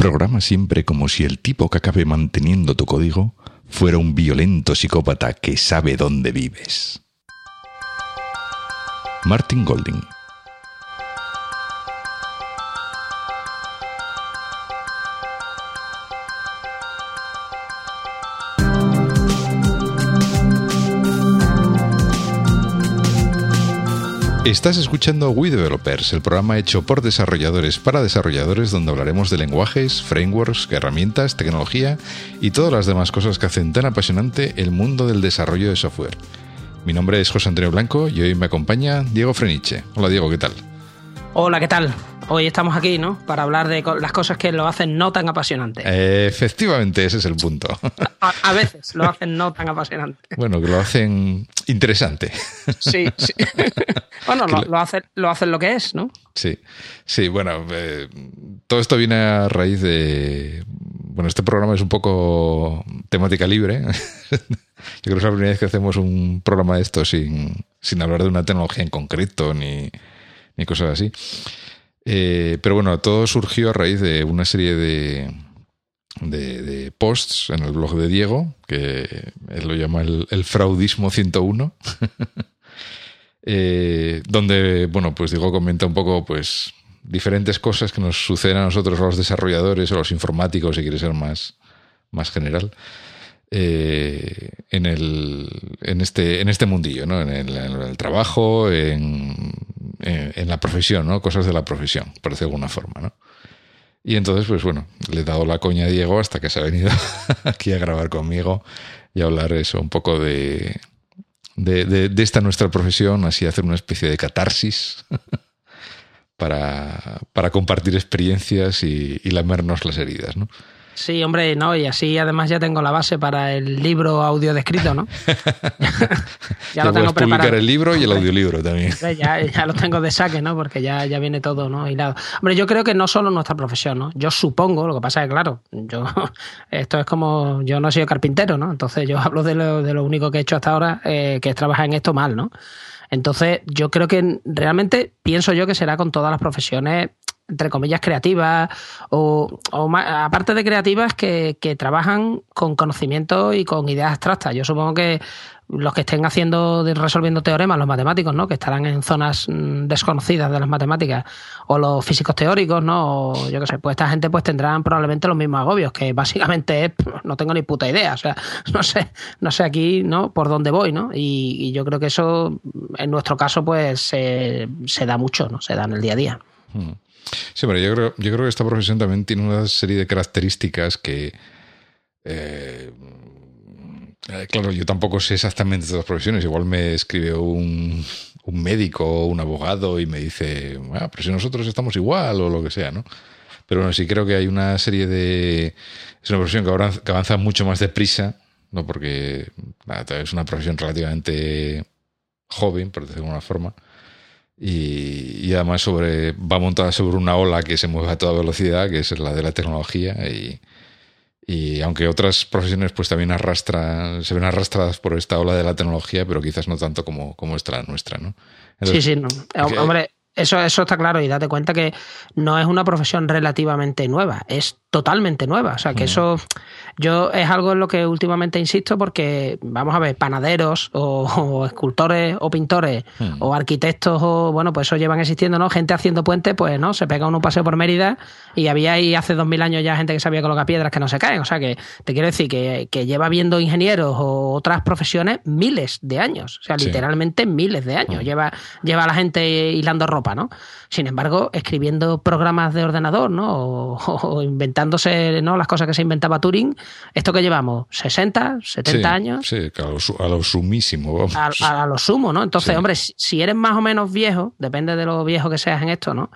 Programa siempre como si el tipo que acabe manteniendo tu código fuera un violento psicópata que sabe dónde vives. Martin Golding Estás escuchando We Developers, el programa hecho por desarrolladores para desarrolladores donde hablaremos de lenguajes, frameworks, herramientas, tecnología y todas las demás cosas que hacen tan apasionante el mundo del desarrollo de software. Mi nombre es José Antonio Blanco y hoy me acompaña Diego Freniche. Hola Diego, ¿qué tal? Hola, ¿qué tal? Hoy estamos aquí, ¿no? Para hablar de las cosas que lo hacen no tan apasionante. efectivamente, ese es el punto. A, veces lo hacen no tan apasionante. Bueno, que lo hacen interesante. Sí, sí. Bueno, lo, hacen, lo hacen lo que es, ¿no? Sí, sí, bueno, eh, todo esto viene a raíz de... Bueno, este programa es un poco temática libre. Yo creo que es la primera vez que hacemos un programa de esto sin, sin hablar de una tecnología en concreto ni, ni cosas así. Eh, pero bueno, todo surgió a raíz de una serie de, posts en el blog de Diego, que él lo llama el, fraudismo 101, eh, donde, bueno, pues Diego comenta un poco, pues, diferentes cosas que nos suceden a nosotros, los desarrolladores o los informáticos, si quiere ser más, más general. Eh, en, el, en, este, en este mundillo, ¿no? en, el, trabajo, en, en, la profesión, ¿no? cosas de la profesión, por decirlo de alguna forma. ¿no? Y entonces, pues bueno, le he dado la coña a Diego hasta que se ha venido aquí a grabar conmigo y a hablar eso, un poco de, de, de, esta nuestra profesión, así hacer una especie de catarsis para, para compartir experiencias y, y lamernos las heridas, ¿no? Sí, hombre, no, y así además ya tengo la base para el libro audio descrito, ¿no? ya, lo tengo preparado. publicar el libro y el audiolibro también. ya, ya, lo tengo de saque, ¿no? Porque ya, ya viene todo, ¿no? Hilado. Hombre, yo creo que no solo nuestra profesión, ¿no? Yo supongo, lo que pasa es que, claro, yo esto es como, yo no he sido carpintero, ¿no? Entonces yo hablo de lo, de lo único que he hecho hasta ahora, eh, que es trabajar en esto mal, ¿no? Entonces, yo creo que realmente pienso yo que será con todas las profesiones entre comillas, creativas, o, aparte de creativas, que, trabajan con conocimiento y con ideas abstractas. Yo supongo que los que estén haciendo, resolviendo teoremas, los matemáticos, ¿no? Que estarán en zonas mm, desconocidas de las matemáticas, o los físicos teóricos, ¿no? O yo qué sé, pues esta gente pues tendrán probablemente los mismos agobios, que básicamente es, no tengo ni puta idea, o sea, no sé, no sé aquí, ¿no? Por dónde voy, ¿no? Y, yo creo que eso, en nuestro caso, pues se, da mucho, ¿no? Se da en el día a día. Hmm. Sí, pero yo creo, yo creo que esta profesión también tiene una serie de características que. Eh, eh, claro, yo tampoco sé exactamente las profesiones. Igual me escribe un, un médico o un abogado y me dice, ah, pero si nosotros estamos igual o lo que sea, ¿no? Pero bueno, sí creo que hay una serie de. Es una profesión que, avanza, que avanza mucho más deprisa, ¿no? Porque es una profesión relativamente joven, por decirlo de alguna forma y, además sobre, va montada sobre una ola que se mueve a toda velocidad, que es la de la tecnología y, y aunque otras profesiones pues también arrastran, se ven arrastradas por esta ola de la tecnología, pero quizás no tanto como, como es la nuestra, ¿no? sí, sí, no. Hombre, eso, eso está claro y date cuenta que no es una profesión relativamente nueva, es totalmente nueva. O sea, que mm. eso yo es algo en lo que últimamente insisto porque, vamos a ver, panaderos o, escultores o pintores mm. o arquitectos o, bueno, pues eso llevan existiendo, ¿no? Gente haciendo puentes, pues, ¿no? Se pega un paseo por Mérida y había ahí hace dos mil años ya gente que sabía colocar piedras que no se caen. O sea, que te quiero decir que, lleva viendo ingenieros o otras profesiones miles de años. O sea, literalmente miles de años. Mm. Lleva, lleva a la gente hilando ropa, ¿no? Sin embargo, escribiendo programas de ordenador, ¿no? O, inventándose ¿no? las cosas que se inventaba Turing, esto que llevamos, 60, 70 años. Sí, a lo, sumísimo, vamos. A, lo sumo, ¿no? Entonces, hombre, si eres más o menos viejo, depende de lo viejo que seas en esto, ¿no?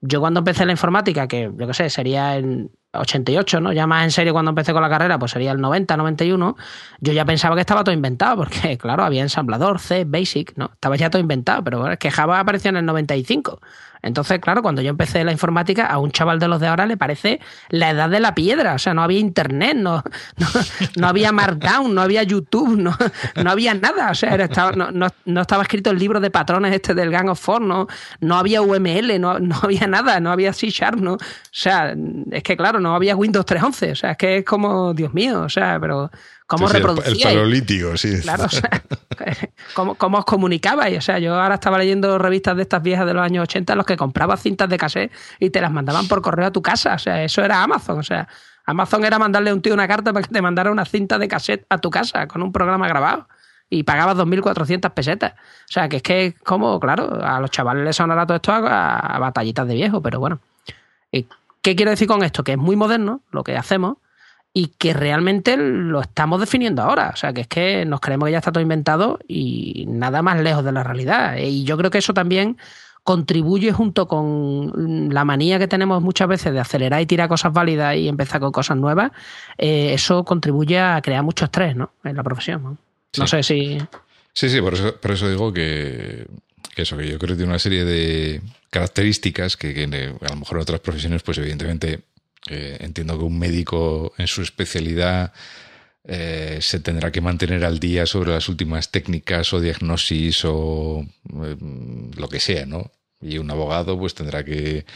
Yo cuando empecé la informática, que yo qué sé, sería en 88, ¿no? Ya más en serio cuando empecé con la carrera, pues sería el 90, 91, yo ya pensaba que estaba todo inventado, porque claro, había ensamblador, C, Basic, ¿no? Estaba ya todo inventado, pero es que Java apareció en el 95. Entonces, claro, cuando yo empecé la informática, a un chaval de los de ahora le parece la edad de la piedra. O sea, no había internet, no, no, había Markdown, no había YouTube, no, no había nada. O sea, estaba, no, estaba escrito el libro de patrones este del Gang of Four, no, no había UML, no, no había nada, no había C Sharp, ¿no? O sea, es que claro, no había Windows 3.11. O sea, es que es como, Dios mío, o sea, pero ¿Cómo sí, El paleolítico, sí. Claro, o sea, ¿cómo, ¿cómo, os comunicabais? O sea, yo ahora estaba leyendo revistas de estas viejas de los años 80 en los que comprabas cintas de cassette y te las mandaban por correo a tu casa. O sea, eso era Amazon. O sea, Amazon era mandarle a un tío una carta para que te mandara una cinta de cassette a tu casa con un programa grabado y pagabas 2.400 pesetas. O sea, que es que, como, claro, a los chavales les sonará todo esto a, batallitas de viejo, pero bueno. ¿Qué quiero decir con esto? Que es muy moderno lo que hacemos y que realmente lo estamos definiendo ahora. O sea, que es que nos creemos que ya está todo inventado y nada más lejos de la realidad. Y yo creo que eso también contribuye junto con la manía que tenemos muchas veces de acelerar y tirar cosas válidas y empezar con cosas nuevas, eh, eso contribuye a crear mucho estrés ¿no? en la profesión. ¿no? sé si... Sí, sí, por eso, por eso digo que, eso, que yo creo que tiene una serie de características que, que a lo mejor en otras profesiones, pues evidentemente entiendo que un médico en su especialidad eh, se tendrá que mantener al día sobre las últimas técnicas o diagnosis o eh, lo que sea, ¿no? Y un abogado pues tendrá que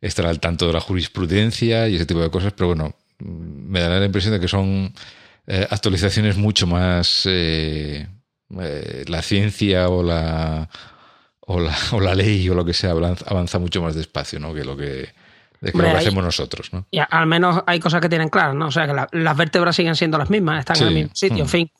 estar al tanto de la jurisprudencia y ese tipo de cosas, pero bueno, me da la impresión de que son eh, actualizaciones mucho más la ciencia o la, o la, o la ley o lo que sea avanza mucho más despacio, ¿no? Que lo que de que lo hacemos nosotros, ¿no? Y al menos hay cosas que tienen claras, ¿no? O sea, que las vértebras siguen siendo las mismas, están en el mismo sitio, en mm. fin.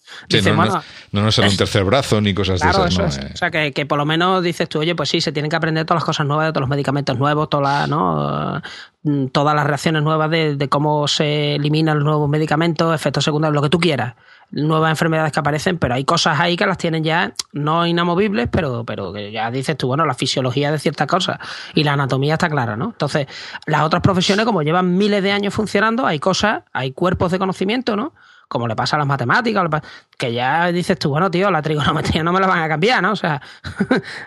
no, nos sale un tercer brazo ni cosas de esas, ¿no? Eh. O sea, que, que, por lo menos dices tú, oye, pues sí, se tienen que aprender todas las cosas nuevas, todos los medicamentos nuevos, todas ¿no? Mm, todas las reacciones nuevas de, de, cómo se eliminan los nuevos medicamentos, efectos secundarios, lo que tú quieras nuevas enfermedades que aparecen, pero hay cosas ahí que las tienen ya no inamovibles, pero, pero que ya dices tú, bueno, la fisiología de ciertas cosas y la anatomía está clara, ¿no? Entonces, las otras profesiones, como llevan miles de años funcionando, hay cosas, hay cuerpos de conocimiento, ¿no? Como le pasa a las matemáticas, que ya dices tú, bueno, tío, la trigonometría no me la van a cambiar, ¿no? O sea,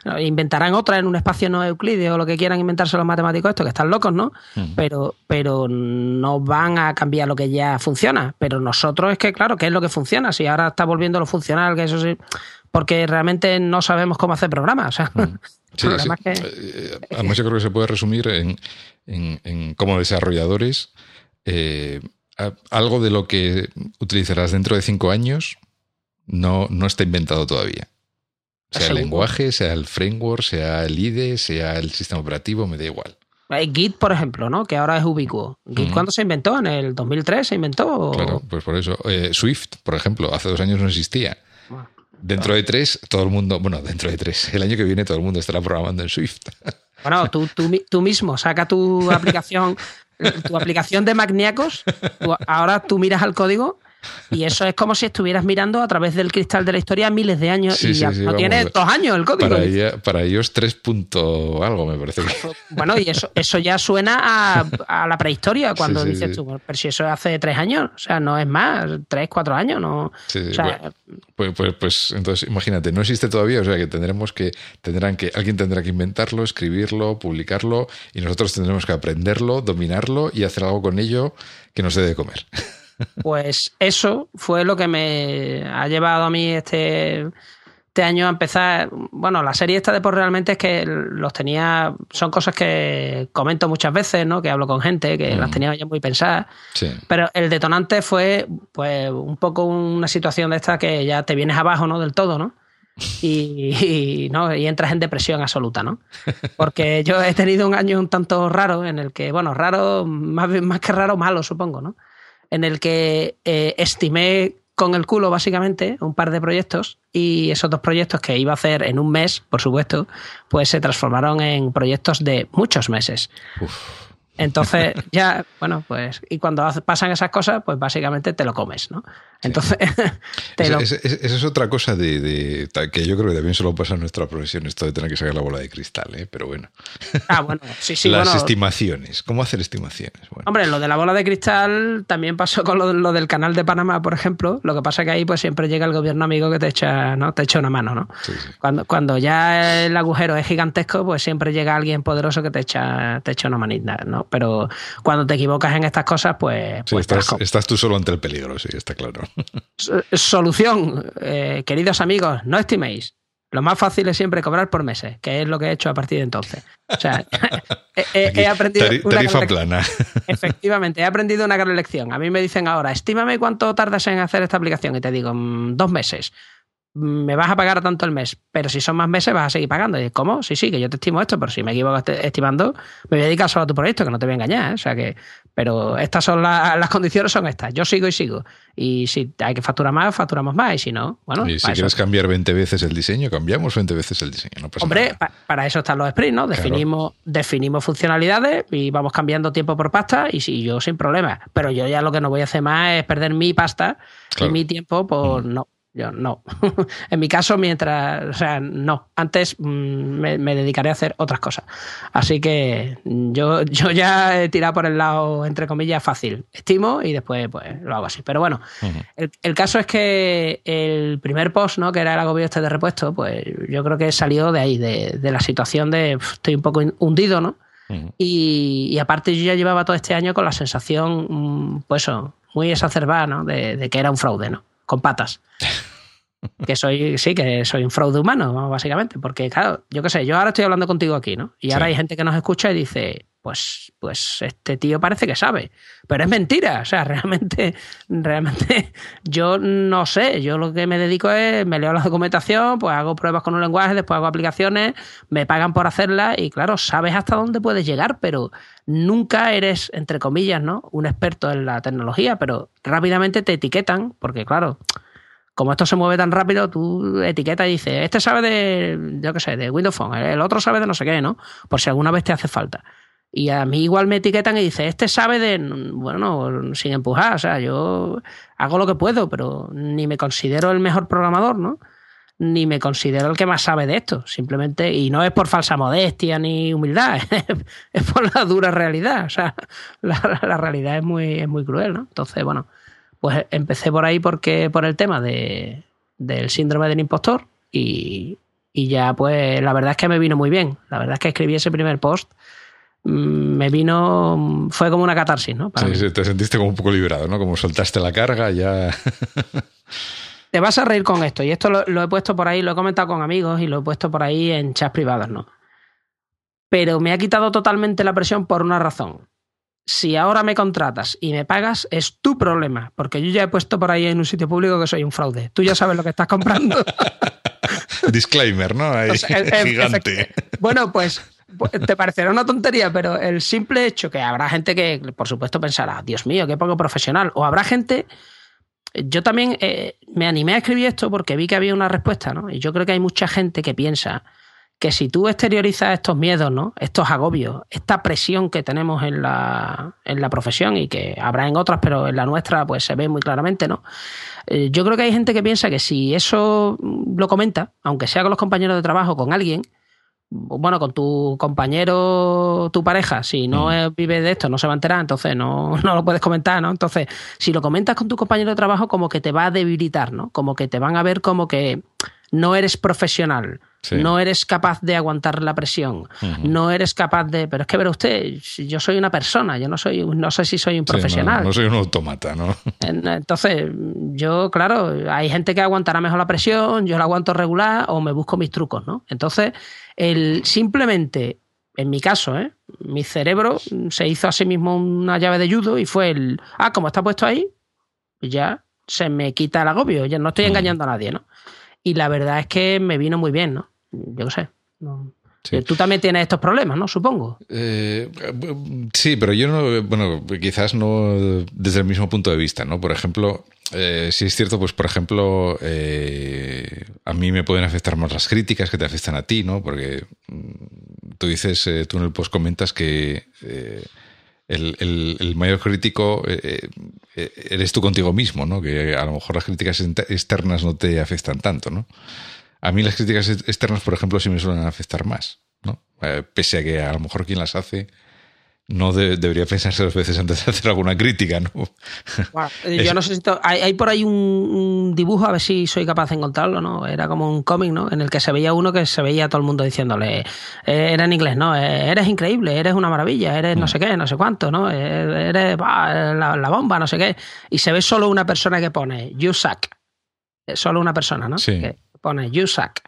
inventarán otra en un espacio no euclídeo o lo que quieran inventarse los matemáticos, esto, que están locos, ¿no? Pero, pero no van a cambiar lo que ya funciona. Pero nosotros es que, claro, ¿qué es lo que funciona? Si ahora está volviendo lo funcional, que eso sí, porque realmente no sabemos cómo hacer programas. O sea, sí, Que... Eh, además, yo creo que se puede resumir en, en, en como desarrolladores. Eh, algo de lo que utilizarás dentro de cinco años no, no está inventado todavía. Sea el lenguaje, sea el framework, sea el IDE, sea el sistema operativo, me da igual. Git, por ejemplo, ¿no? que ahora es ubicuo. ¿Git cuándo se inventó? ¿En el 2003 se inventó? Claro, pues por eso. Eh, Swift, por ejemplo, hace dos años no existía. Dentro de tres, todo el mundo, bueno, dentro de tres, el año que viene todo el mundo estará programando en Swift. Bueno, tú, tú, tú mismo saca tu aplicación tu aplicación de Magniacos, ahora tú miras al código y eso es como si estuvieras mirando a través del cristal de la historia miles de años y ya no tiene dos años el código. Para, ellos 3 punto algo, me parece. Bueno, y eso, eso ya suena a, la prehistoria cuando dices tú, pero si eso hace tres años, o sea, no es más, tres, cuatro años, no. pues, pues, pues, entonces imagínate, no existe todavía, o sea que tendremos que, tendrán que, alguien tendrá que inventarlo, escribirlo, publicarlo y nosotros tendremos que aprenderlo, dominarlo y hacer algo con ello que nos dé de comer. Pues eso fue lo que me ha llevado a mí este, este año a empezar. Bueno, la serie esta de por realmente es que los tenía. Son cosas que comento muchas veces, ¿no? Que hablo con gente, que las tenía ya muy pensadas. Pero el detonante fue, pues, un poco una situación de esta que ya te vienes abajo, ¿no? Del todo, ¿no? Y, ¿no? y entras en depresión absoluta, ¿no? Porque yo he tenido un año un tanto raro en el que, bueno, raro, más, más que raro, malo, supongo, ¿no? En el que eh, estimé con el culo, básicamente, un par de proyectos y esos dos proyectos que iba a hacer en un mes, por supuesto, pues se transformaron en proyectos de muchos meses. Entonces, ya, bueno, pues, y cuando pasan esas cosas, pues básicamente te lo comes, ¿no? Entonces, Esa es otra cosa de, que yo creo que también solo pasa en nuestra profesión, esto de tener que sacar la bola de cristal, ¿eh? pero bueno. Ah, bueno, sí, sí. Las estimaciones, ¿cómo hacer estimaciones? Hombre, lo de la bola de cristal también pasó con lo, del canal de Panamá, por ejemplo. Lo que pasa es que ahí pues siempre llega el gobierno amigo que te echa, ¿no? Te echa una mano, ¿no? Cuando, cuando ya el agujero es gigantesco, pues siempre llega alguien poderoso que te echa, te echa una manita, ¿no? Pero cuando te equivocas en estas cosas, pues. pues estás, tú solo ante el peligro, sí, está claro. Solución, eh, queridos amigos, no estiméis. Lo más fácil es siempre cobrar por meses, que es lo que he hecho a partir de entonces. O sea, he, aprendido. Tarifa plana. Efectivamente, he aprendido una gran lección. A mí me dicen ahora, estímame cuánto tardas en hacer esta aplicación. Y te digo, mm, dos meses me vas a pagar tanto el mes, pero si son más meses vas a seguir pagando. Y ¿cómo? Sí, sí, que yo te estimo esto, pero si me equivoco estimando, me voy a dedicar solo a tu proyecto, que no te voy a engañar. ¿eh? O sea que, pero estas son las condiciones, son estas. Yo sigo y sigo. Y si hay que facturar más, facturamos más. Y si no, bueno. Y si quieres cambiar 20 veces el diseño, cambiamos 20 veces el diseño. Hombre, para eso están los sprints, ¿no? Definimos, definimos funcionalidades y vamos cambiando tiempo por pasta y si yo sin problema. Pero yo ya lo que no voy a hacer más es perder mi pasta y mi tiempo por no yo no. en mi caso, mientras, o sea, no. Antes mm, me, dedicaré a hacer otras cosas. Así que yo, yo ya he tirado por el lado, entre comillas, fácil. Estimo y después pues lo hago así. Pero bueno, el, caso es que el primer post, ¿no? Que era el agobio este de repuesto, pues yo creo que salió de ahí, de, la situación de estoy un poco hundido, ¿no? y, aparte yo ya llevaba todo este año con la sensación, mm, pues eso, muy exacerbada, ¿no? de que era un fraude, ¿no? Con patas. que soy, sí, que soy un fraude humano, básicamente. Porque, claro, yo qué sé, yo ahora estoy hablando contigo aquí, ¿no? Y ahora hay gente que nos escucha y dice, pues, pues este tío parece que sabe. Pero es mentira. O sea, realmente, realmente, yo no sé. Yo lo que me dedico es, me leo la documentación, pues hago pruebas con un lenguaje, después hago aplicaciones, me pagan por hacerlas, y claro, sabes hasta dónde puedes llegar, pero nunca eres, entre comillas, ¿no? Un experto en la tecnología, pero rápidamente te etiquetan, porque claro, como esto se mueve tan rápido, tú etiquetas y dices, este sabe de, yo qué sé, de Windows Phone, el otro sabe de no sé qué, ¿no? Por si alguna vez te hace falta. Y a mí igual me etiquetan y dice, este sabe de, bueno, sin empujar, o sea, yo hago lo que puedo, pero ni me considero el mejor programador, ¿no? Ni me considero el que más sabe de esto, simplemente, y no es por falsa modestia ni humildad, es por la dura realidad, o sea, la, realidad es muy, es muy cruel, ¿no? Entonces, bueno, pues empecé por ahí porque por el tema de, del síndrome del impostor y, ya pues la verdad es que me vino muy bien. La verdad es que escribí ese primer post me vino, fue como una catarsis, ¿no? sí, te sentiste como un poco liberado, ¿no? Como soltaste la carga, ya... te vas a reír con esto, y esto lo, lo, he puesto por ahí, lo he comentado con amigos y lo he puesto por ahí en chats privados, ¿no? Pero me ha quitado totalmente la presión por una razón si ahora me contratas y me pagas, es tu problema, porque yo ya he puesto por ahí en un sitio público que soy un fraude. Tú ya sabes lo que estás comprando. Disclaimer, ¿no? gigante. Bueno, pues te parecerá una tontería, pero el simple hecho que habrá gente que, por supuesto, pensará, Dios mío, qué poco profesional. O habrá gente. Yo también eh, me animé a escribir esto porque vi que había una respuesta, ¿no? Y yo creo que hay mucha gente que piensa que si tú exteriorizas estos miedos, ¿no? estos agobios, esta presión que tenemos en la, en la profesión y que habrá en otras, pero en la nuestra pues se ve muy claramente, ¿no? Eh, yo creo que hay gente que piensa que si eso lo comenta, aunque sea con los compañeros de trabajo, con alguien, bueno, con tu compañero, tu pareja, si no mm. vive de esto, no se va a enterar, entonces no, no, lo puedes comentar, ¿no? Entonces, si lo comentas con tu compañero de trabajo, como que te va a debilitar, ¿no? Como que te van a ver como que no eres profesional no eres capaz de aguantar la presión. No eres capaz de. Pero es que, ver usted, yo soy una persona, yo no soy, no sé si soy un profesional. no, soy un automata, ¿no? Entonces, yo, claro, hay gente que aguantará mejor la presión, yo la aguanto regular o me busco mis trucos, ¿no? Entonces, el simplemente, en mi caso, ¿eh? mi cerebro se hizo a sí mismo una llave de judo y fue el. Ah, como está puesto ahí, ya se me quita el agobio, ya no estoy engañando a nadie, ¿no? Y la verdad es que me vino muy bien, ¿no? Yo qué sé. Eh, Tú también tienes estos problemas, ¿no? Supongo. Eh, sí, pero yo no, bueno, quizás no desde el mismo punto de vista, ¿no? Por ejemplo, eh, si es cierto, pues por ejemplo, a mí me pueden afectar más las críticas que te afectan a ti, ¿no? Porque mm, tú dices, tú en el post comentas que el, mayor crítico eh, eh, eres tú contigo mismo, ¿no? Que a lo mejor las críticas externas no te afectan tanto, ¿no? A mí las críticas externas, por ejemplo, sí me suelen afectar más, ¿no? Eh, pese a que a lo mejor quien las hace no debería pensarse dos veces antes de hacer alguna crítica, ¿no? yo no sé si hay, por ahí un, dibujo, a ver si soy capaz de encontrarlo, ¿no? Era como un cómic, ¿no? En el que se veía uno que se veía a todo el mundo diciéndole, eh, era en inglés, ¿no? Eh, eres increíble, eres una maravilla, eres no mm. sé qué, no sé cuánto, ¿no? Eh, eres la, bomba, no sé qué. Y se ve solo una persona que pone, you suck. Solo una persona, ¿no? Sí. Que pone, you suck.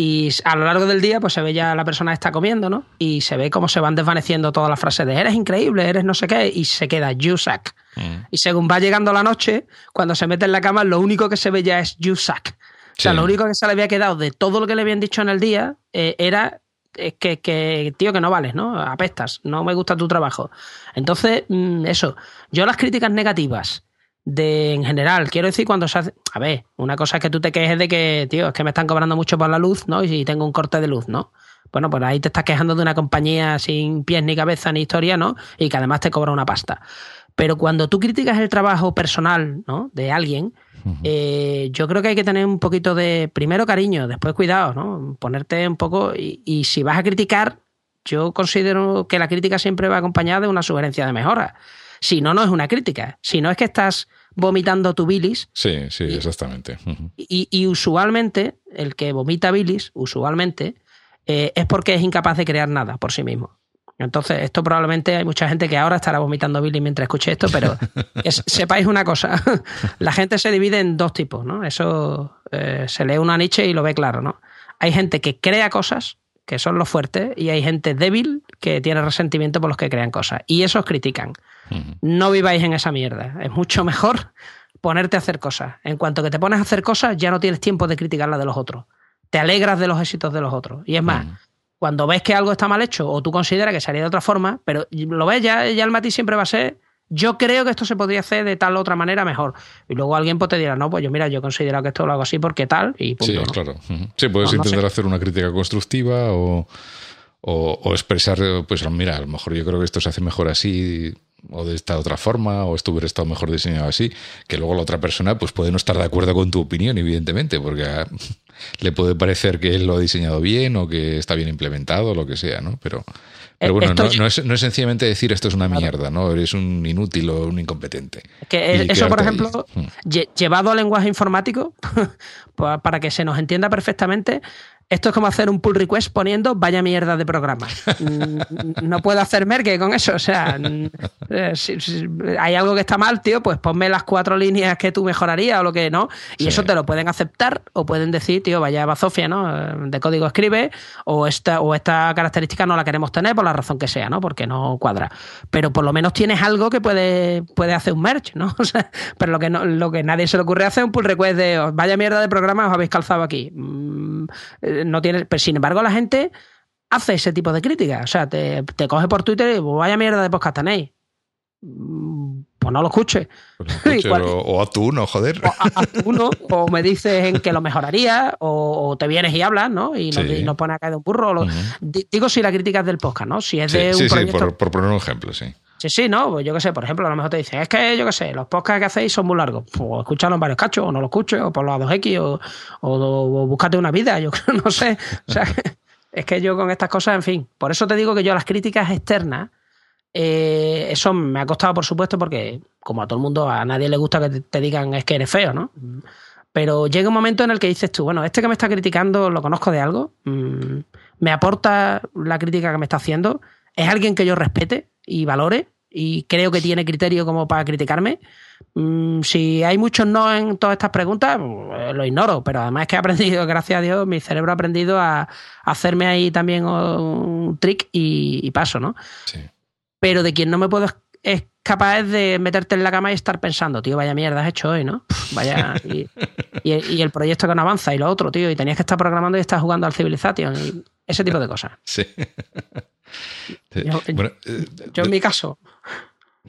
Y a lo largo del día, pues se ve ya la persona está comiendo, ¿no? Y se ve cómo se van desvaneciendo todas las frases de eres increíble, eres no sé qué, y se queda you suck. Mm. Y según va llegando la noche, cuando se mete en la cama, lo único que se ve ya es you suck. O sea, lo único que se le había quedado de todo lo que le habían dicho en el día eh, era eh, que, que, tío, que no vales, ¿no? Apestas, no me gusta tu trabajo. Entonces, mm, eso. Yo las críticas negativas de en general. Quiero decir, cuando se hace. A ver, una cosa es que tú te quejes de que, tío, es que me están cobrando mucho por la luz, ¿no? Y tengo un corte de luz, ¿no? Bueno, pues ahí te estás quejando de una compañía sin pies ni cabeza ni historia, ¿no? Y que además te cobra una pasta. Pero cuando tú criticas el trabajo personal, ¿no? De alguien, eh, yo creo que hay que tener un poquito de, primero cariño, después cuidado, ¿no? Ponerte un poco, y, y si vas a criticar, yo considero que la crítica siempre va acompañada de una sugerencia de mejora. Si no, no es una crítica. Si no es que estás vomitando tu bilis. Sí, sí, exactamente. Y, usualmente, el que vomita bilis, usualmente, eh, es porque es incapaz de crear nada por sí mismo. Entonces, esto probablemente hay mucha gente que ahora estará vomitando bilis mientras escuche esto, pero sepáis una cosa, la gente se divide en dos tipos, ¿no? Eso eh, se lee una Nietzsche y lo ve claro, ¿no? Hay gente que crea cosas, que son los fuertes, y hay gente débil que tiene resentimiento por los que crean cosas. Y esos critican. No viváis en esa mierda. Es mucho mejor ponerte a hacer cosas. En cuanto que te pones a hacer cosas, ya no tienes tiempo de criticar la de los otros. Te alegras de los éxitos de los otros. Y es más, cuando ves que algo está mal hecho o tú consideras que sería de otra forma, pero lo ves, ya, ya el matiz siempre va a ser yo creo que esto se podría hacer de tal o otra manera mejor. Y luego alguien pues, te dirá, no, pues yo mira, yo considero que esto lo hago así porque tal y punto. Sí, claro. Sí, puedes intentar hacer una crítica constructiva o, o, expresar, pues mira, a lo mejor yo creo que esto se hace mejor así o de esta otra forma, o esto hubiera estado mejor diseñado así, que luego la otra persona pues puede no estar de acuerdo con tu opinión, evidentemente, porque le puede parecer que él lo ha diseñado bien o que está bien implementado, o lo que sea, ¿no? Pero, pero bueno, no, es, no, es, sencillamente decir esto es una mierda, ¿no? Eres un inútil o un incompetente. Que eso, por ejemplo, mm. llevado al lenguaje informático, para que se nos entienda perfectamente, esto es como hacer un pull request poniendo vaya mierda de programa. No puedo hacer merke con eso. O sea, eh, si, hay algo que está mal, tío, pues ponme las cuatro líneas que tú mejorarías o lo que no. Y eso te lo pueden aceptar o pueden decir, tío, vaya bazofia, ¿no? Eh, de código escribe o esta, o esta característica no la queremos tener por la razón que sea, ¿no? Porque no cuadra. Pero por lo menos tienes algo que puede, puede hacer un merge, ¿no? O sea, pero lo que, no, lo que nadie se le ocurre hacer es un pull request de vaya mierda de programa os habéis calzado aquí. Mm, eh, no tiene, pero sin embargo la gente hace ese tipo de críticas. O sea, te, te coge por Twitter y vaya mierda de podcast tenéis. Mm, pues no lo escuches. Pues o, a tú uno, joder. O a, tú uno, o me dices en que lo mejoraría, o, te vienes y hablas, ¿no? Y nos, pone a caer de un burro. Digo si la crítica es del podcast, ¿no? Si es de un proyecto... por, por, poner un ejemplo, sí. Sí, sí, no, pues yo qué sé, por ejemplo, a lo mejor te dicen, es que yo qué sé, los podcasts que hacéis son muy largos. Pues escúchalo en varios cachos, o no lo escuches, o por los 2X, o, o, búscate una vida, yo no sé. O sea, es que yo con estas cosas, en fin, por eso te digo que yo las críticas externas, eh, eso me ha costado, por supuesto, porque como a todo el mundo, a nadie le gusta que te, digan es que eres feo, ¿no? Pero llega un momento en el que dices tú, bueno, este que me está criticando lo conozco de algo, mm, me aporta la crítica que me está haciendo, es alguien que yo respete y valore y creo que tiene criterio como para criticarme. Mm, si hay muchos no en todas estas preguntas, pues, lo ignoro, pero además es que he aprendido, gracias a Dios, mi cerebro ha aprendido a, hacerme ahí también un trick y, paso, ¿no? Sí. Pero de quien no me puedo es capaz de meterte en la cama y estar pensando, tío, vaya mierda has hecho hoy, ¿no? Vaya. Y, y, el proyecto que no avanza y lo otro, tío, y tenías que estar programando y estar jugando al Civilization y ese tipo de cosas. Sí. Yo, eh, en mi caso.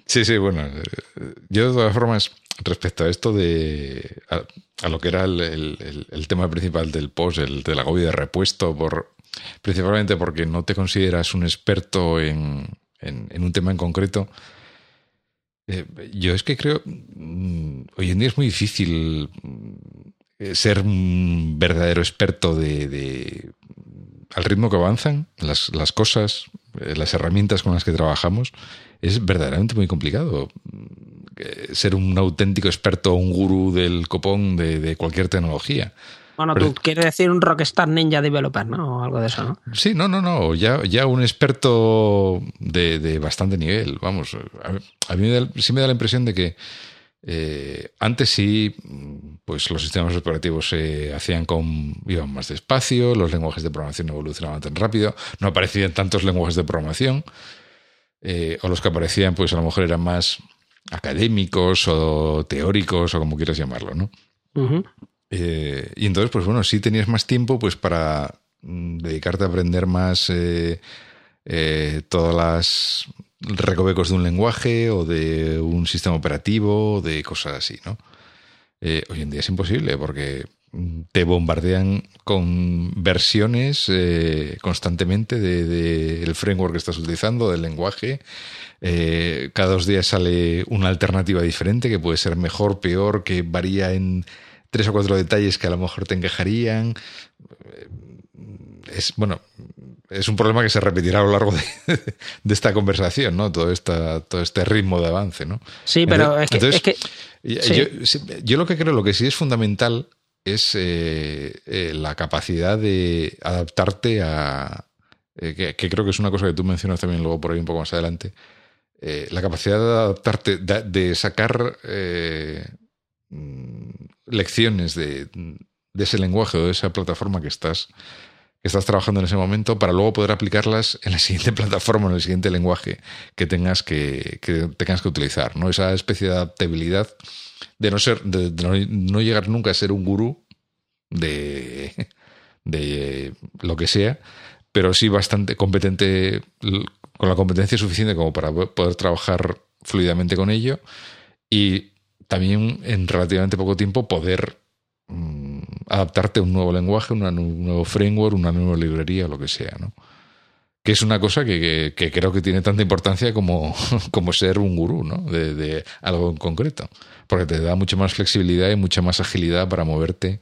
Sí, sí, bueno. Eh, yo de todas formas, respecto a esto de. a, lo que era el, tema principal del post, el del agobio de repuesto, por, principalmente porque no te consideras un experto en, en, un tema en concreto. Eh, yo es que creo, mm, hoy en día es muy difícil ser un verdadero experto de, al ritmo que avanzan las, las cosas, eh, las herramientas con las que trabajamos, es verdaderamente muy complicado mm, ser un auténtico experto, un gurú del copón de cualquier tecnología. Bueno, tú quieres decir un Rockstar Ninja Developer, ¿no? O algo de eso, ¿no? Sí, no, no, no. Ya, ya un experto de, bastante nivel. Vamos, a mí, sí me da la impresión de que eh, antes sí, pues los sistemas operativos se hacían con. iban más despacio, los lenguajes de programación no evolucionaban tan rápido, no aparecían tantos lenguajes de programación. Eh, o los que aparecían, pues a lo mejor eran más académicos o teóricos o como quieras llamarlo, ¿no? Eh, y entonces, pues bueno, sí tenías más tiempo pues para mm, dedicarte a aprender más todas las recovecos de un lenguaje o de un sistema operativo de cosas así, ¿no? hoy en día es imposible porque te bombardean con versiones constantemente del de, framework que estás utilizando, del lenguaje. cada dos días sale una alternativa diferente que puede ser mejor, peor, que varía en tres o cuatro detalles que a lo mejor te encajarían. Es, bueno, es un problema que se repetirá a lo largo de, esta conversación, ¿no? Todo, esta, todo este ritmo de avance, ¿no? Sí, pero es que... Yo, lo que creo, lo que sí es fundamental es eh, eh, la capacidad de adaptarte a... Eh, que, creo que es una cosa que tú mencionas también luego por ahí un poco más adelante. la capacidad de adaptarte, de, sacar lecciones de, ese lenguaje o de esa plataforma que estás, que estás trabajando en ese momento para luego poder aplicarlas en la siguiente plataforma, en el siguiente lenguaje que tengas que, tengas que utilizar. ¿no? Esa especie de adaptabilidad de no ser, de, no, llegar nunca a ser un gurú de, de lo que sea, pero sí bastante competente, con la competencia suficiente como para poder trabajar fluidamente con ello y también en relativamente poco tiempo poder adaptarte a un nuevo lenguaje, un nuevo framework, una nueva librería, lo que sea, ¿no? Que es una cosa que, creo que tiene tanta importancia como, ser un gurú, ¿no? De, algo en concreto. Porque te da mucha más flexibilidad y mucha más agilidad para moverte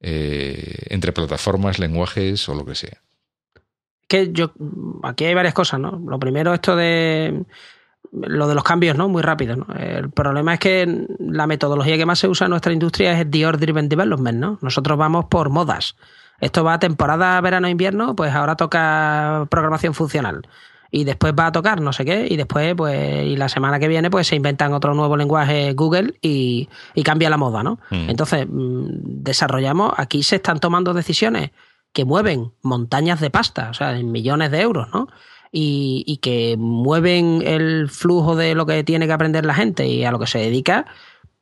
eh, entre plataformas, lenguajes o lo que sea. Que yo, aquí hay varias cosas, ¿no? Lo primero, esto de lo de los cambios, ¿no? Muy rápido, ¿no? El problema es que la metodología que más se usa en nuestra industria es Dior Driven Development, ¿no? Nosotros vamos por modas. Esto va a temporada verano-invierno, pues ahora toca programación funcional. Y después va a tocar no sé qué, y después, pues, y la semana que viene, pues se inventan otro nuevo lenguaje Google y, cambia la moda, ¿no? Mm. Entonces, mm, desarrollamos, aquí se están tomando decisiones que mueven montañas de pasta, o sea, en millones de euros, ¿no? Y, que mueven el flujo de lo que tiene que aprender la gente y a lo que se dedica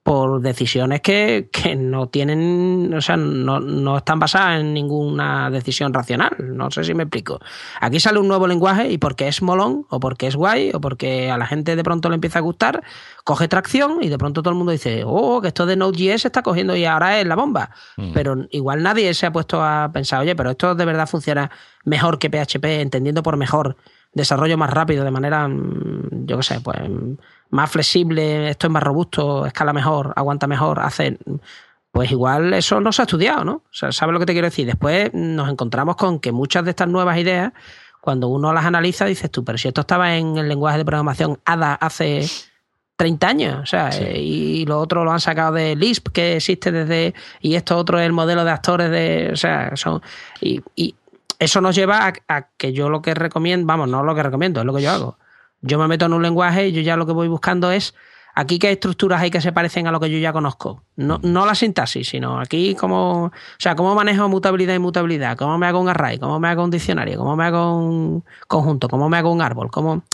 por decisiones que, no tienen, o sea, no, no, están basadas en ninguna decisión racional. No sé si me explico. Aquí sale un nuevo lenguaje y porque es molón, o porque es guay, o porque a la gente de pronto le empieza a gustar, coge tracción y de pronto todo el mundo dice, oh, que esto de Node.js está cogiendo y ahora es la bomba. Mm. Pero igual nadie se ha puesto a pensar, oye, pero esto de verdad funciona mejor que PHP, entendiendo por mejor desarrollo más rápido, de manera, mm, yo qué sé, pues más flexible, esto es más robusto, escala mejor, aguanta mejor, hace. Pues igual eso no se ha estudiado, ¿no? O sea, ¿sabes lo que te quiero decir? Después nos encontramos con que muchas de estas nuevas ideas, cuando uno las analiza, dices tú, pero si esto estaba en el lenguaje de programación ADA hace 30 años, o sea, eh, y lo otro lo han sacado de Lisp, que existe desde, y esto otro es el modelo de actores de, o sea, son, y, y eso nos lleva a, que yo lo que recomiendo, vamos, no lo que recomiendo, es lo que yo hago. Yo me meto en un lenguaje y yo ya lo que voy buscando es aquí qué estructuras hay que se parecen a lo que yo ya conozco. No, no la sintaxis, sino aquí cómo, o sea, cómo manejo mutabilidad y mutabilidad, cómo me hago un array, cómo me hago un diccionario, cómo me hago un conjunto, cómo me hago un árbol, cómo,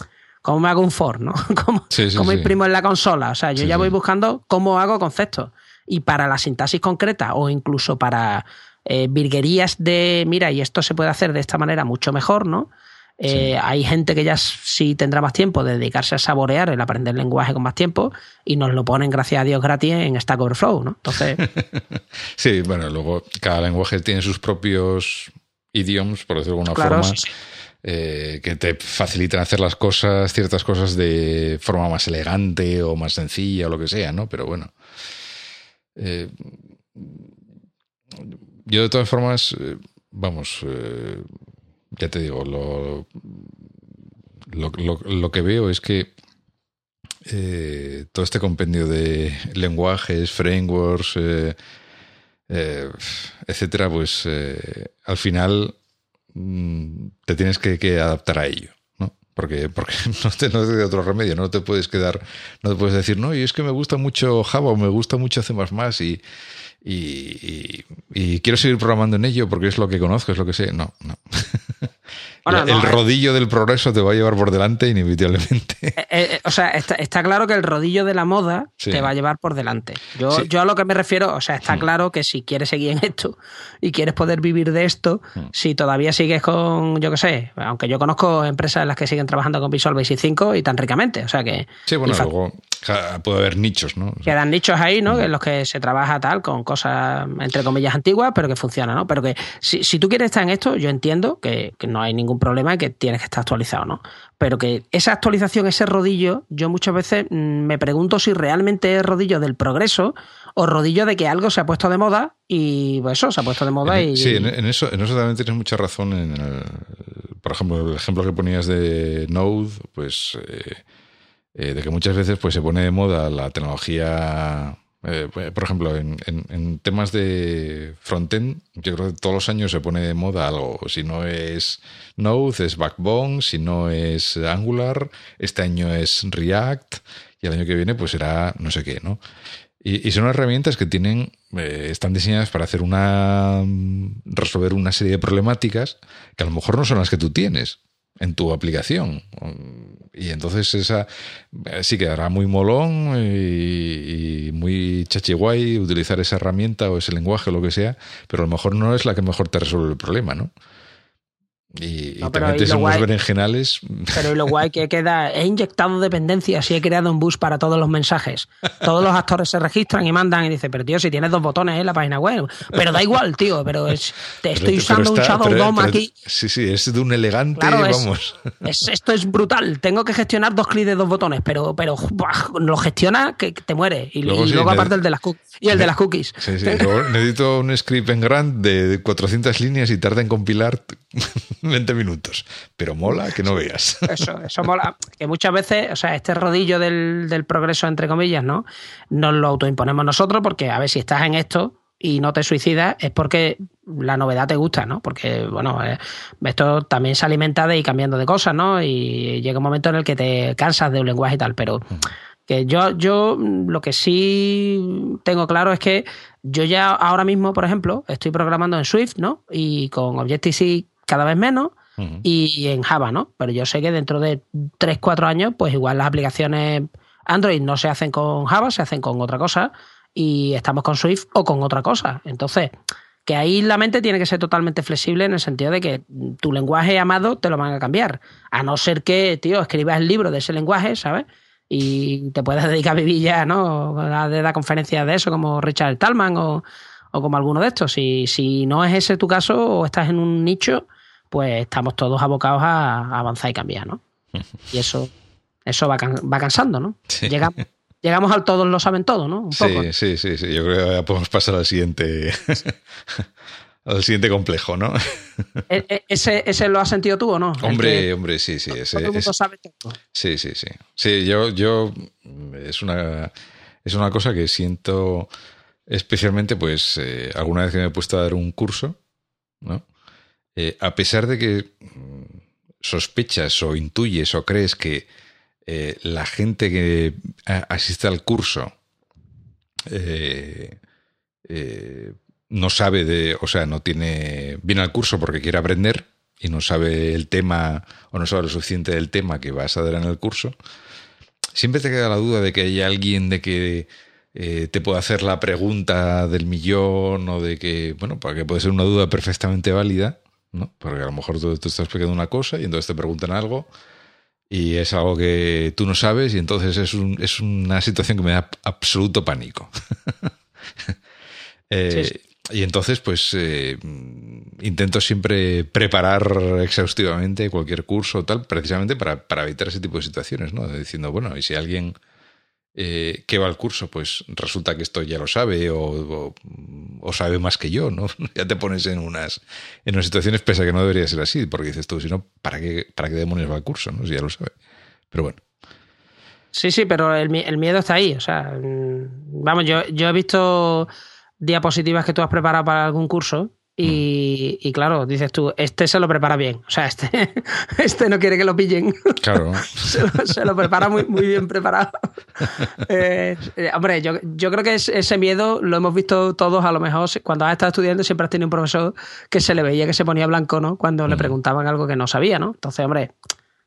cómo me hago un for, ¿no? cómo, imprimo en la consola. O sea, yo ya voy buscando cómo hago conceptos. Y para la sintaxis concreta o incluso para eh, virguerías de, mira, y esto se puede hacer de esta manera mucho mejor, ¿no? Eh, hay gente que ya sí tendrá más tiempo de dedicarse a saborear el aprender lenguaje con más tiempo y nos lo ponen, gracias a Dios, gratis en Stack Overflow, ¿no? Entonces. sí, bueno, luego cada lenguaje tiene sus propios idioms, por decirlo de alguna forma. eh, que te facilitan hacer las cosas, ciertas cosas de forma más elegante o más sencilla o lo que sea, ¿no? Pero bueno. Eh, yo de todas formas, eh, vamos, ya te digo, lo, lo, que veo es que todo este compendio de lenguajes, frameworks, etcétera, pues al final Mm, te tienes que, adaptar a ello. Porque, porque no te, no te otro remedio, no te puedes quedar, no te puedes decir, no, y es que me gusta mucho Java o me gusta mucho C y, y, y, quiero seguir programando en ello porque es lo que conozco, es lo que sé. No, no. el eh. rodillo del progreso te va a llevar por delante inevitablemente. Eh, eh, o sea, está, claro que el rodillo de la moda te va a llevar por delante. Yo, yo a lo que me refiero, o sea, está hmm. claro que si quieres seguir en esto y quieres poder vivir de esto, hmm. si todavía sigues con, yo qué sé, aunque yo conozco empresas en las que siguen trabajando con Visual Basic 5 y tan ricamente, o sea que... Sí, bueno, luego puede haber nichos, ¿no? Quedan nichos ahí, ¿no? Hmm. En los que se trabaja tal, con cosas, entre comillas, antiguas, pero que funcionan, ¿no? Pero que si, si tú quieres estar en esto, yo entiendo que, que no hay ningún problema y que tienes que estar actualizado, ¿no? Pero que esa actualización, ese rodillo, yo muchas veces mm, me pregunto si realmente es rodillo del progreso o rodillo de que algo se ha puesto de moda y pues eso, se ha puesto de moda y... Sí, en, eso, en eso también tienes mucha razón. En por ejemplo, el ejemplo que ponías de Node, pues... Eh, eh, de que muchas veces pues se pone de moda la tecnología eh, pues, por ejemplo, en, temas de frontend, yo creo que todos los años se pone de moda algo. Si no es Node, es Backbone. Si no es Angular, este año es React. Y el año que viene, pues será no sé qué, ¿no? Y, son herramientas que tienen, eh, están diseñadas para hacer una. resolver una serie de problemáticas que a lo mejor no son las que tú tienes en tu aplicación. Y entonces esa eh, sí quedará muy molón y, muy chachiguay utilizar esa herramienta o ese lenguaje o lo que sea, pero a lo mejor no es la que mejor te resuelve el problema, ¿no? Y, te metes en unos berenjenales. Pero lo guay que queda, he inyectado dependencias y he creado un bus para todos los mensajes. Todos los actores se registran y mandan y dice, pero tío, si tienes dos botones en la página web. Pero da igual, tío, pero es, te estoy usando un Shadow DOM aquí. Sí, sí, es de un elegante, vamos. esto es brutal. Tengo que gestionar dos clics de dos botones, pero, pero lo gestiona que te muere. Y luego, aparte el de las cookies. Y el de las cookies. Sí, sí. necesito un script en Grand de 400 líneas y tarda en compilar 20 minutos. Pero mola que no veas. Eso, eso mola. Que muchas veces, o sea, este rodillo del, progreso, entre comillas, ¿no? Nos lo autoimponemos nosotros porque, a ver, si estás en esto y no te suicidas, es porque la novedad te gusta, ¿no? Porque, bueno, eh, esto también se alimenta de ir cambiando de cosas, ¿no? Y llega un momento en el que te cansas de un lenguaje y tal, pero que yo, yo lo que sí tengo claro es que yo ya ahora mismo, por ejemplo, estoy programando en Swift, ¿no? Y con Objective-C cada vez menos y en Java, ¿no? Pero yo sé que dentro de 3, 4 años, pues igual las aplicaciones Android no se hacen con Java, se hacen con otra cosa y estamos con Swift o con otra cosa. Entonces, que ahí la mente tiene que ser totalmente flexible en el sentido de que tu lenguaje amado te lo van a cambiar. A no ser que, tío, escribas el libro de ese lenguaje, ¿sabes? Y te puedas dedicar a vivir ya, ¿no? A dar conferencias de eso, como Richard Talman o, o como alguno de estos. Si, si no es ese tu caso o estás en un nicho, pues estamos todos abocados a, avanzar y cambiar, ¿no? Y eso, eso va, va cansando, ¿no? Llegamos, llegamos al todos lo saben todo, ¿no? sí, sí, sí, sí. Yo creo que ya podemos pasar al siguiente. al siguiente complejo, ¿no? E, e, ¿Ese, ¿Ese, lo has sentido tú o no? Hombre, hombre, sí, sí. Ese, todo el mundo sabe todo. Sí, sí, sí. Sí, yo, yo es una, es una cosa que siento especialmente, pues, eh, alguna vez que me he puesto a dar un curso, ¿no? Eh, a pesar de que mm, sospechas o intuyes o crees que eh, la gente que asiste al curso eh, no sabe de, o sea, no tiene, viene al curso porque quiere aprender y no sabe el tema o no sabe lo suficiente del tema que vas a dar en el curso, siempre te queda la duda de que hay alguien de que te pueda hacer la pregunta del millón o de que, bueno, para que puede ser una duda perfectamente válida, ¿no? Porque a lo mejor tú, estás explicando una cosa y entonces te preguntan algo y es algo que tú no sabes y entonces es, un, es una situación que me da absoluto pánico. Eh, y entonces, pues eh, intento siempre preparar exhaustivamente cualquier curso o tal, precisamente para, para, evitar ese tipo de situaciones, ¿no? Diciendo, bueno, y si alguien eh, que va al curso, pues resulta que esto ya lo sabe o, o, sabe más que yo, ¿no? ya te pones en unas, en unas situaciones pese a que no debería ser así, porque dices tú, si no, ¿para qué, para qué demonios va al curso, no? Si ya lo sabe. Pero bueno. Sí, sí, pero el, el miedo está ahí. O sea, mm, vamos, yo, yo he visto diapositivas que tú has preparado para algún curso y, y, claro, dices tú, este se lo prepara bien. O sea, este, este no quiere que lo pillen. Claro. se, lo, se, lo, prepara muy, muy bien preparado. Eh, eh, hombre, yo, yo creo que ese miedo lo hemos visto todos, a lo mejor, cuando has estado estudiando siempre has tenido un profesor que se le veía que se ponía blanco, ¿no? Cuando le preguntaban algo que no sabía, ¿no? Entonces, hombre,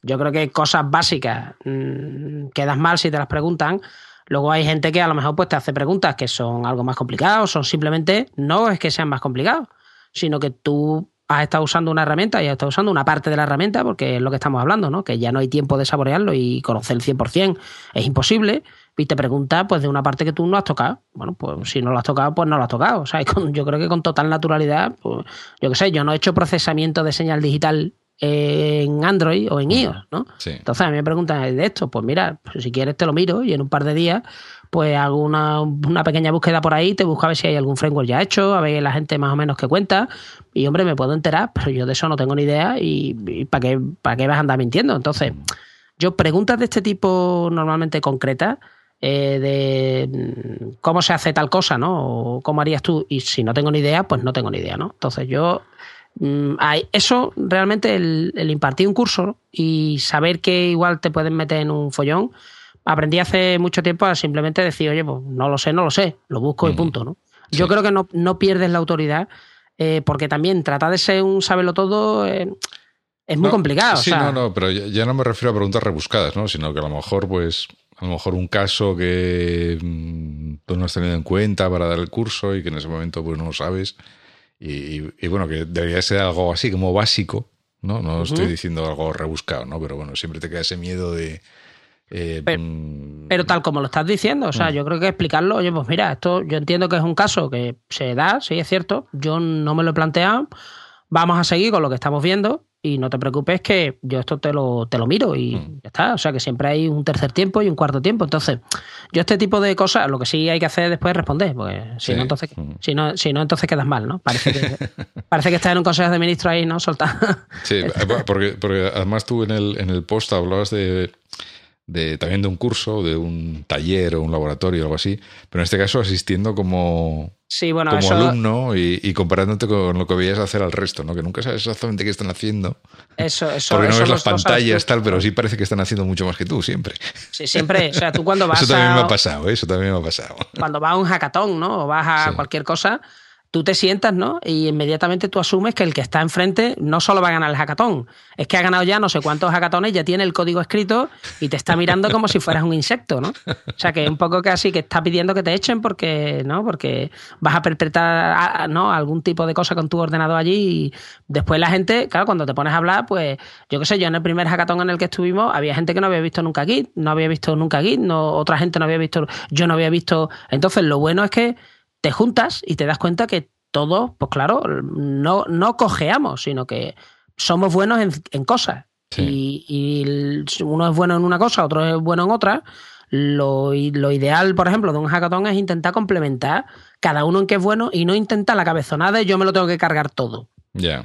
yo creo que cosas básicas mmm, quedas mal si te las preguntan, Luego hay gente que a lo mejor pues te hace preguntas que son algo más complicadas, son simplemente, no es que sean más complicados, sino que tú has estado usando una herramienta y has estado usando una parte de la herramienta, porque es lo que estamos hablando, ¿no? Que ya no hay tiempo de saborearlo y conocer el 100% es imposible. Y te pregunta pues de una parte que tú no has tocado. Bueno, pues si no lo has tocado, pues no lo has tocado. O sea, yo creo que con total naturalidad, pues, yo qué sé, yo no he hecho procesamiento de señal digital en Android o en iOS, ¿no? Sí. Entonces a mí me preguntan de esto, pues mira, pues si quieres te lo miro y en un par de días pues hago una, una, pequeña búsqueda por ahí, te busco a ver si hay algún framework ya hecho, a ver la gente más o menos que cuenta y hombre, me puedo enterar, pero yo de eso no tengo ni idea y, y ¿para qué, para qué vas a andar mintiendo? Entonces, yo preguntas de este tipo normalmente concretas, eh, de cómo se hace tal cosa, ¿no? O cómo harías tú, y si no tengo ni idea, pues no tengo ni idea, ¿no? Entonces yo Mm, eso realmente el, el, impartir un curso y saber que igual te pueden meter en un follón, aprendí hace mucho tiempo a simplemente decir, oye, pues no lo sé, no lo sé, lo busco y punto, ¿no? Sí. Yo creo que no, no, pierdes la autoridad eh, porque también tratar de ser un saberlo todo eh, es muy no, complicado. Sí, o sea, no, no, pero ya, ya, no me refiero a preguntas rebuscadas, ¿no? Sino que a lo mejor, pues, a lo mejor un caso que mmm, tú no has tenido en cuenta para dar el curso y que en ese momento pues no lo sabes y, y, bueno, que debería ser algo así como básico, ¿no? No uh -huh. estoy diciendo algo rebuscado, ¿no? Pero bueno, siempre te queda ese miedo de... Eh, pero, pero, tal como lo estás diciendo, o sea, uh -huh. yo creo que explicarlo, oye, pues mira, esto yo entiendo que es un caso que se da, sí es cierto, yo no me lo he planteado, vamos a seguir con lo que estamos viendo y no te preocupes que yo esto te lo, te lo miro y mm. ya está. O sea que siempre hay un tercer tiempo y un cuarto tiempo. Entonces, yo este tipo de cosas, lo que sí hay que hacer después es responder, porque si sí. no, entonces, mm. si no, si no, entonces quedas mal, ¿no? Parece que, parece que estás en un consejo de ministros ahí, ¿no? Soltando. Sí, porque, porque además tú en el, en el post hablabas de de, también de un curso, de un taller o un laboratorio o algo así, pero en este caso asistiendo como, sí, bueno, como eso... alumno y, y, comparándote con lo que veías hacer al resto, ¿no? que nunca sabes exactamente qué están haciendo. Eso, eso, Porque no eso ves las pantallas, tal, pero sí parece que están haciendo mucho más que tú, siempre. Sí, siempre. O sea, tú cuando vas Eso también a... me ha pasado, ¿eh? eso también me ha pasado. Cuando vas a un hackathon, ¿no? O vas a sí. cualquier cosa, tú te sientas, ¿no? Y inmediatamente tú asumes que el que está enfrente no solo va a ganar el hackathon, es que ha ganado ya no sé cuántos hackatones, ya tiene el código escrito y te está mirando como si fueras un insecto, ¿no? O sea, que es un poco casi que está pidiendo que te echen porque, ¿no? Porque vas a perpetrar, ¿no? Algún tipo de cosa con tu ordenador allí y después la gente, claro, cuando te pones a hablar, pues, yo qué sé, yo en el primer hackathon en el que estuvimos había gente que no había visto nunca Git, no había visto nunca Git, no, otra gente no había visto, yo no había visto, entonces lo bueno es que te juntas y te das cuenta que todos, pues claro, no, no cojeamos, sino que somos buenos en, en cosas. Sí. Y, y, uno es bueno en una cosa, otro es bueno en otra. Lo, lo, ideal, por ejemplo, de un hackathon es intentar complementar cada uno en qué es bueno y no intentar la cabezonada y yo me lo tengo que cargar todo.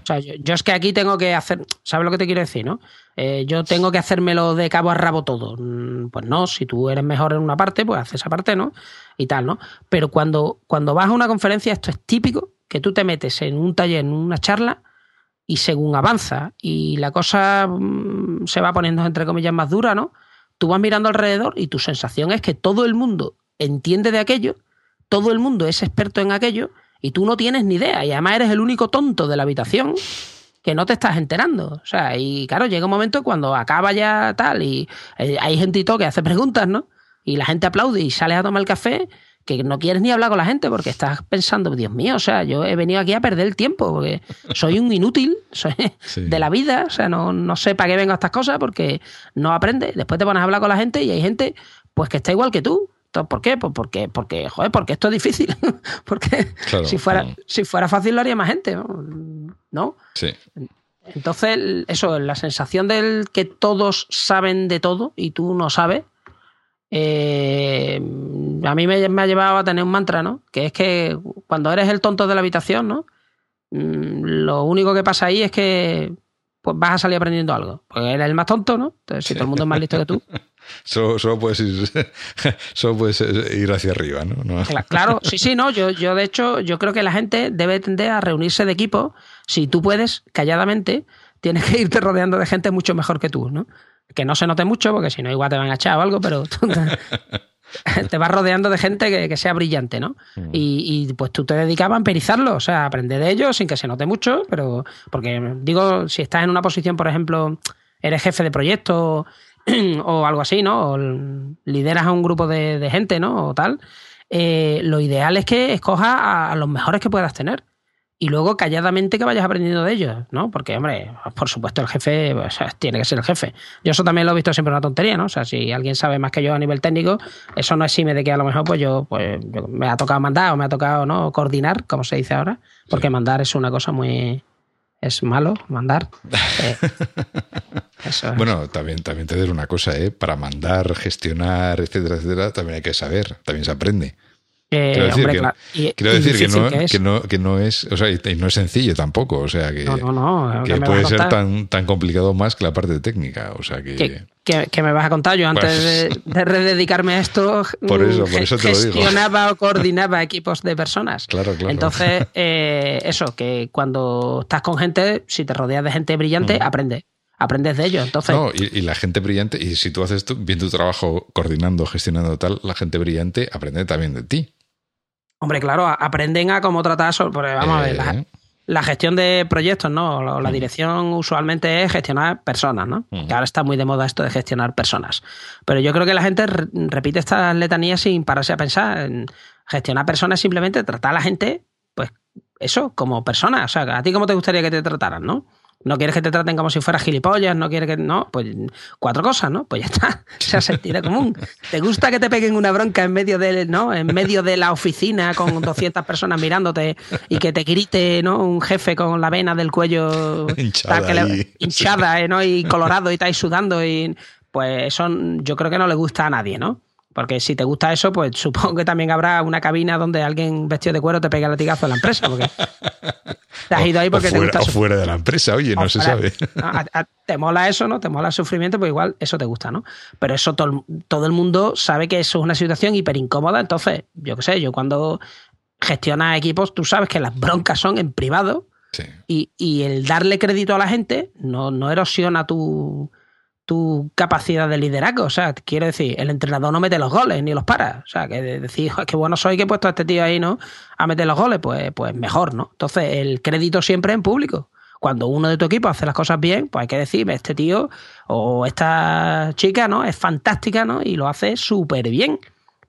O sea, yo, es que aquí tengo que hacer, ¿sabes lo que te quiero decir, no? Eh, yo tengo que hacérmelo de cabo a rabo todo. Mm, pues no, si tú eres mejor en una parte, pues haces esa parte, ¿no? Y tal, ¿no? Pero cuando, cuando vas a una conferencia, esto es típico, que tú te metes en un taller, en una charla, y según avanza y la cosa mmm, se va poniendo, entre comillas, más dura, ¿no? Tú vas mirando alrededor y tu sensación es que todo el mundo entiende de aquello, todo el mundo es experto en aquello, y tú no tienes ni idea, y además eres el único tonto de la habitación que no te estás enterando. O sea, y claro, llega un momento cuando acaba ya tal, y eh, hay todo que hace preguntas, ¿no? Y la gente aplaude y sales a tomar el café, que no quieres ni hablar con la gente porque estás pensando, Dios mío, o sea, yo he venido aquí a perder el tiempo, porque soy un inútil soy sí. de la vida, o sea, no, no sé para qué vengo a estas cosas porque no aprendes. Después te pones a hablar con la gente y hay gente, pues que está igual que tú, ¿Por qué? Pues porque, porque, joder, porque esto es difícil. porque si, fuera, si fuera fácil lo haría más gente, ¿no? Sí. Entonces, eso, la sensación del que todos saben de todo y tú no sabes, eh, a mí me, me, ha llevado a tener un mantra, ¿no? Que es que cuando eres el tonto de la habitación, ¿no? Mm, lo único que pasa ahí es que pues vas a salir aprendiendo algo. Porque eres el más tonto, ¿no? Entonces, si todo el mundo es más listo que tú. solo, puedes ir, solo puedes ir hacia arriba, ¿no? Claro, sí, sí, no. Yo, yo, de hecho, yo creo que la gente debe tender a reunirse de equipo. Si tú puedes, calladamente, tienes que irte rodeando de gente mucho mejor que tú, ¿no? Que no se note mucho, porque si no, igual te van a echar o algo, pero te vas rodeando de gente que, sea brillante, ¿no? Mm. Y, pues tú te dedicabas a emperizarlo, o sea, aprender de ellos sin que se note mucho, pero porque digo, si estás en una posición, por ejemplo, eres jefe de proyecto o algo así, ¿no? O lideras a un grupo de, gente, ¿no? O tal, eh, lo ideal es que escojas a los mejores que puedas tener y luego calladamente que vayas aprendiendo de ellos, ¿no? Porque, hombre, por supuesto el jefe tiene que ser el jefe. Yo eso también lo he visto siempre una tontería, ¿no? O sea, si alguien sabe más que yo a nivel técnico, eso no exime de que a lo mejor pues yo, pues, me ha tocado mandar o me ha tocado, ¿no? Coordinar, como se dice ahora, porque mandar es una cosa muy... Es malo mandar. Eh, bueno, también, también te diré una cosa, ¿eh? Para mandar, gestionar, etcétera, etcétera, también hay que saber, también se aprende quiero decir, que, no, que, no, es, o sea, y no es sencillo tampoco, o sea, que, que puede ser tan, tan complicado más que la parte técnica, o sea, que... Que, me vas a contar, yo antes de, de, rededicarme a esto, por eso, por eso te gestionaba o coordinaba equipos de personas. Claro, claro. Entonces, eh, eso, que cuando estás con gente, si te rodeas de gente brillante, aprende aprendes de ellos. Entonces... No, y, la gente brillante, y si tú haces bien tu trabajo coordinando, gestionando tal, la gente brillante aprende también de ti. Hombre, claro, aprenden a cómo tratar, vamos a ver, la, eh. gestión de proyectos, ¿no? La mm. dirección usualmente es gestionar personas, ¿no? Mm. Que ahora está muy de moda esto de gestionar personas. Pero yo creo que la gente repite estas letanías sin pararse a pensar. En gestionar personas simplemente tratar a la gente, pues eso, como persona. O sea, ¿a ti cómo te gustaría que te trataran, no? No quieres que te traten como si fueras gilipollas, no quieres que. No, pues cuatro cosas, ¿no? Pues ya está. Se ha sentido común. ¿Te gusta que te peguen una bronca en medio de, ¿no? En medio de la oficina con 200 personas mirándote y que te grite, ¿no? Un jefe con la vena del cuello hinchada, hinchada ¿eh? ¿no? Y colorado y estáis sudando y. Pues eso yo creo que no le gusta a nadie, ¿no? Porque si te gusta eso, pues supongo que también habrá una cabina donde alguien vestido de cuero te pega el latigazo en la empresa. Porque te has ido ahí porque te gusta. O fuera de la empresa, oye, no se sabe. te mola eso, ¿no? Te mola el sufrimiento, pues igual eso te gusta, ¿no? Pero eso todo, todo el mundo sabe que eso es una situación hiper incómoda. Entonces, yo qué sé, yo cuando gestionas equipos, tú sabes que las broncas son en privado. Y, y el darle crédito a la gente no, no erosiona tu capacidad de liderazgo. O sea, quiero decir, el entrenador no mete los goles ni los para. O sea, que decir, qué bueno soy que he puesto a este tío ahí, ¿no? A meter los goles, pues, pues mejor, ¿no? Entonces, el crédito siempre en público. Cuando uno de tu equipo hace las cosas bien, pues hay que decir, este tío o esta chica, ¿no? Es fantástica, ¿no? Y lo hace súper bien.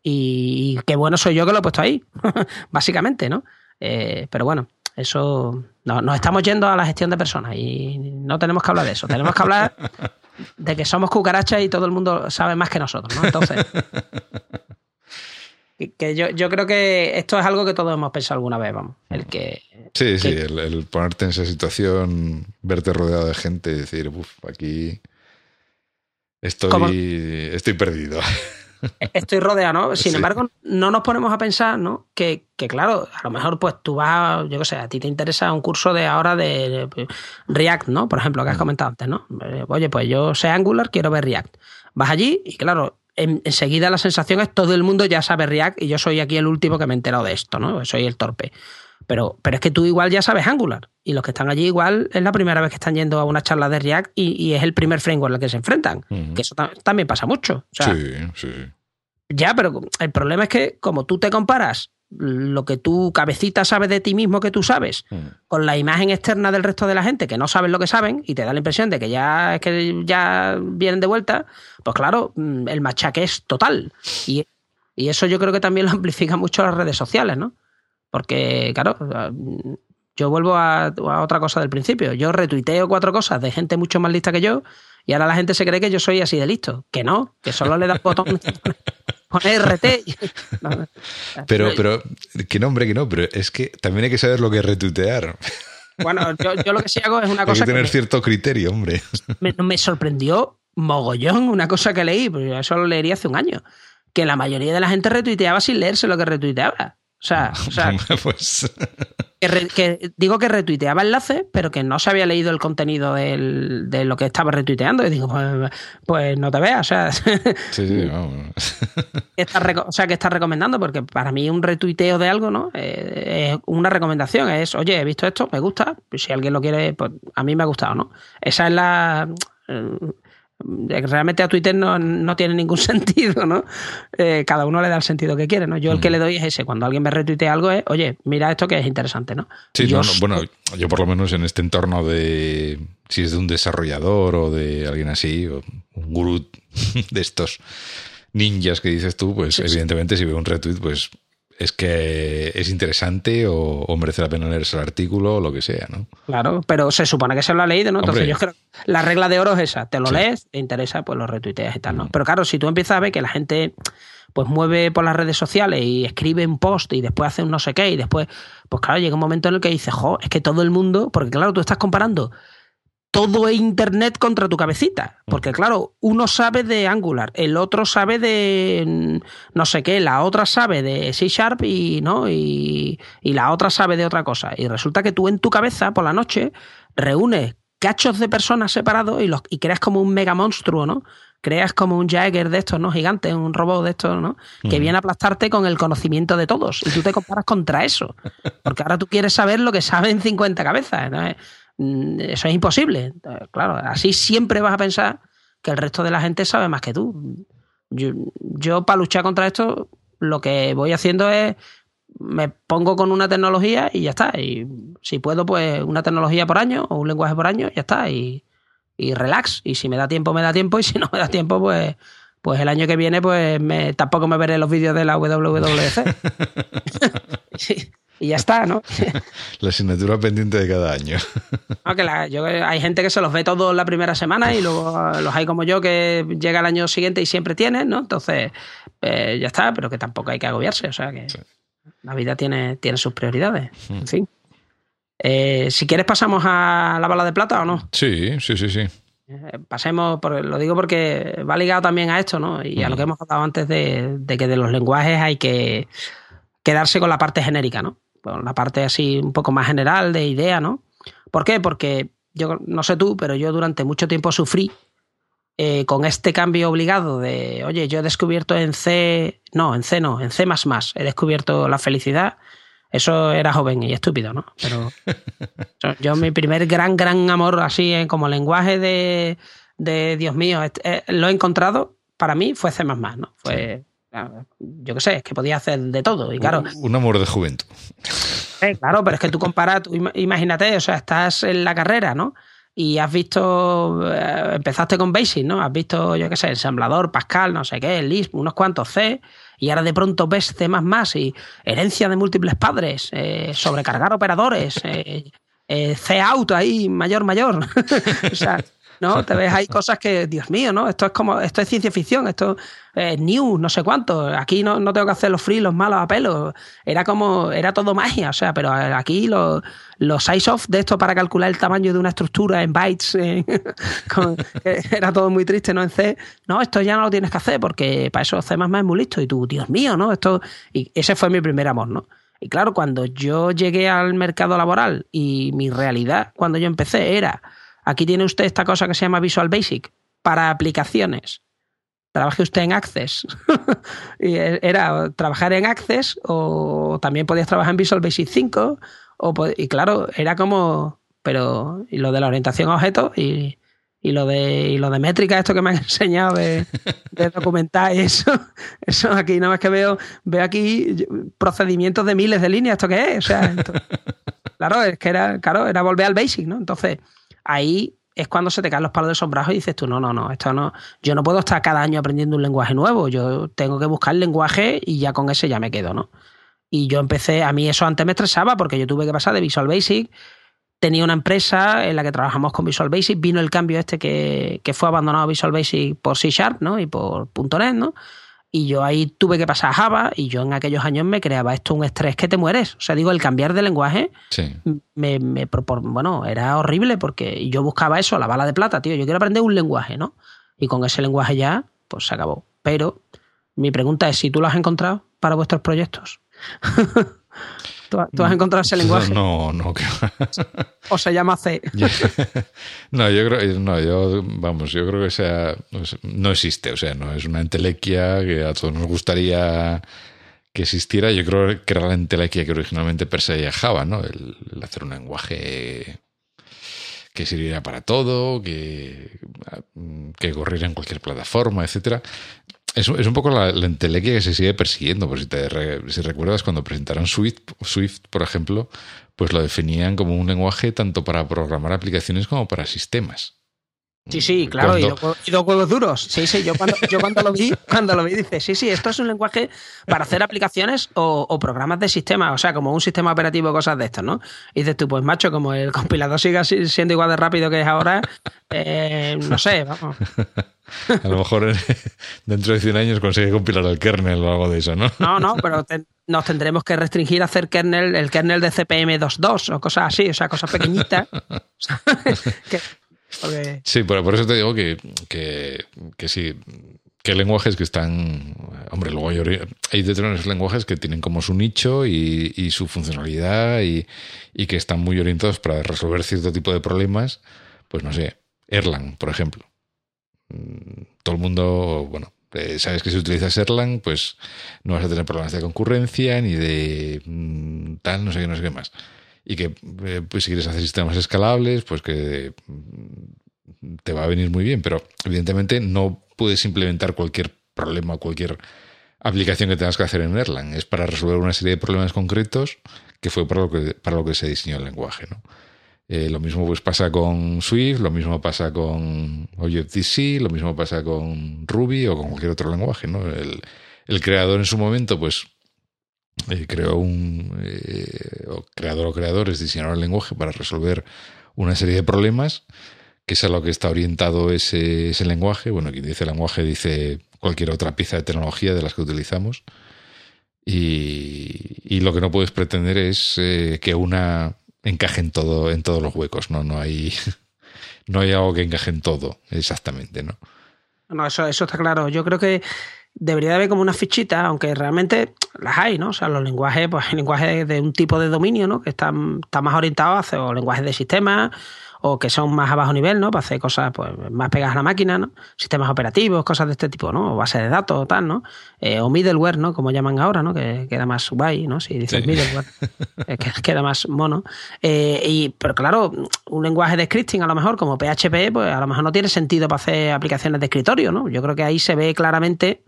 Y qué bueno soy yo que lo he puesto ahí, básicamente, ¿no? Eh, pero bueno, eso no, nos estamos yendo a la gestión de personas y no tenemos que hablar de eso. Tenemos que hablar de que somos cucarachas y todo el mundo sabe más que nosotros, ¿no? Entonces. que yo, yo, creo que esto es algo que todos hemos pensado alguna vez, vamos. El que. Sí, sí, el, ponerte en esa situación, verte rodeado de gente y decir, uff, aquí estoy, estoy perdido. Estoy rodeado, ¿no? Sin embargo, no nos ponemos a pensar, ¿no? Que, claro, a lo mejor pues tú vas, yo qué sé, a ti te interesa un curso de ahora de React, ¿no? Por ejemplo, que has comentado antes, ¿no? Eh, oye, pues yo sé Angular, quiero ver React. Vas allí y claro, enseguida la sensación es todo el mundo ya sabe React y yo soy aquí el último que me he enterado de esto, ¿no? Soy el torpe. Pero, pero es que tú igual ya sabes Angular. Y los que están allí igual es la primera vez que están yendo a una charla de React y, es el primer framework al que se enfrentan. Que eso también pasa mucho. sí, sí. Ya, pero el problema es que como tú te comparas lo que tu cabecita sabe de ti mismo que tú sabes, con la imagen externa del resto de la gente que no saben lo que saben y te da la impresión de que ya es que ya vienen de vuelta, pues claro, mm, el machaque es total. Y, y eso yo creo que también lo amplifica mucho las redes sociales, ¿no? Porque, claro, yo vuelvo a, otra cosa del principio. Yo retuiteo cuatro cosas de gente mucho más lista que yo y ahora la gente se cree que yo soy así de listo. Que no, que solo le das botón Pone RT. pero, pero, que nombre, que no, pero es que también hay que saber lo que es retuitear. Bueno, yo, lo que sí hago es una cosa. Hay que tener cierto criterio, hombre. Me, me, sorprendió mogollón una cosa que leí, porque eso lo leería hace un año. Que la mayoría de la gente retuiteaba sin leerse lo que retuiteaba. O sea, o sea pues... que, digo que retuiteaba enlaces, pero que no se había leído el contenido del, de lo que estaba retuiteando. Y digo, pues, pues no te veas. O sea, sí, sí, vamos. o sea, que estás recomendando, porque para mí un retuiteo de algo, ¿no? Eh, es una recomendación. Es, oye, he visto esto, me gusta. Si alguien lo quiere, pues a mí me ha gustado, ¿no? Esa es la realmente a Twitter no, tiene ningún sentido, ¿no? Eh, cada uno le da el sentido que quiere, ¿no? Yo el que le doy es ese. Cuando alguien me retuitea algo es, oye, mira esto que es interesante, ¿no? Sí, bueno, yo por lo menos en este entorno de, si es de un desarrollador o de alguien así, o un gurú de estos ninjas que dices tú, pues evidentemente si veo un retweet, pues es que es interesante o, merece la pena leerse el artículo o lo que sea, ¿no? Claro, pero se supone que se lo ha leído, ¿no? Entonces yo creo la regla de oro es esa, te lo lees, te interesa, pues lo retuiteas y tal, ¿no? Mm. Pero claro, si tú empiezas a ver que la gente pues mueve por las redes sociales y escribe un post y después hace un no sé qué y después, pues claro, llega un momento en el que dices, jo, es que todo el mundo, porque claro, tú estás comparando todo Internet contra tu cabecita. Porque claro, uno sabe de Angular, el otro sabe de mm, no sé qué, la otra sabe de C Sharp y, ¿no? y, y la otra sabe de otra cosa. Y resulta que tú en tu cabeza, por la noche, reúnes cachos de personas separados y, los, y creas como un mega monstruo, ¿no? Creas como un Jagger de estos, ¿no? Gigante, un robot de estos, ¿no? Que viene a aplastarte con el conocimiento de todos. Y tú te comparas contra eso. Porque ahora tú quieres saber lo que saben 50 cabezas. ¿no? Mm, eso es imposible. Claro, así siempre vas a pensar que el resto de la gente sabe más que tú. Yo, para luchar contra esto, lo que voy haciendo es me pongo con una tecnología y ya está. Y si puedo, pues una tecnología por año o un lenguaje por año, ya está. Y, relax. Y si me da tiempo, me da tiempo. Y si no me da tiempo, pues, pues el año que viene, pues me, tampoco me veré los vídeos de la WWDC. y ya está, ¿no? la asignatura pendiente de cada año. hay gente que se los ve todos la primera semana y luego los hay como yo que llega el año siguiente y siempre tienen, ¿no? Entonces, eh, ya está, pero que tampoco hay que agobiarse, o sea que la vida tiene, tiene sus prioridades, hmm. en fin. Eh, si quieres pasamos a la bala de plata o no. Sí, sí, sí, sí. Eh, pasemos, por, lo digo porque va ligado también a esto, ¿no? Y a lo hmm. que hemos hablado antes de, de que de los lenguajes hay que quedarse con la parte genérica, ¿no? La parte así un poco más general de idea, ¿no? ¿Por qué? Porque yo no sé tú, pero yo durante mucho tiempo sufrí eh, con este cambio obligado de, oye, yo he descubierto en C, no, en C no, en C he descubierto la felicidad. Eso era joven y estúpido, ¿no? Pero yo mi primer gran, gran amor así eh, como lenguaje de, de Dios mío, eh, lo he encontrado, para mí fue C, ¿no? Fue yo qué sé, es que podía hacer de todo. Y claro, un, amor de juventud. Eh, claro, pero es que tú comparas, imagínate, o sea, estás en la carrera, ¿no? Y has visto, eh, empezaste con Basic, ¿no? Has visto, yo qué sé, ensamblador, Pascal, no sé qué, Lisp, unos cuantos C, y ahora de pronto ves C y herencia de múltiples padres, eh, sobrecargar operadores, C out ahí, mayor, mayor. o sea, ¿no? Te ves ahí cosas que, Dios mío, ¿no? Esto es como, esto es ciencia ficción, esto es news, no sé cuánto. Aquí no, no tengo que hacer los free, los malos a pelo. Era como, era todo magia, o sea, pero aquí los, los size-off de esto para calcular el tamaño de una estructura en bytes, era todo muy triste, ¿no? En C, no, esto ya no lo tienes que hacer porque para eso C es muy listo. Y tú, Dios mío, ¿no? Esto, y ese fue mi primer amor, ¿no? Y claro, cuando yo llegué al mercado laboral y mi realidad cuando yo empecé era Aquí tiene usted esta cosa que se llama Visual Basic para aplicaciones. Trabaje usted en Access. y era trabajar en Access o también podías trabajar en Visual Basic 5. O, y claro, era como. Pero. Y lo de la orientación a objetos y, lo de y lo de métrica, esto que me han enseñado de, documentar eso, eso aquí nada más que veo, veo aquí procedimientos de miles de líneas, ¿esto qué es? O sea, claro, es que era, claro, era volver al basic, ¿no? Entonces, ahí es cuando se te caen los palos de sombrajo y dices tú, no, no, no, esto no, yo no puedo estar cada año aprendiendo un lenguaje nuevo, yo tengo que buscar el lenguaje y ya con ese ya me quedo, ¿no? Y yo empecé, a mí eso antes me estresaba porque yo tuve que pasar de Visual Basic, tenía una empresa en la que trabajamos con Visual Basic, vino el cambio este que, que fue abandonado Visual Basic por C Sharp, ¿no? Y por .NET, ¿no? Y yo ahí tuve que pasar a Java y yo en aquellos años me creaba esto un estrés que te mueres. O sea, digo, el cambiar de lenguaje me, me bueno, era horrible porque yo buscaba eso, la bala de plata, tío. Yo quiero aprender un lenguaje, ¿no? Y con ese lenguaje ya, pues se acabó. Pero mi pregunta es si tú lo has encontrado para vuestros proyectos. ¿Tú, has encontrado ese lenguaje? No, no. ¿O se llama C? no, yo creo, no, yo, vamos, yo creo que sea, no existe, o sea, no es una entelequia que a todos nos gustaría que existiera. Yo creo que era la entelequia que originalmente perseguía Java, ¿no? El, hacer un lenguaje que sirviera para todo, que, que corriera en cualquier plataforma, etcétera. Es, un poco la, entelequia que se sigue persiguiendo. Pues si, te si recuerdas, cuando presentaron Swift, Swift, por ejemplo, pues lo definían como un lenguaje tanto para programar aplicaciones como para sistemas. Sí, sí, claro, y, dos, huevos duros. Sí, sí, yo cuando, yo cuando lo vi, cuando lo vi, dice, sí, sí, esto es un lenguaje para hacer aplicaciones o, programas de sistema, o sea, como un sistema operativo, o cosas de estas, ¿no? Y dices tú, pues macho, como el compilador siga siendo igual de rápido que es ahora, eh, no sé, vamos. A lo mejor dentro de 100 años consigue compilar el kernel o algo de eso, ¿no? No, no, pero nos tendremos que restringir a hacer kernel, el kernel de CPM 2.2 o cosas así, o sea, cosas pequeñitas. Sí, por, eso te digo que, que, sí, que lenguajes que están. Hombre, luego hay, hay determinados lenguajes que tienen como su nicho y, su funcionalidad y, que están muy orientados para resolver cierto tipo de problemas. Pues no sé, Erlang, por ejemplo. Mm, todo el mundo, bueno, eh, sabes que si utilizas Erlang, pues no vas a tener problemas de concurrencia ni de mm, tal, no sé qué, no sé qué más y que eh, pues si quieres hacer sistemas escalables, pues que mm, te va a venir muy bien, pero evidentemente no puedes implementar cualquier problema, cualquier aplicación que tengas que hacer en Erlang. Es para resolver una serie de problemas concretos que fue para lo que, para lo que se diseñó el lenguaje. ¿no? Eh, lo mismo pues pasa con Swift, lo mismo pasa con Objective-C, lo mismo pasa con Ruby o con cualquier otro lenguaje. ¿no? El, el creador en su momento pues eh, creó un eh, creador o creadores diseñaron el lenguaje para resolver una serie de problemas, que es a lo que está orientado ese, ese lenguaje. Bueno, quien dice lenguaje dice cualquier otra pieza de tecnología de las que utilizamos. Y, lo que no puedes pretender es eh, que una encaje en todo, en todos los huecos, ¿no? No hay, no hay algo que encaje en todo, exactamente, ¿no? No, eso, eso está claro. Yo creo que debería haber como una fichita, aunque realmente las hay, ¿no? O sea, los lenguajes, pues hay lenguajes de un tipo de dominio, ¿no? Que están, están más orientados hacia o lenguajes de sistemas o que son más a bajo nivel, ¿no? Para hacer cosas pues, más pegadas a la máquina, ¿no? Sistemas operativos, cosas de este tipo, ¿no? O bases de datos o tal, ¿no? Eh, o middleware, ¿no? Como llaman ahora, ¿no? Que queda más guay, ¿no? Si dices middleware, eh, que queda más mono. Eh, y, pero claro, un lenguaje de scripting a lo mejor como PHP, pues a lo mejor no tiene sentido para hacer aplicaciones de escritorio, ¿no? Yo creo que ahí se ve claramente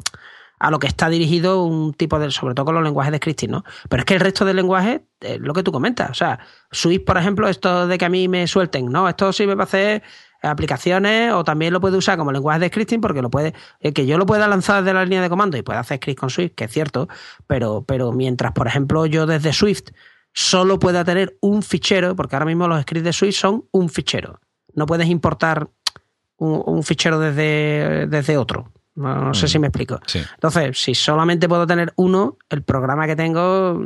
a lo que está dirigido un tipo de, sobre todo con los lenguajes de scripting, ¿no? Pero es que el resto del lenguaje es lo que tú comentas. O sea, Swift, por ejemplo, esto de que a mí me suelten, no, esto sirve para hacer aplicaciones o también lo puede usar como lenguaje de scripting porque lo puede, eh, que yo lo pueda lanzar desde la línea de comando y pueda hacer script con Swift, que es cierto, pero, pero mientras, por ejemplo, yo desde Swift solo pueda tener un fichero, porque ahora mismo los scripts de Swift son un fichero. No puedes importar un, un fichero desde, desde otro. No, sé si me explico. Entonces, si solamente puedo tener uno, el programa que tengo,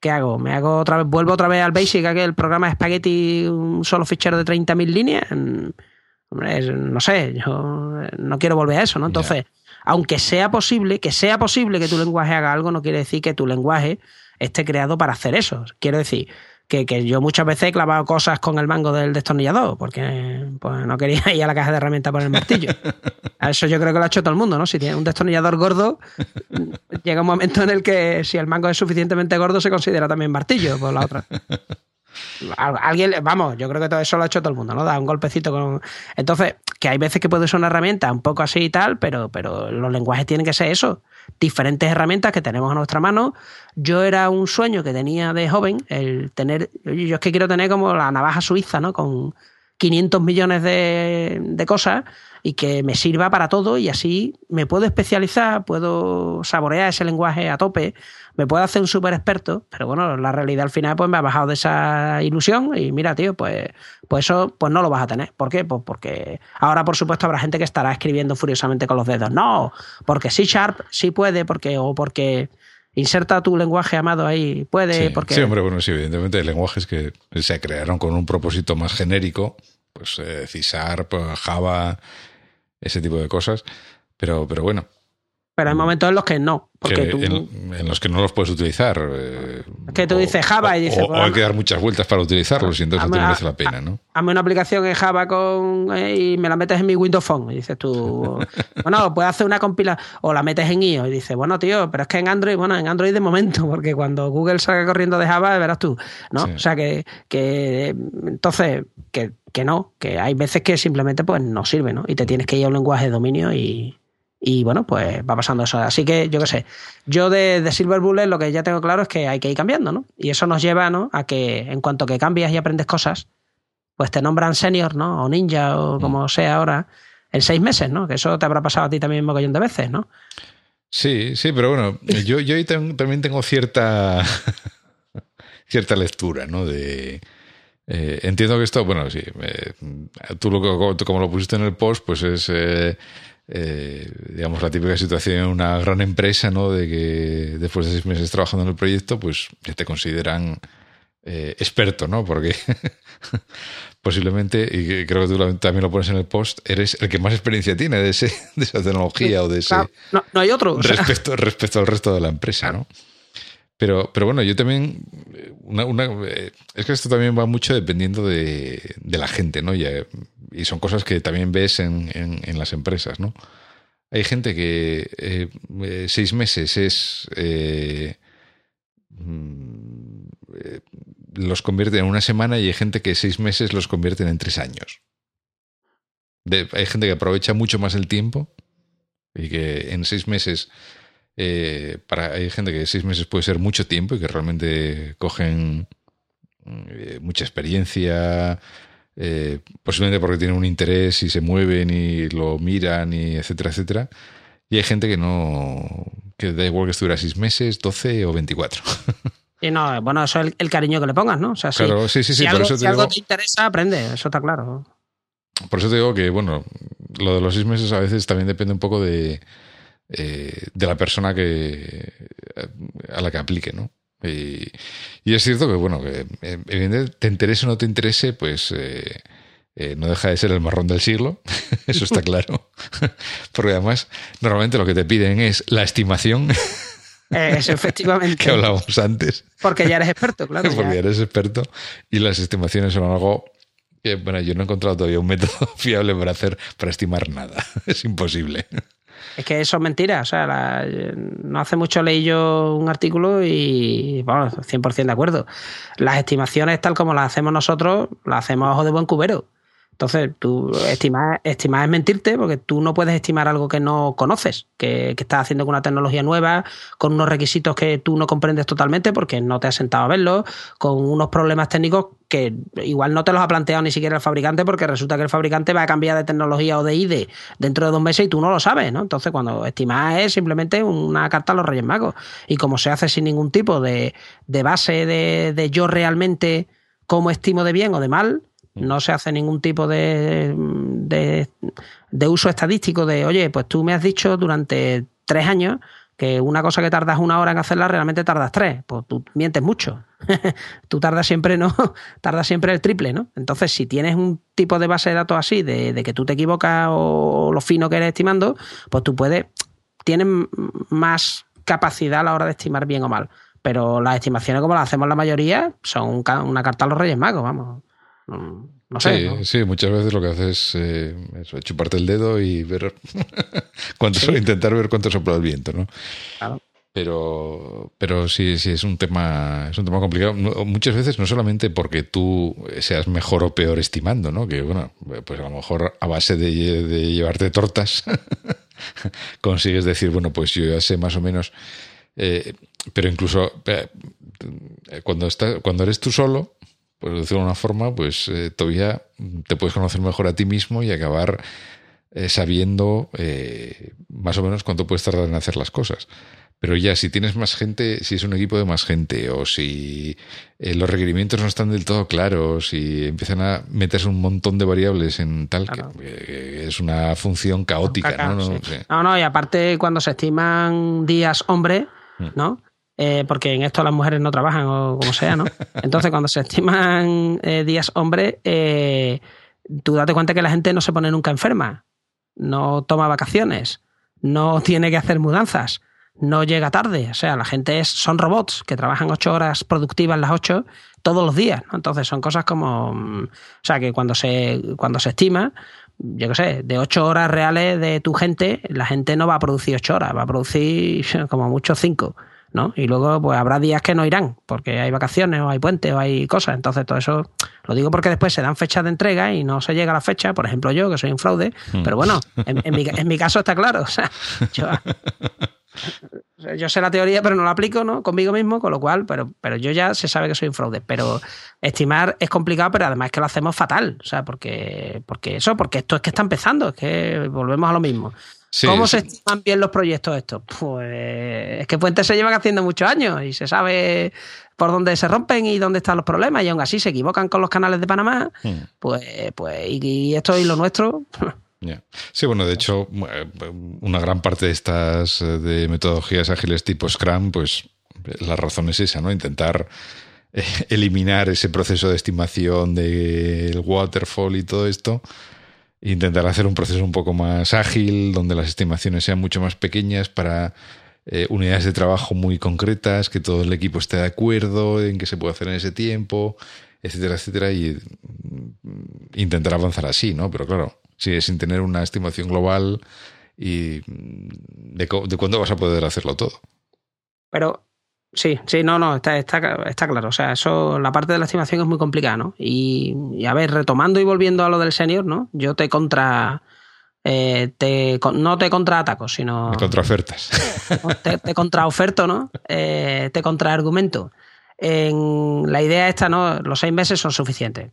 ¿qué hago? ¿Me hago otra vez, vuelvo otra vez al Basic, a que el programa Spaghetti, un solo fichero de 30.000 líneas? no sé, yo no quiero volver a eso, ¿no? Entonces, aunque sea posible, que sea posible que tu lenguaje haga algo, no quiere decir que tu lenguaje esté creado para hacer eso. Quiero decir, que, que, yo muchas veces he clavado cosas con el mango del destornillador, porque pues, no quería ir a la caja de herramientas por el martillo. A eso yo creo que lo ha hecho todo el mundo, ¿no? Si tiene un destornillador gordo, llega un momento en el que si el mango es suficientemente gordo se considera también martillo por la otra. Alguien, vamos, yo creo que todo eso lo ha hecho todo el mundo, ¿no? Da un golpecito con. Entonces, que hay veces que puede ser una herramienta un poco así y tal, pero, pero los lenguajes tienen que ser eso. Diferentes herramientas que tenemos a nuestra mano. Yo era un sueño que tenía de joven, el tener. Yo es que quiero tener como la navaja suiza, ¿no? Con 500 millones de, de cosas y que me sirva para todo y así me puedo especializar, puedo saborear ese lenguaje a tope, me puedo hacer un súper experto, pero bueno, la realidad al final pues me ha bajado de esa ilusión y mira, tío, pues, pues eso pues no lo vas a tener. ¿Por qué? Pues porque ahora por supuesto habrá gente que estará escribiendo furiosamente con los dedos. No, porque C Sharp sí puede, porque o porque inserta tu lenguaje amado ahí, puede, Sí, porque... sí, hombre, bueno, sí, evidentemente hay lenguajes que se crearon con un propósito más genérico, pues eh, C Sharp, Java, ese tipo de cosas. Pero, pero bueno, Pero hay momentos en los que no, porque que tú... en, en los que no los puedes utilizar. eh, Es que tú o- dices Java y dices, O, o hay que dar muchas vueltas para utilizarlos y entonces no te merece la pena, ¿no? hazme una aplicación en Java con eh, y me la metes en mi Windows Phone. Y dices tú, bueno, puedes hacer una compila o la metes en iOS. Y dices, bueno, tío, pero es que en Android, bueno, en Android de momento, porque cuando Google salga corriendo de Java, verás tú, ¿no? Sí. O sea que, que entonces, que, que no, que hay veces que simplemente pues no sirve, ¿no? Y te tienes que ir a un lenguaje de dominio y, y bueno, pues va pasando eso. Así que yo qué sé, yo de, de Silver Bullet lo que ya tengo claro es que hay que ir cambiando, ¿no? Y eso nos lleva, ¿no? A que en cuanto que cambias y aprendes cosas, pues te nombran senior, ¿no? O ninja o como sea ahora, en seis meses, ¿no? Que eso te habrá pasado a ti también un mogollón de veces, ¿no? Sí, sí, pero bueno, yo, yo también tengo cierta cierta lectura, ¿no? De eh, entiendo que esto, bueno, sí, eh, tú lo como lo pusiste en el post, pues es eh, eh, digamos la típica situación en una gran empresa, ¿no? De que después de seis meses trabajando en el proyecto, pues ya te consideran eh, experto, ¿no? Porque posiblemente, y creo que tú también lo pones en el post, eres el que más experiencia tiene de, ese, de esa tecnología o de ese no, no hay otro. o sea, respecto, respecto al resto de la empresa, ¿no? Pero, pero bueno, yo también. Una, una- eh, es que esto también va mucho dependiendo de, de la gente, ¿no? Y, eh, y son cosas que también ves en, en- las empresas, ¿no? Hay gente que eh, eh, seis meses es. eh, mm, los convierte en una semana y hay gente que seis meses los convierten en tres años. Hay gente que aprovecha mucho más el tiempo y que en seis meses para hay gente que seis meses puede ser mucho tiempo y que realmente cogen eh, mucha experiencia eh, posiblemente porque tienen un interés y se mueven y lo miran y etcétera etcétera y hay gente que no que da igual que estuviera seis meses 12 o 24 Y no, bueno, eso es el, el cariño que le pongas, ¿no? O sea, si, claro sí sí sí si por algo, eso si te algo digo te interesa, aprende, eso está claro. Por eso te digo que, bueno, lo de los seis meses a veces también depende un poco de, eh, de la persona que a la que aplique, ¿no? Y, y es cierto que, bueno, que eh, evidentemente te interese o no te interese, pues eh, eh, no deja de ser el marrón del siglo, eso está claro. Porque además, normalmente lo que te piden es la estimación Eh, Eso, efectivamente. que hablábamos antes. Porque ya eres experto, claro. ya. porque eres experto y las estimaciones son algo que, bueno, yo no he encontrado todavía un método fiable para hacer, para estimar nada. Es imposible. Es que eso es mentira. O sea, la- no hace mucho leí yo un artículo y, vamos, 100% de acuerdo. Las estimaciones, tal como las hacemos nosotros, las hacemos a ojo de buen cubero. Entonces, tú estimar, estimar es mentirte porque tú no puedes estimar algo que no conoces, que, estás haciendo con una tecnología nueva, con unos requisitos que tú no comprendes totalmente porque no te has sentado a verlos, con unos problemas técnicos que igual no te los ha planteado ni siquiera el fabricante porque resulta que el fabricante va a cambiar de tecnología o de IDE dentro de dos meses y tú no lo sabes, ¿no? Entonces, cuando estimar es simplemente una carta a los Reyes Magos. Y como se hace sin ningún tipo de, de base de, de yo realmente cómo estimo de bien o de mal, no se hace ningún tipo de, de, uso estadístico de, oye, pues tú me has dicho durante tres años que una cosa que tardas una hora en hacerla realmente tardas tres. Pues tú mientes mucho. tú tardas siempre, ¿no? tardas siempre el triple, ¿no? Entonces, si tienes un tipo de base de datos así, de, de que tú te equivocas o lo fino que eres estimando, pues tú puedes, tienes más capacidad a la hora de estimar bien o mal. Pero las estimaciones, como las hacemos la mayoría, son una carta a los Reyes Magos, vamos. No sé. sí, ¿no? sí, muchas veces lo que haces es eh, eso, chuparte el dedo y ver cuánto Sí. intentar ver cuánto sopla el viento, ¿no? Claro. Pero, pero sí, sí, es un tema, es un tema complicado. Muchas veces no solamente porque tú seas mejor o peor estimando, ¿no? Que bueno, pues a lo mejor a base de, lle- de llevarte tortas consigues decir, bueno, pues yo ya sé más o menos. eh, pero incluso eh, cuando estás, cuando eres tú solo, pues de alguna forma, pues eh, todavía te puedes conocer mejor a ti mismo y acabar eh, sabiendo eh, más o menos cuánto puedes tardar en hacer las cosas. Pero ya, si tienes más gente, si es un equipo de más gente, o si los requerimientos no están del todo claros, y empiezan a meterse un montón de variables en tal, que es una función caótica, ¿no? No, no, y aparte cuando se estiman días hombre, mm. ¿no? Eh, porque en esto las mujeres no trabajan o como sea, ¿no? Entonces, cuando se estiman eh, días hombre, tú date cuenta que la gente no se pone nunca enferma, no toma vacaciones, no tiene que hacer mudanzas no llega tarde. O sea, la gente es, son robots que trabajan ocho horas productivas las ocho todos los días. Entonces son cosas como, mm, o sea, que cuando se, cuando se estima, yo qué sé, de ocho horas reales de tu gente, la gente no va a producir ocho horas, va a producir como mucho cinco. ¿No? Y luego pues habrá días que no irán, porque hay vacaciones o hay puentes o hay cosas. Entonces todo eso lo digo porque después se dan fechas de entrega y no se llega a la fecha, por ejemplo yo, que soy un fraude, mm. pero bueno, en, mi, en, mi, caso está claro. O sea, yo, yo sé la teoría, pero no la aplico, ¿no? Conmigo mismo, con lo cual, pero, pero yo ya se sabe que soy un fraude. Pero estimar es complicado, pero además es que lo hacemos fatal. O sea, porque, porque eso, porque esto es que está empezando, es que volvemos a lo mismo. ¿Cómo se estiman bien los proyectos estos? Pues es que puentes se llevan haciendo muchos años y se sabe por dónde se rompen y dónde están los problemas y aún así se equivocan con los canales de Panamá. Hmm. Pues, pues y, esto y lo nuestro. Sí, bueno, de hecho, eh, una gran parte de estas eh, de metodologías ágiles tipo Scrum, pues la razón es esa, ¿no? Intentar eh, eliminar ese proceso de estimación del waterfall y todo esto. Intentar hacer un proceso un poco más ágil, donde las estimaciones sean mucho más pequeñas para unidades de trabajo muy concretas, que todo el equipo esté de acuerdo en qué se puede hacer en ese tiempo, etcétera, etcétera, y mm, intentar avanzar así, ¿no? Pero claro, Sí, sin tener una estimación global y de, de cuándo vas a poder hacerlo todo. Pero sí, sí, no, no, está, está, está, claro. O sea, eso, la parte de la estimación es muy complicada, ¿no? Y, a ver, retomando y volviendo a lo del senior, ¿no? Yo te contra. Eh, te, no te contraataco, sino. Te contraofertas. Te, te contraoferto, ¿no? Eh, te contraargumento. En la idea esta, ¿no? Los seis meses son suficientes.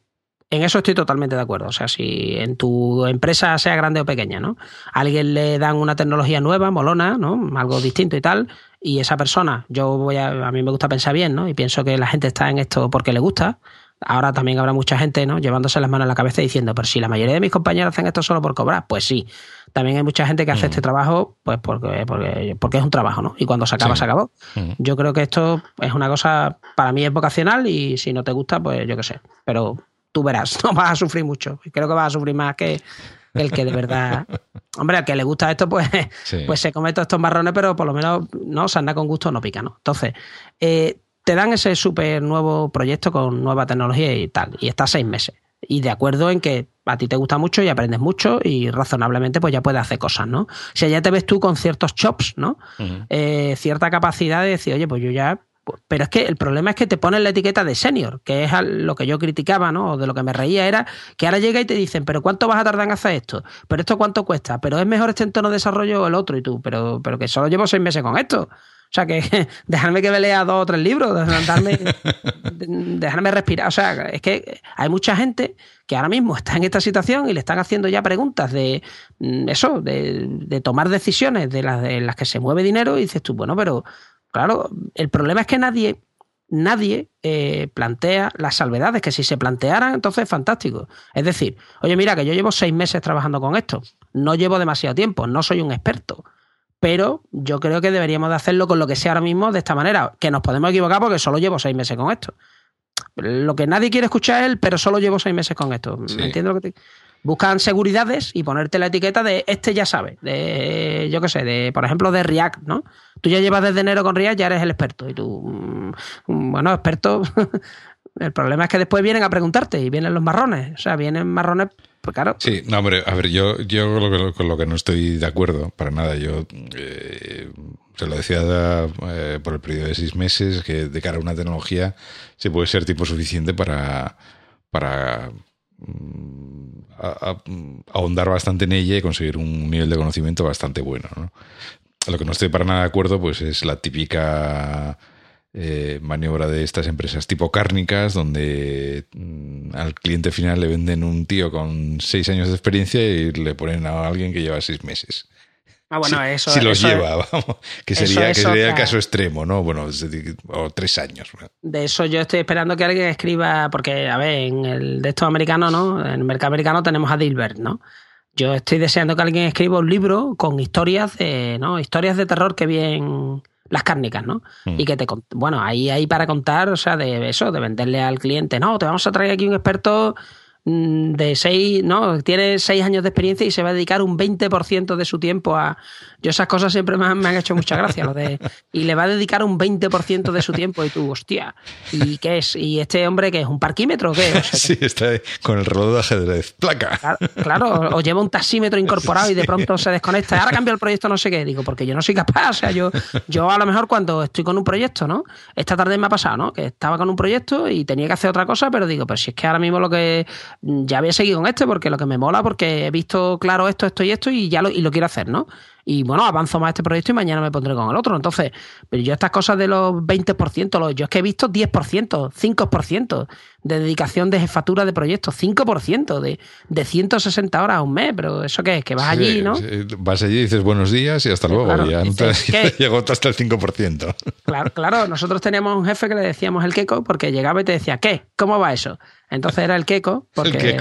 En eso estoy totalmente de acuerdo. O sea, si en tu empresa, sea grande o pequeña, ¿no? A alguien le dan una tecnología nueva, molona, ¿no? Algo distinto y tal, y esa persona, yo voy a, a mí me gusta pensar bien, ¿no? Y pienso que la gente está en esto porque le gusta. Ahora también habrá mucha gente, ¿no? Llevándose las manos a la cabeza diciendo, pero si la mayoría de mis compañeros hacen esto solo por cobrar, pues sí. También hay mucha gente que hace mm. este trabajo, pues porque, porque, porque es un trabajo, ¿no? Y cuando se acaba, se acabó. Mm. Yo creo que esto es una cosa, para mí es vocacional y si no te gusta, pues yo qué sé. Pero tú verás, no vas a sufrir mucho. Creo que vas a sufrir más que el que de verdad. Hombre, al que le gusta esto, pues, pues se come todos estos marrones, pero por lo menos no se anda con gusto, no pica, ¿no? Entonces, eh, te dan ese súper nuevo proyecto con nueva tecnología y tal, y estás seis meses. Y de acuerdo en que a ti te gusta mucho y aprendes mucho y razonablemente pues ya puedes hacer cosas, ¿no? O sea, ya te ves tú con ciertos chops, ¿no? Eh, cierta capacidad de decir, oye, pues yo ya pero es que el problema es que te ponen la etiqueta de senior, que es lo que yo criticaba, ¿no? O de lo que me reía era que ahora llega y te dicen, pero ¿cuánto vas a tardar en hacer esto? ¿Pero esto cuánto cuesta? ¿Pero es mejor este entorno de desarrollo o el otro? Y tú, pero, pero que solo llevo seis meses con esto. O sea, que dejarme que me lea dos o tres libros, dejarme, dejarme respirar. O sea, es que hay mucha gente que ahora mismo está en esta situación y le están haciendo ya preguntas de mm, eso, de, de tomar decisiones de las, de las que se mueve dinero y dices tú, bueno, pero Claro, el problema es que nadie, nadie eh, plantea las salvedades, que si se plantearan, entonces es fantástico. Es decir, oye, mira, que yo llevo seis meses trabajando con esto, no llevo demasiado tiempo, no soy un experto, pero yo creo que deberíamos de hacerlo con lo que sea ahora mismo de esta manera, que nos podemos equivocar porque solo llevo seis meses con esto. Lo que nadie quiere escuchar es el, pero solo llevo seis meses con esto. ¿Me entiendes lo que te buscan seguridades y ponerte la etiqueta de este ya sabe, de yo qué sé, de por ejemplo de React, ¿no? Tú ya llevas desde enero con React, ya eres el experto y tú, mm, bueno, experto, el problema es que después vienen a preguntarte y vienen los marrones, o sea, vienen marrones, pues claro. Sí, no, hombre, a ver, yo, yo con lo que no estoy de acuerdo, para nada, yo eh, se lo decía eh, por el periodo de seis meses, que de cara a una tecnología se puede ser tipo suficiente para, para a, ahondar bastante en ella y conseguir un nivel de conocimiento bastante bueno. ¿no? Lo que no estoy para nada de acuerdo pues es la típica eh, maniobra de estas empresas tipo cárnicas donde mm, al cliente final le venden un tío con seis años de experiencia y le ponen a alguien que lleva seis meses. Ah, bueno, eso. Si los lleva, vamos. Que sería, que sería el caso extremo, ¿no? Bueno, o tres años. De eso yo estoy esperando que alguien escriba, porque, a ver, en el de estos americanos, ¿no? En el mercado americano tenemos a Dilbert, ¿no? Yo estoy deseando que alguien escriba un libro con historias de, ¿no? Historias de terror que bien las cárnicas, ¿no? Mm. Y que te bueno, ahí hay para contar, o sea, de eso, de venderle al cliente, no, te vamos a traer aquí un experto Mm, de seis, ¿no? Tiene seis años de experiencia y se va a dedicar un 20% de su tiempo a. Yo esas cosas siempre me han, hecho mucha gracia, lo de. Y le va a dedicar un 20% de su tiempo y tú, hostia, ¿y qué es? ¿Y este hombre qué es? ¿Un parquímetro o qué? sí, está con el reloj de ajedrez. Placa. Claro, o lleva un taxímetro incorporado y de pronto se desconecta. Ahora cambia el proyecto, no sé qué. Digo, porque yo no soy capaz. O sea, yo, yo a lo mejor cuando estoy con un proyecto, ¿no? Esta tarde me ha pasado, ¿no? Que estaba con un proyecto y tenía que hacer otra cosa, pero digo, pues si es que ahora mismo lo que ya había seguido con este porque lo que me mola, porque he visto claro esto, esto y esto y ya lo, y lo quiero hacer, ¿no? Y bueno, avanzo más este proyecto y mañana me pondré con el otro. Entonces, pero yo estas cosas de los 20%, yo es que he visto 10%, 5% de dedicación de jefatura de proyectos, 5% de, de 160 horas a un mes, pero ¿eso qué es? Que vas allí, ¿no? Vas allí y dices buenos días y hasta luego, ya llegó hasta el 5%. Claro, claro, nosotros teníamos un jefe que le decíamos el queco porque llegaba y te decía, ¿qué? ¿Cómo va eso? Entonces era el queco, porque,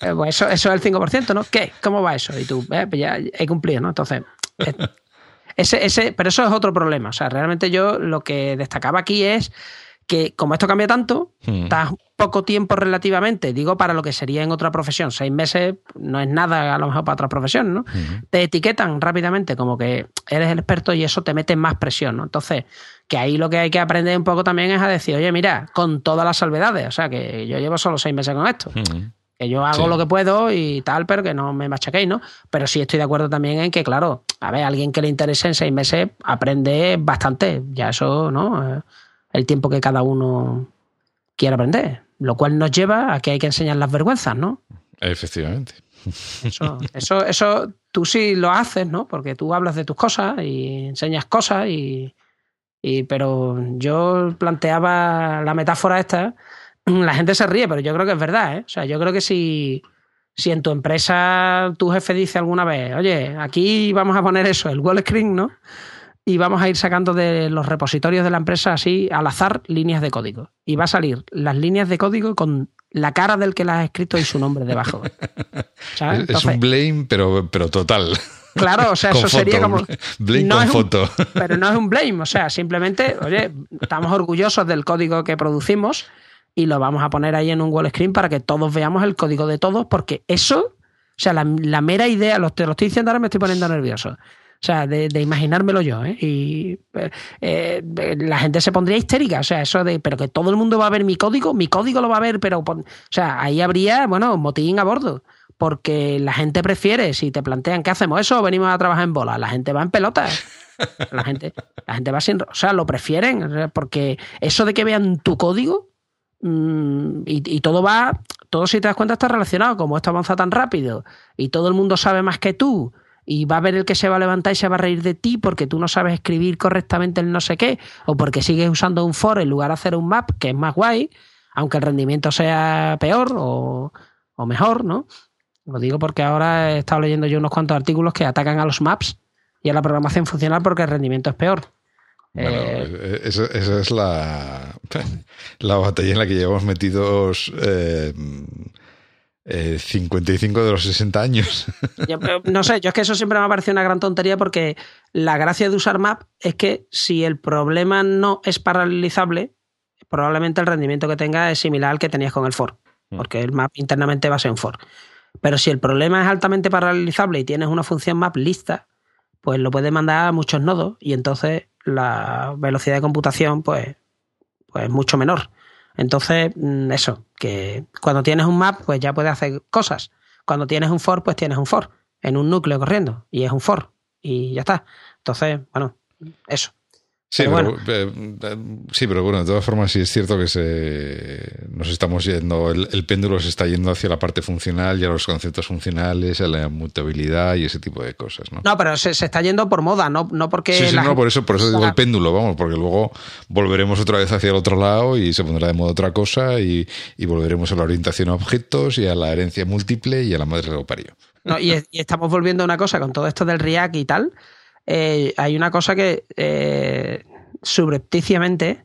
eh, pues eso, eso es el 5%, ¿no? ¿Qué? ¿Cómo va eso? Y tú, eh, pues ya he cumplido, ¿no? Entonces, eh, ese, ese, pero eso es otro problema. O sea, realmente yo lo que destacaba aquí es que como esto cambia tanto, hmm. estás poco tiempo relativamente, digo para lo que sería en otra profesión, seis meses no es nada a lo mejor para otra profesión, ¿no? Hmm. Te etiquetan rápidamente como que eres el experto y eso te mete más presión, ¿no? Entonces, que ahí lo que hay que aprender un poco también es a decir, oye, mira, con todas las salvedades, o sea, que yo llevo solo seis meses con esto. Hmm. Que yo hago lo que puedo y tal, pero que no me machaquéis, ¿no? Pero sí estoy de acuerdo también en que, claro, a ver, alguien que le interese en seis meses aprende bastante. Ya eso, ¿no? El tiempo que cada uno quiera aprender. Lo cual nos lleva a que hay que enseñar las vergüenzas, ¿no? Efectivamente. Eso, eso, eso tú sí lo haces, ¿no? Porque tú hablas de tus cosas y enseñas cosas y, y pero yo planteaba la metáfora esta, la gente se ríe, pero yo creo que es verdad, ¿eh? O sea, yo creo que si, si en tu empresa tu jefe dice alguna vez, oye, aquí vamos a poner eso, el wall screen, ¿no? Y vamos a ir sacando de los repositorios de la empresa así al azar líneas de código. Y va a salir las líneas de código con la cara del que las ha escrito y su nombre debajo. es un blame, pero, pero total. Claro, o sea, eso sería como. Blame con foto. pero no es un blame, o sea, simplemente, oye, estamos orgullosos del código que producimos y lo vamos a poner ahí en un wall screen para que todos veamos el código de todos, porque eso, o sea, la, mera idea, te lo estoy diciendo ahora, me estoy poniendo nervioso. Sea, de, imaginármelo yo, ¿eh? Y eh, la gente se pondría histérica, o sea, eso de, pero que todo el mundo va a ver mi código, mi código lo va a ver, pero, o sea, ahí habría, bueno, motín a bordo, porque la gente prefiere, si te plantean, ¿qué hacemos eso venimos a trabajar en bola? La gente va en pelota. La gente, la gente va sin, o sea, lo prefieren, porque eso de que vean tu código mm, y, y, todo va, todo si te das cuenta está relacionado, como esto avanza tan rápido y todo el mundo sabe más que tú y va a haber el que se va a levantar y se va a reír de ti porque tú no sabes escribir correctamente el no sé qué, o porque sigues usando un for en lugar de hacer un map, que es más guay, aunque el rendimiento sea peor o, mejor, ¿no? Lo digo porque ahora he estado leyendo yo unos cuantos artículos que atacan a los maps y a la programación funcional porque el rendimiento es peor. Bueno, eh, esa, es la, la batalla en la que llevamos metidos eh, 55 eh, de los 60 años. no sé, yo es que eso siempre me ha parecido una gran tontería porque la gracia de usar Map es que si el problema no es paralelizable, probablemente el rendimiento que tenga es similar al que tenías con el for, mm. porque el map internamente va a ser un for. Pero si el problema es altamente paralelizable y tienes una función map lista, pues lo puedes mandar a muchos nodos y entonces la velocidad de computación pues, pues es mucho menor. Entonces, mm, eso, que cuando tienes un map, pues ya puedes hacer cosas. Cuando tienes un for, pues tienes un for en un núcleo corriendo y es un for y ya está. Entonces, bueno, eso. Sí, pero, eh, sí, pero bueno, de todas formas sí es cierto que se, nos estamos yendo, el, péndulo se está yendo hacia la parte funcional y a los conceptos funcionales, a la mutabilidad y ese tipo de cosas, ¿no? No, pero se, está yendo por moda, no, no porque... Sí, sí, no, por eso, por eso digo el péndulo, vamos, porque luego volveremos otra vez hacia el otro lado y se pondrá de moda otra cosa y, volveremos a la orientación a objetos y a la herencia múltiple y a la madre del parió. No, y, y estamos volviendo a una cosa con todo esto del React y tal eh, hay una cosa que eh, subrepticiamente,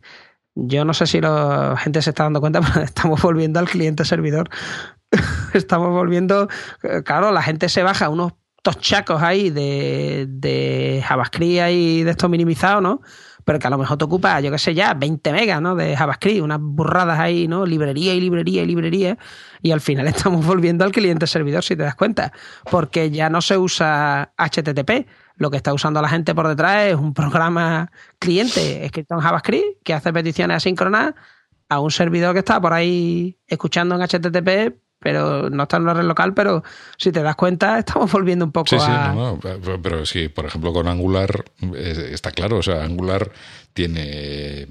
yo no sé si la gente se está dando cuenta, pero estamos volviendo al cliente servidor. estamos volviendo, claro, la gente se baja unos tochacos ahí de, de JavaScript y de esto minimizado, ¿no? Pero que a lo mejor te ocupa, yo qué sé ya, 20 megas, ¿no? De JavaScript, unas burradas ahí, ¿no? Librería y librería y librería. Y al final estamos volviendo al cliente servidor, si te das cuenta. Porque ya no se usa HTTP, lo que está usando la gente por detrás es un programa cliente escrito en JavaScript que hace peticiones asíncronas a un servidor que está por ahí escuchando en HTTP, pero no está en una red local, pero si te das cuenta, estamos volviendo un poco sí, a... Sí, no, pero sí, por ejemplo, con Angular está claro, o sea, Angular tiene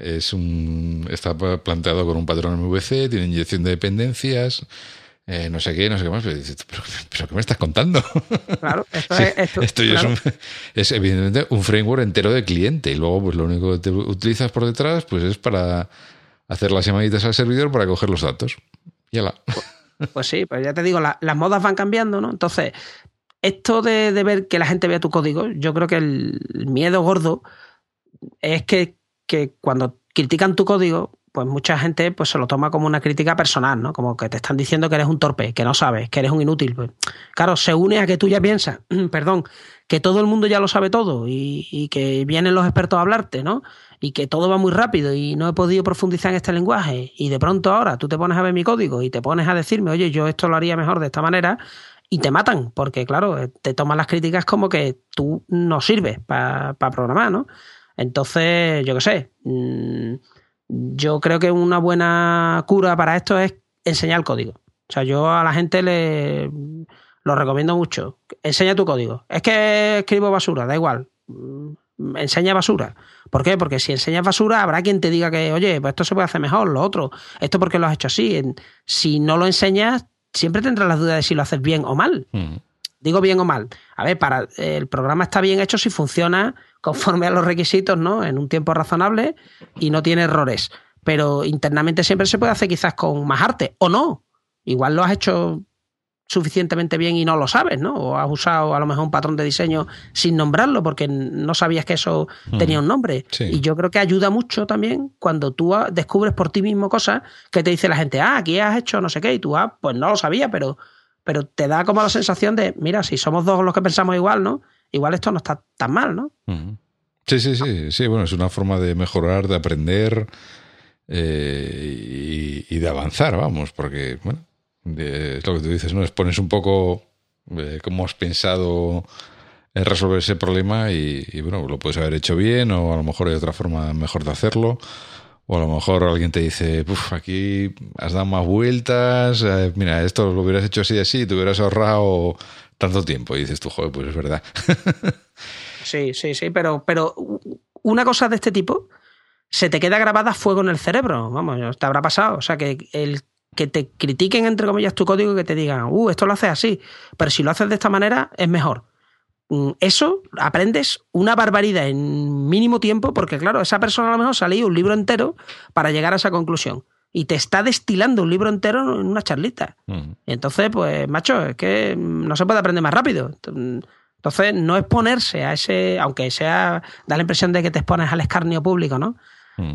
es un está planteado con un patrón MVC, tiene inyección de dependencias, eh, no sé qué, no sé qué más, pero dices, ¿pero, qué me estás contando? Claro, esto, es, esto, es, evidentemente un framework entero de cliente y luego pues lo único que te utilizas por detrás pues es para hacer las llamaditas al servidor para coger los datos. Y la. Pues, pues, sí, pues ya te digo, las modas van cambiando, ¿no? Entonces, esto de, ver que la gente vea tu código, yo creo que el miedo gordo es que, que cuando critican tu código, pues mucha gente pues se lo toma como una crítica personal, ¿no? Como que te están diciendo que eres un torpe, que no sabes, que eres un inútil. Pues, claro, se une a que tú ya piensas, perdón, que todo el mundo ya lo sabe todo y, que vienen los expertos a hablarte, ¿no? Y que todo va muy rápido y no he podido profundizar en este lenguaje y de pronto ahora tú te pones a ver mi código y te pones a decirme, oye, yo esto lo haría mejor de esta manera y te matan, porque claro, te toman las críticas como que tú no sirves para programar, ¿no? Entonces, yo qué sé. Mmm, yo creo que una buena cura para esto es enseñar código. O sea, yo a la gente le lo recomiendo mucho. Enseña tu código. Es que escribo basura, da igual. Mm, enseña basura. ¿Por qué? Porque si enseñas basura, habrá quien te diga que, oye, pues esto se puede hacer mejor, lo otro. Esto porque lo has hecho así. Si no lo enseñas, siempre tendrás la duda de si lo haces bien o mal. Hmm. Digo bien o mal. A ver, para el programa está bien hecho si funciona conforme a los requisitos, ¿no? En un tiempo razonable y no tiene errores. Pero internamente siempre se puede hacer quizás con más arte, o no. Igual lo has hecho suficientemente bien y no lo sabes, ¿no? O has usado a lo mejor un patrón de diseño sin nombrarlo porque no sabías que eso tenía un nombre. Y yo creo que ayuda mucho también cuando tú descubres por ti mismo cosas que te dice la gente, ah, aquí has hecho no sé qué, y tú, ah, pues no lo sabía, pero, pero te da como la sensación de, mira, si somos dos los que pensamos igual, ¿no? igual esto no está tan mal, ¿no? Sí, sí, sí, sí, bueno, es una forma de mejorar, de aprender eh, y, de avanzar, vamos, porque, bueno, es lo que tú dices, ¿no? Expones un poco eh, cómo has pensado en resolver ese problema y, bueno, lo puedes haber hecho bien o a lo mejor hay otra forma mejor de hacerlo. O a lo mejor alguien te dice, aquí has dado más vueltas, eh, mira, esto lo hubieras hecho así y así, te hubieras ahorrado tanto tiempo. Y dices tú, joder, pues es verdad. sí, sí, sí, pero, pero una cosa de este tipo se te queda grabada fuego en el cerebro. Vamos, te habrá pasado. O sea, que el que te critiquen, entre comillas, tu código y que te digan, uh, esto lo haces así, pero si lo haces de esta manera es mejor. Mm, eso aprendes una barbaridad en mínimo tiempo, porque claro, esa persona a lo mejor ha un libro entero para llegar a esa conclusión y te está destilando un libro entero en una charlita. entonces, pues, macho, es que no se puede aprender más rápido. Entonces, no exponerse a ese, aunque sea, da la impresión de que te expones al escarnio público, ¿no?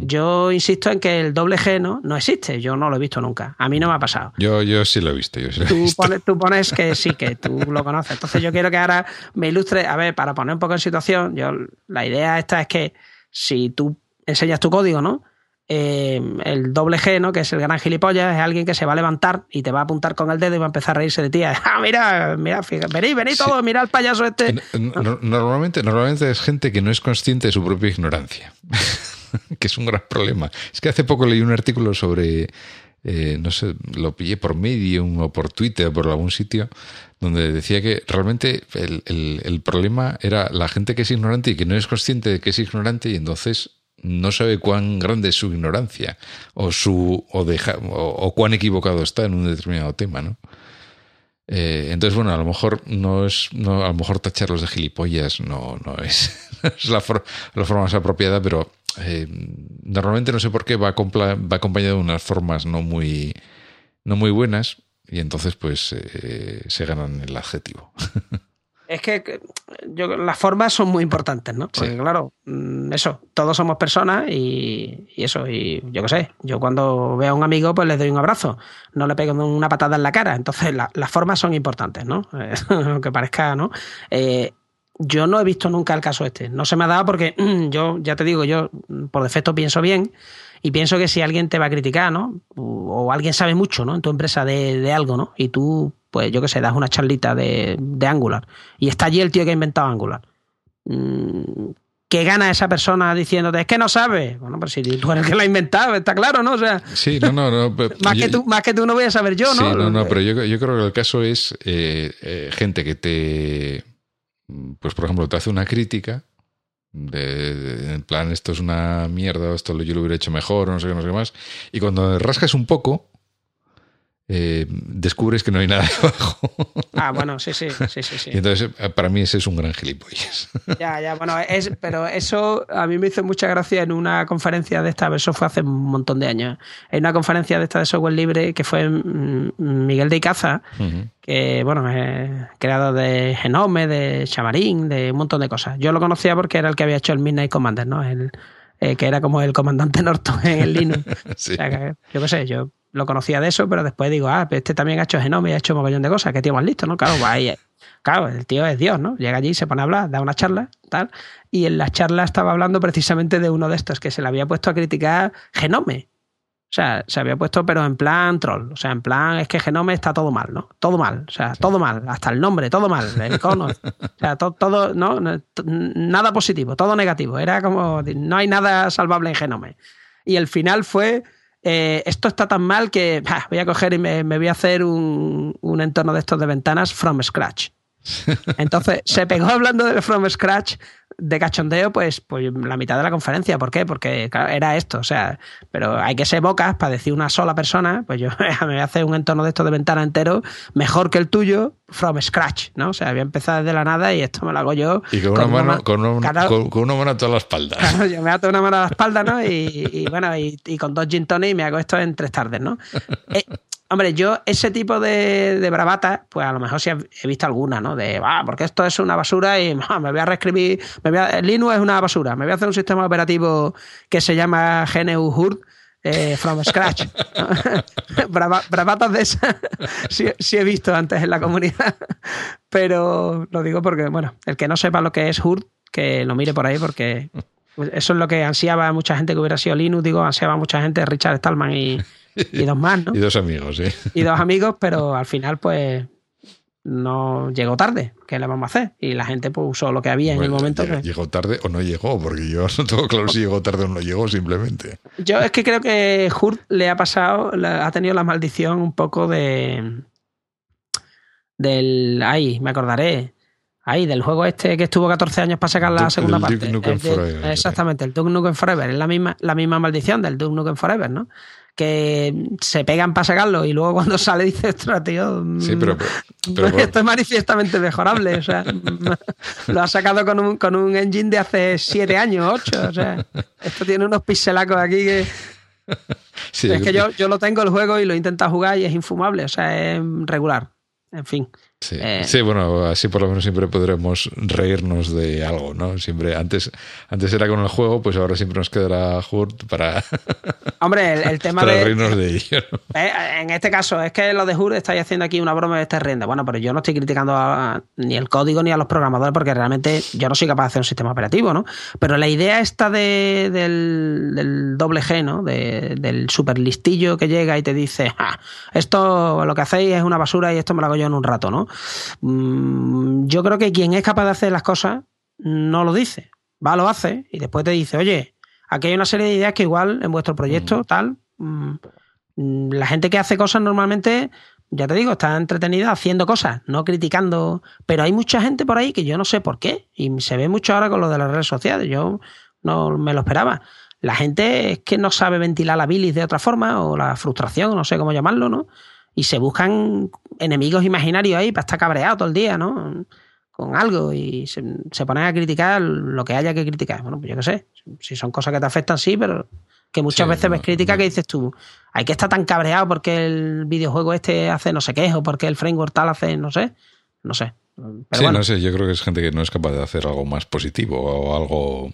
Yo insisto en que el doble G no, no existe, yo no lo he visto nunca, a mí no me ha pasado. Yo, yo sí lo he visto, yo sí lo he visto. Pones, tú pones que sí, que tú lo conoces. Entonces yo quiero que ahora me ilustre, a ver, para poner un poco en situación, yo la idea esta es que si tú enseñas tu código, ¿no? Eh, el doble G, ¿no? que es el gran gilipollas, es alguien que se va a levantar y te va a apuntar con el dedo y va a empezar a reírse de ti. Ah, mira, mira, fíjate, venid, venid todos, mira el payaso este. Normalmente, normalmente es gente que no es consciente de su propia ignorancia, que es un gran problema. Es que hace poco leí un artículo sobre eh, no sé, lo pillé por Medium o por Twitter o por algún sitio, donde decía que realmente el, el, problema era la gente que es ignorante y que no es consciente de que es ignorante y entonces no sabe cuán grande es su ignorancia o su o, cuán equivocado está en un determinado tema, ¿no? Eh, entonces, bueno, a lo mejor no es, no, a lo mejor tacharlos de gilipollas no, no es, la, la, forma más apropiada, pero eh, normalmente no sé por qué va, va acompañado de unas formas no muy, no muy buenas y entonces pues eh, se ganan el adjetivo. Es que yo, las formas son muy importantes, ¿no? Porque claro, mm, eso, todos somos personas y, eso, y yo qué sé, yo cuando veo a un amigo pues le doy un abrazo, no le pego una patada en la cara, entonces las formas son importantes, ¿no? Aunque parezca, ¿no? Eh, yo no he visto nunca el caso este. No se me ha dado porque yo, ya te digo, yo por defecto pienso bien y pienso que si alguien te va a criticar, ¿no? O, alguien sabe mucho, ¿no? En tu empresa de, algo, ¿no? Y tú, pues yo qué sé, das una charlita de, Angular y está allí el tío que ha inventado Angular. Mm, ¿Qué gana esa persona diciéndote, es que no sabe? Bueno, pero si tú eres el que la ha inventado, está claro, ¿no? O sea, sí, no, no, no. más, que tú, más que tú no voy a saber yo, ¿no? Sí, no, no, pero yo, yo creo que el caso es eh, eh, gente que te pues por ejemplo, te hace una crítica de, en plan, esto es una mierda, esto yo lo hubiera hecho mejor, no sé qué, no sé qué más, y cuando rascas un poco, eh, descubres que no hay nada debajo. Ah, bueno, sí, sí, sí, sí, Y entonces, eh, para mí ese es un gran gilipollas. Ya, ya, bueno, es, pero eso a mí me hizo mucha gracia en una conferencia de esta, eso fue hace un montón de años, en una conferencia de esta de software libre que fue Miguel de Icaza, que, bueno, es creador de Genome, de Chamarín, de un montón de cosas. Yo lo conocía porque era el que había hecho el Midnight Commander, ¿no? El, eh, que era como el comandante Norton en el Linux. sí. yo qué sé, yo lo conocía de eso, pero después digo, ah, este también ha hecho Genome y ha hecho un mogollón de cosas, que tío más listo, ¿no? Claro, pues claro, el tío es Dios, ¿no? Llega allí, se pone a hablar, da una charla, tal, y en la charla estaba hablando precisamente de uno de estos que se le había puesto a criticar Genome. O sea, se había puesto, pero en plan troll. O sea, en plan, es que Genome está todo mal, ¿no? Todo mal. O sea, todo mal. Hasta el nombre, todo mal. El icono. o sea, todo, ¿no? Nada positivo, todo negativo. Era como, no hay nada salvable en Genome. Y el final fue, eh, esto está tan mal que voy a coger y me, voy a hacer un, un, entorno de estos de ventanas from scratch. Entonces se pegó hablando de from scratch de cachondeo, pues, pues la mitad de la conferencia. ¿Por qué? Porque era esto, o sea, pero hay que ser bocas para decir una sola persona, pues yo me voy a hacer un entorno de esto de ventana entero mejor que el tuyo from scratch, ¿no? O sea, voy a empezar desde la nada y esto me lo hago yo. Y con, una, mano, con, una, con, una mano a toda la espalda. yo me ato una mano a la espalda, ¿no? Y, bueno, y, con dos gin tonic me hago esto en tres tardes, ¿no? Eh, Hombre, yo ese tipo de, de bravata, pues a lo mejor sí he visto alguna, ¿no? De, ah, porque esto es una basura y me voy a reescribir, me voy a, Linux es una basura, me voy a hacer un sistema operativo que se llama GNU HURD eh, from scratch. bravatas de esas sí, he visto antes en la comunidad, pero lo digo porque, bueno, el que no sepa lo que es HURD, que lo mire por ahí porque eso es lo que ansiaba mucha gente que hubiera sido Linux, digo, ansiaba mucha gente, Richard Stallman y y dos más, ¿no? y dos amigos, sí. Y dos amigos, pero al final, pues, no llegó tarde. ¿Qué le vamos a hacer? Y la gente pues, usó lo que había en el momento. Llegó, tarde o no llegó, porque yo no tengo claro si llegó tarde o no llegó, simplemente. Yo es que creo que Hurt le ha pasado, ha tenido la maldición un poco de. del. Ay, me acordaré. Ahí, del juego este que estuvo 14 años para sacar la segunda parte. exactamente, el Duke Nukem Forever. Es la misma, la misma maldición del Duke Nukem Forever, ¿no? Que se pegan para sacarlo y luego cuando sale dice, ostras, tío, sí, pero, esto es manifiestamente mejorable. O sea, lo ha sacado con un, con un engine de hace siete años, ocho. O sea, esto tiene unos pixelacos aquí que... es que yo, yo lo tengo el juego y lo he intentado jugar y es infumable, o sea, es regular. En fin. Eh, sí, bueno, así por lo menos siempre podremos reírnos de algo, ¿no? Siempre, antes, antes era con el juego, pues ahora siempre nos quedará Hurt para. Hombre, el, tema para reírnos de ello. Eh, en este caso, es que lo de Hurt estáis haciendo aquí una broma de esta renda. Bueno, pero yo no estoy criticando ni el código ni a los programadores porque realmente yo no soy capaz de hacer un sistema operativo, ¿no? Pero la idea esta de, del, doble G, ¿no? del super listillo que llega y te dice, ah, esto lo que hacéis es una basura y esto me lo hago yo en un rato, ¿no? Mm, yo creo que quien es capaz de hacer las cosas no lo dice, va, lo hace y después te dice, oye, aquí hay una serie de ideas que igual en vuestro proyecto, tal, mm, la gente que hace cosas normalmente, ya te digo, está entretenida haciendo cosas, no criticando. Pero hay mucha gente por ahí que yo no sé por qué. Y se ve mucho ahora con lo de las redes sociales. Yo no me lo esperaba. La gente es que no sabe ventilar la bilis de otra forma o la frustración, no sé cómo llamarlo, ¿no? Y se buscan enemigos imaginarios ahí para estar cabreado todo el día, ¿no? Con algo y se, ponen a criticar lo que haya que criticar. Bueno, pues yo qué sé. Si son cosas que te afectan, sí, pero que muchas veces ves crítica que dices tú, hay que estar tan cabreado porque el videojuego este hace no sé qué, o porque el framework tal hace no sé, no sé. sí, no sé, yo creo que es gente que no es capaz de hacer algo más positivo o algo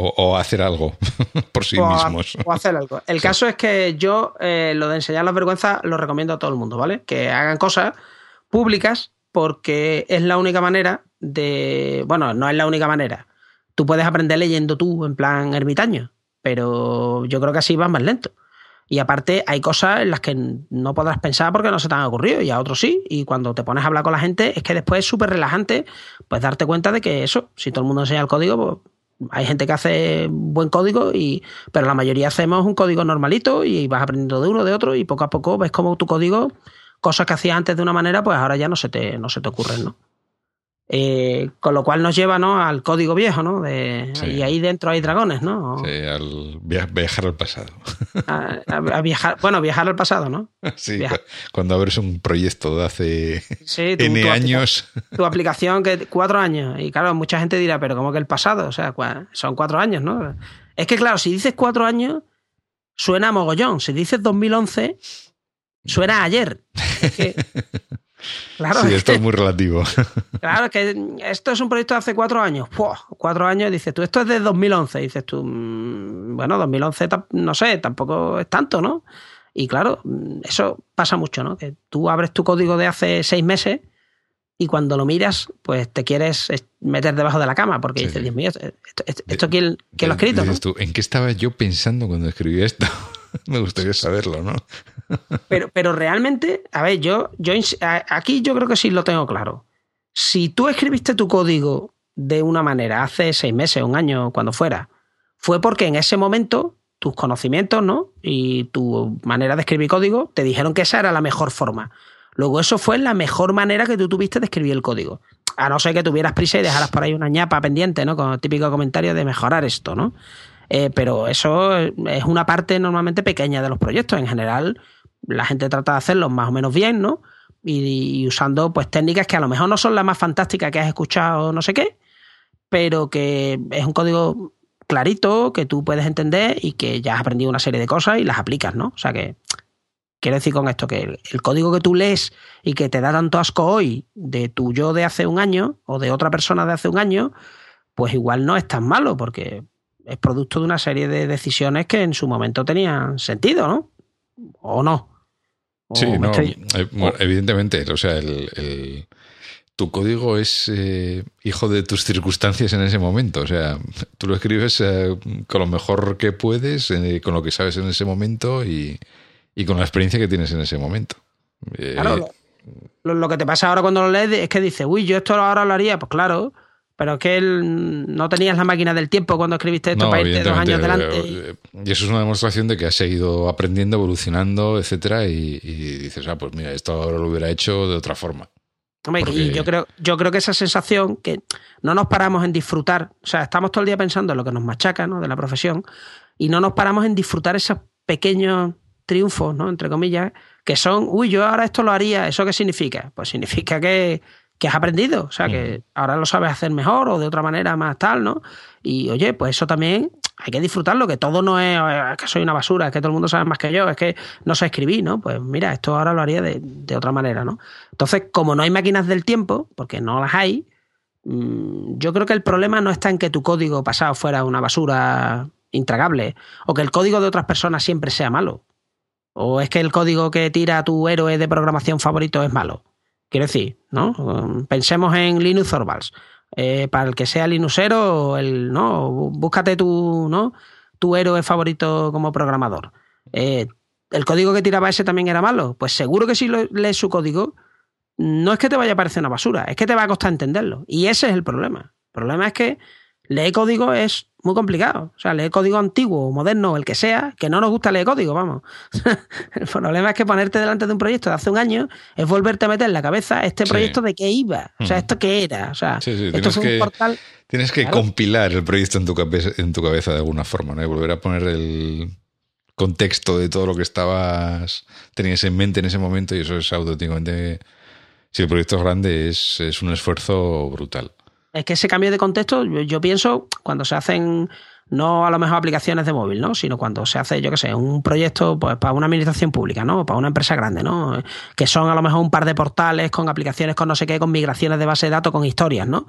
o, hacer algo por sí mismos. o hacer algo. El caso es que yo eh, lo de enseñar las vergüenzas lo recomiendo a todo el mundo, ¿vale? Que hagan cosas públicas porque es la única manera de... Bueno, no es la única manera. Tú puedes aprender leyendo tú en plan ermitaño, pero yo creo que así vas más lento. Y aparte hay cosas en las que no podrás pensar porque no se te han ocurrido y a otros sí. Y cuando te pones a hablar con la gente es que después es súper relajante pues darte cuenta de que eso, si todo el mundo enseña el código, pues hay gente que hace buen código, y, pero la mayoría hacemos un código normalito y vas aprendiendo de uno, de otro y poco a poco ves como tu código, cosas que hacías antes de una manera, pues ahora ya no se te, no se te ocurren, ¿no? Eh, con lo cual nos lleva ¿no? al código viejo, ¿no? De, Y ahí dentro hay dragones, ¿no? Sí, al viajar al pasado. A, viajar, bueno, viajar al pasado, ¿no? Sí, cuando abres un proyecto de hace N años. Tu aplicación que cuatro años. Y claro, mucha gente dirá, pero ¿cómo que el pasado? O sea, son cuatro años, ¿no? Es que claro, si dices cuatro años, suena mogollón. Si dices 2011, suena ayer. Es que, Claro, sí, esto es muy relativo. Claro, que esto es un proyecto de hace cuatro años. Cuatro años, dices tú, esto es de 2011. Dices tú, mm, bueno, 2011, no sé, tampoco es tanto, ¿no? Y claro, eso pasa mucho, ¿no? Que tú abres tu código de hace seis meses y cuando lo miras, pues te quieres meter debajo de la cama porque dices, Dios mío, ¿esto, quién, lo ha escrito? tú, ¿en qué estaba yo pensando cuando escribí esto? Me gustaría saberlo, ¿no? Pero, pero realmente, a ver, yo, yo aquí yo creo que sí lo tengo claro. Si tú escribiste tu código de una manera hace seis meses, un año, cuando fuera, fue porque en ese momento tus conocimientos, ¿no? Y tu manera de escribir código te dijeron que esa era la mejor forma. Luego eso fue la mejor manera que tú tuviste de escribir el código. A no ser que tuvieras prisa y dejaras por ahí una ñapa pendiente, ¿no? Con el típico comentario de mejorar esto, ¿no? Eh, pero eso es una parte normalmente pequeña de los proyectos. En general, la gente trata de hacerlo más o menos bien, ¿no? Y, usando pues técnicas que a lo mejor no son las más fantásticas que has escuchado, no sé qué, pero que es un código clarito, que tú puedes entender y que ya has aprendido una serie de cosas y las aplicas, ¿no? O sea que quiero decir con esto que el, código que tú lees y que te da tanto asco hoy de tu yo de hace un año o de otra persona de hace un año, pues igual no es tan malo porque es producto de una serie de decisiones que en su momento tenían sentido, ¿no? ¿O no? sí, no, eh, evidentemente. O sea, el, tu código es eh, hijo de tus circunstancias en ese momento. O sea, tú lo escribes eh, con lo mejor que puedes, con lo que sabes en ese momento y, con la experiencia que tienes en ese momento. Claro, lo, que te pasa ahora cuando lo lees es que dices, uy, yo esto ahora lo haría. Pues claro, pero es que él, no tenías la máquina del tiempo cuando escribiste esto para irte dos años adelante. Eh, y eso es una demostración de que has seguido aprendiendo, evolucionando, etcétera, y, dices, ah, pues mira, esto ahora lo hubiera hecho de otra forma. Hombre, y yo creo, yo creo que esa sensación que no nos paramos en disfrutar, o sea, estamos todo el día pensando en lo que nos machaca, ¿no? De la profesión, y no nos paramos en disfrutar esos pequeños triunfos, ¿no? Entre comillas, que son, uy, yo ahora esto lo haría, ¿eso qué significa? Pues significa que que has aprendido, o sea, que ahora lo sabes hacer mejor o de otra manera más tal, ¿no? Y oye, pues eso también hay que disfrutarlo, que todo no es que soy una basura, es que todo el mundo sabe más que yo, es que no sé escribir, ¿no? Pues mira, esto ahora lo haría de, otra manera, ¿no? Entonces, como no hay máquinas del tiempo, porque no las hay, mm, yo creo que el problema no está en que tu código pasado fuera una basura intragable, o que el código de otras personas siempre sea malo, o es que el código que tira tu héroe de programación favorito es malo. Quiero decir, ¿no? Pensemos en Linux Torvalds. Eh, para el que sea Linuxero, el, ¿no? Búscate tu, ¿no? tu héroe favorito como programador. Eh, ¿El código que tiraba ese también era malo? Pues seguro que si lees su código, no es que te vaya a parecer una basura, es que te va a costar entenderlo. Y ese es el problema. El problema es que leer código es muy complicado. O sea, leer código antiguo, moderno, el que sea, que no nos gusta leer código, vamos. el problema es que ponerte delante de un proyecto de hace un año es volverte a meter en la cabeza este proyecto de qué iba, o sea, esto qué era. O sea, esto es un portal. Tienes que compilar el proyecto en tu, cabeza, en tu cabeza de alguna forma, ¿no? Y volver a poner el contexto de todo lo que estabas tenías en mente en ese momento y eso es auténticamente si el proyecto es grande es, es un esfuerzo brutal es que ese cambio de contexto, yo, pienso, cuando se hacen no a lo mejor aplicaciones de móvil, ¿no? Sino cuando se hace, yo qué sé, un proyecto pues, para una administración pública, ¿no? Para una empresa grande, ¿no? Que son a lo mejor un par de portales con aplicaciones con no sé qué, con migraciones de base de datos, con historias, ¿no?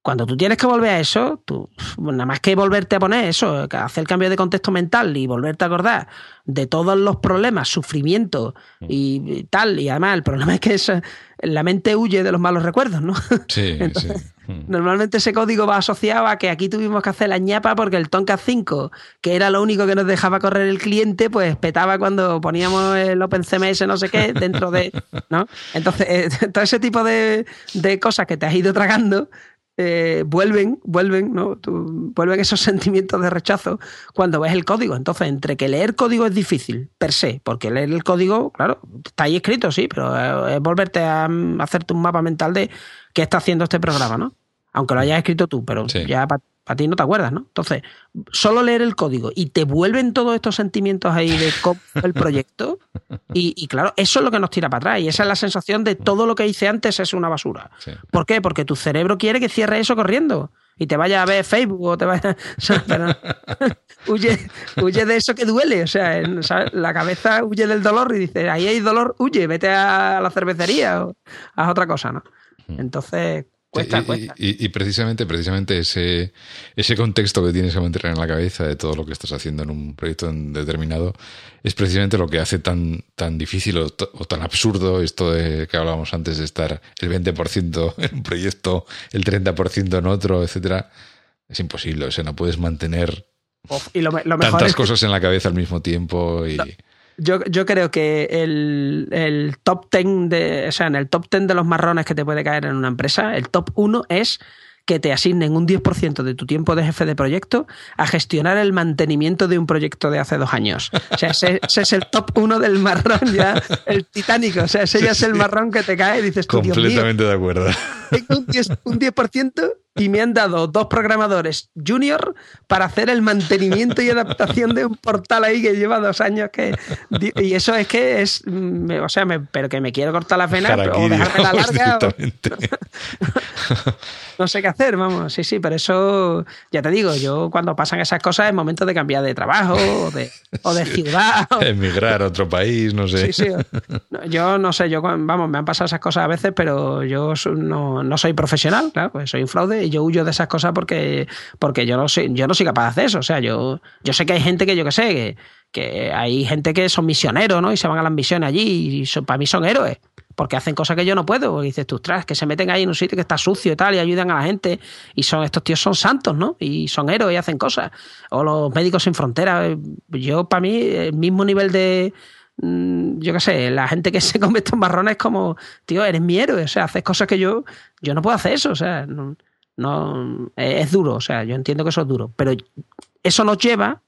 Cuando tú tienes que volver a eso, tú, nada más que volverte a poner eso, hacer el cambio de contexto mental y volverte a acordar de todos los problemas, sufrimiento y, tal, y además el problema es que la mente huye de los malos recuerdos, ¿no? Sí, sí. Hmm. Normalmente ese código va asociado a que aquí tuvimos que hacer la ñapa porque el Tonka 5, que era lo único que nos dejaba correr el cliente, pues petaba cuando poníamos el OpenCMS no sé qué dentro de... ¿no? Entonces, eh, todo ese tipo de, de cosas que te has ido tragando eh, vuelven, vuelven, ¿no? vuelven esos sentimientos de rechazo cuando ves el código. Entonces, entre que leer código es difícil, per se, porque leer el código, claro, está ahí escrito, sí, pero es volverte a mm, hacerte un mapa mental de qué está haciendo este programa, ¿no? Aunque lo hayas escrito tú, pero ya para ti no te acuerdas, ¿no? Entonces, solo leer el código y te vuelven todos estos sentimientos ahí de el proyecto. Y, claro, eso es lo que nos tira para atrás. Y esa es la sensación de todo lo que hice antes es una basura. ¿Por qué? Porque tu cerebro quiere que cierre eso corriendo y te vaya a ver Facebook o te vaya. huye, huye de eso que duele. O sea, la cabeza huye del dolor y dice: ahí hay dolor, huye, vete a la cervecería o haz otra cosa, ¿no? Entonces, y, precisamente, precisamente ese, ese contexto que tienes que mantener en la cabeza de todo lo que estás haciendo en un proyecto determinado es precisamente lo que hace tan, tan difícil o, tan absurdo esto de que hablábamos antes de estar el 20% en un proyecto, el 30% en otro, etcétera. Es imposible, o sea, no puedes mantener tantas cosas en la cabeza al mismo tiempo y... Yo, yo creo que el, el, top 10 de, o sea, en el top 10 de los marrones que te puede caer en una empresa, el top 1 es que te asignen un 10% de tu tiempo de jefe de proyecto a gestionar el mantenimiento de un proyecto de hace dos años. O sea, ese, es el top 1 del marrón ya, el titánico. O sea, ese ya es el marrón que te cae y dices tú, Completamente de acuerdo. Tengo un 10%, un 10 y me han dado dos programadores junior para hacer el mantenimiento y adaptación de un portal ahí que lleva dos años que y eso es que es o sea pero que me quiero cortar la pena o dejarme la larga no sé qué hacer vamos sí sí pero eso ya te digo yo cuando pasan esas cosas es momento de cambiar de trabajo o de, o de ciudad emigrar a otro país no sé sí, sí. yo no sé yo vamos me han pasado esas cosas a veces pero yo no, no soy profesional claro pues soy un fraude yo huyo de esas cosas porque, porque yo, no soy, yo no soy capaz de hacer eso. O sea, yo, yo sé que hay gente que yo que sé, que, hay gente que son misioneros, ¿no? Y se van a las misiones allí y para mí son héroes porque hacen cosas que yo no puedo. Dices tú, tras, que se meten ahí en un sitio que está sucio y tal, y ayudan a la gente. Y son estos tíos son santos, ¿no? Y son héroes y hacen cosas. O los médicos sin fronteras. Yo, para mí, el mismo nivel de. Mm, yo qué sé, la gente que se come estos marrones es como, tío, eres mi héroe. O sea, haces cosas que yo. Yo no puedo hacer eso. O sea, no, no, es duro, o sea, yo entiendo que eso es duro, pero eso nos lleva,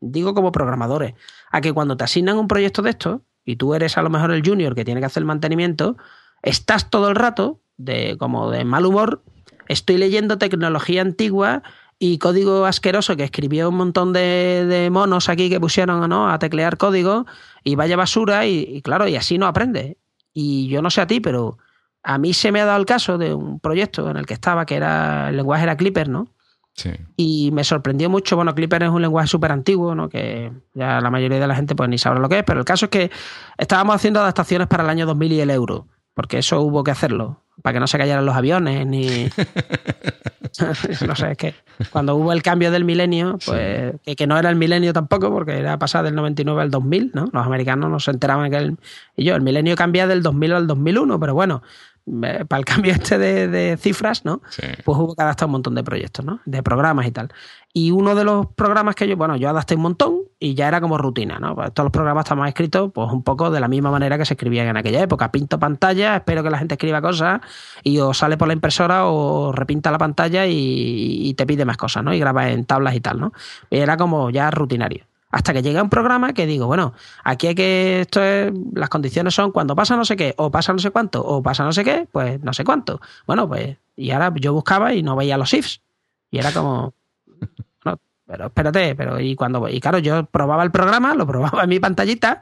digo como programadores, a que cuando te asignan un proyecto de esto y tú eres a lo mejor el junior que tiene que hacer el mantenimiento, estás todo el rato de como de mal humor, estoy leyendo tecnología antigua y código asqueroso que escribió un montón de, monos aquí que pusieron ¿no? a teclear código y vaya basura y, y claro, y así no aprende. Y yo no sé a ti, pero a mí se me ha dado el caso de un proyecto en el que estaba, que era el lenguaje era Clipper, ¿no? Sí. Y me sorprendió mucho. Bueno, Clipper es un lenguaje súper antiguo, ¿no? Que ya la mayoría de la gente pues ni sabrá lo que es, pero el caso es que estábamos haciendo adaptaciones para el año 2000 y el euro, porque eso hubo que hacerlo, para que no se cayeran los aviones, ni... no sé, es que cuando hubo el cambio del milenio, pues que, no era el milenio tampoco, porque era pasar del 99 al 2000, ¿no? Los americanos no se enteraban que el... Y yo, el milenio cambia del 2000 al 2001, pero bueno, para el cambio este de, cifras, ¿no? Pues hubo que adaptar un montón de proyectos, ¿no? De programas y tal. Y uno de los programas que yo, bueno, yo adapté un montón y ya era como rutina, ¿no? Pues todos los programas estaban escritos, pues un poco de la misma manera que se escribían en aquella época. Pinto pantalla, espero que la gente escriba cosas y o sale por la impresora o repinta la pantalla y, te pide más cosas, ¿no? Y graba en tablas y tal, ¿no? Y era como ya rutinario hasta que llega un programa que digo, bueno, aquí hay que, esto es, las condiciones son cuando pasa no sé qué, o pasa no sé cuánto, o pasa no sé qué, pues no sé cuánto. Bueno, pues, y ahora yo buscaba y no veía los ifs. Y era como, no, pero espérate, pero y cuando, y claro, yo probaba el programa, lo probaba en mi pantallita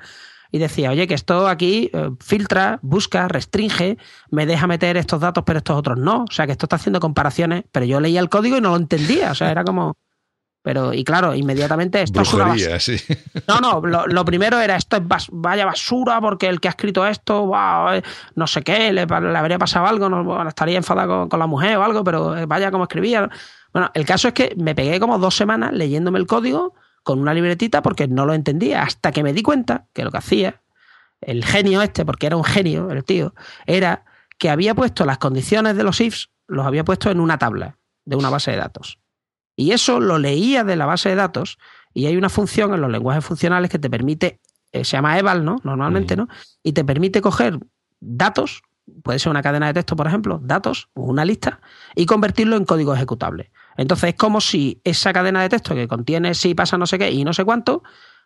y decía, oye, que esto aquí eh, filtra, busca, restringe, me deja meter estos datos, pero estos otros no. O sea, que esto está haciendo comparaciones, pero yo leía el código y no lo entendía. O sea, era como, pero, y claro, inmediatamente esto es una sí. No, no, lo, primero era esto es vaya basura porque el que ha escrito esto, eh, no sé qué, le, habría pasado algo, no, estaría enfadado con, la mujer o algo, pero eh, vaya como escribía. Bueno, el caso es que me pegué como dos semanas leyéndome el código con una libretita porque no lo entendía, hasta que me di cuenta que lo que hacía el genio este, porque era un genio el tío, era que había puesto las condiciones de los ifs, los había puesto en una tabla de una base de datos. Y eso lo leía de la base de datos y hay una función en los lenguajes funcionales que te permite, eh, se llama eval, ¿no? Normalmente, ¿no? Y te permite coger datos, puede ser una cadena de texto, por ejemplo, datos, una lista, y convertirlo en código ejecutable. Entonces es como si esa cadena de texto que contiene si pasa no sé qué y no sé cuánto,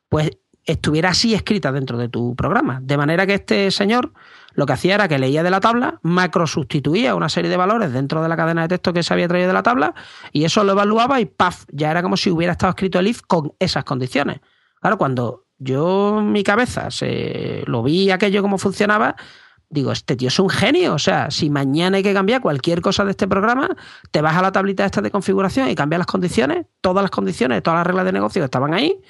pues estuviera así escrita dentro de tu programa. De manera que este señor lo que hacía era que leía de la tabla, macro sustituía una serie de valores dentro de la cadena de texto que se había traído de la tabla y eso lo evaluaba y ¡paf! Ya era como si hubiera estado escrito el if con esas condiciones. Claro, cuando yo en mi cabeza se, lo vi aquello cómo funcionaba, digo, este tío es un genio. O sea, si mañana hay que cambiar cualquier cosa de este programa, te vas a la tablita esta de configuración y cambias las condiciones, todas las condiciones, todas las reglas de negocio estaban ahí,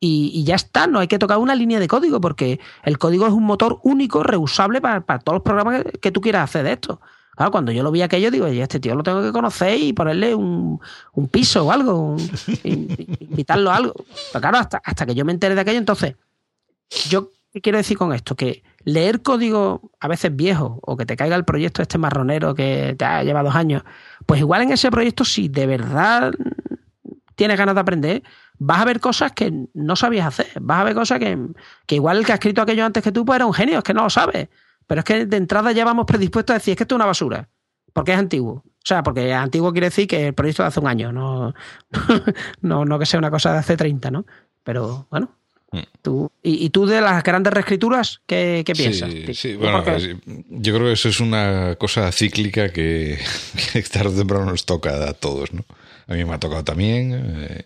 y, ya está, no hay que tocar una línea de código porque el código es un motor único, reusable para, todos los programas que, tú quieras hacer de esto. Claro, cuando yo lo vi aquello, digo, este tío lo tengo que conocer y ponerle un, piso o algo, invitarlo a algo. Pero claro, hasta, hasta que yo me enteré de aquello, entonces, yo ¿qué quiero decir con esto? Que leer código a veces viejo o que te caiga el proyecto este marronero que te ha llevado dos años, pues igual en ese proyecto, si de verdad tienes ganas de aprender, vas a ver cosas que no sabías hacer. Vas a ver cosas que, igual el que ha escrito aquello antes que tú, pues era un genio, es que no lo sabes. Pero es que de entrada ya vamos predispuestos a decir, es que esto es una basura, porque es antiguo. O sea, porque antiguo quiere decir que el proyecto de hace un año, no, no, no que sea una cosa de hace 30, ¿no? Pero bueno, mm. Tú, y, tú de las grandes reescrituras, ¿qué, piensas? Sí, bueno, pues, yo creo que eso es una cosa cíclica que, que tarde o temprano nos toca a todos, ¿no? A mí me ha tocado también. Eh,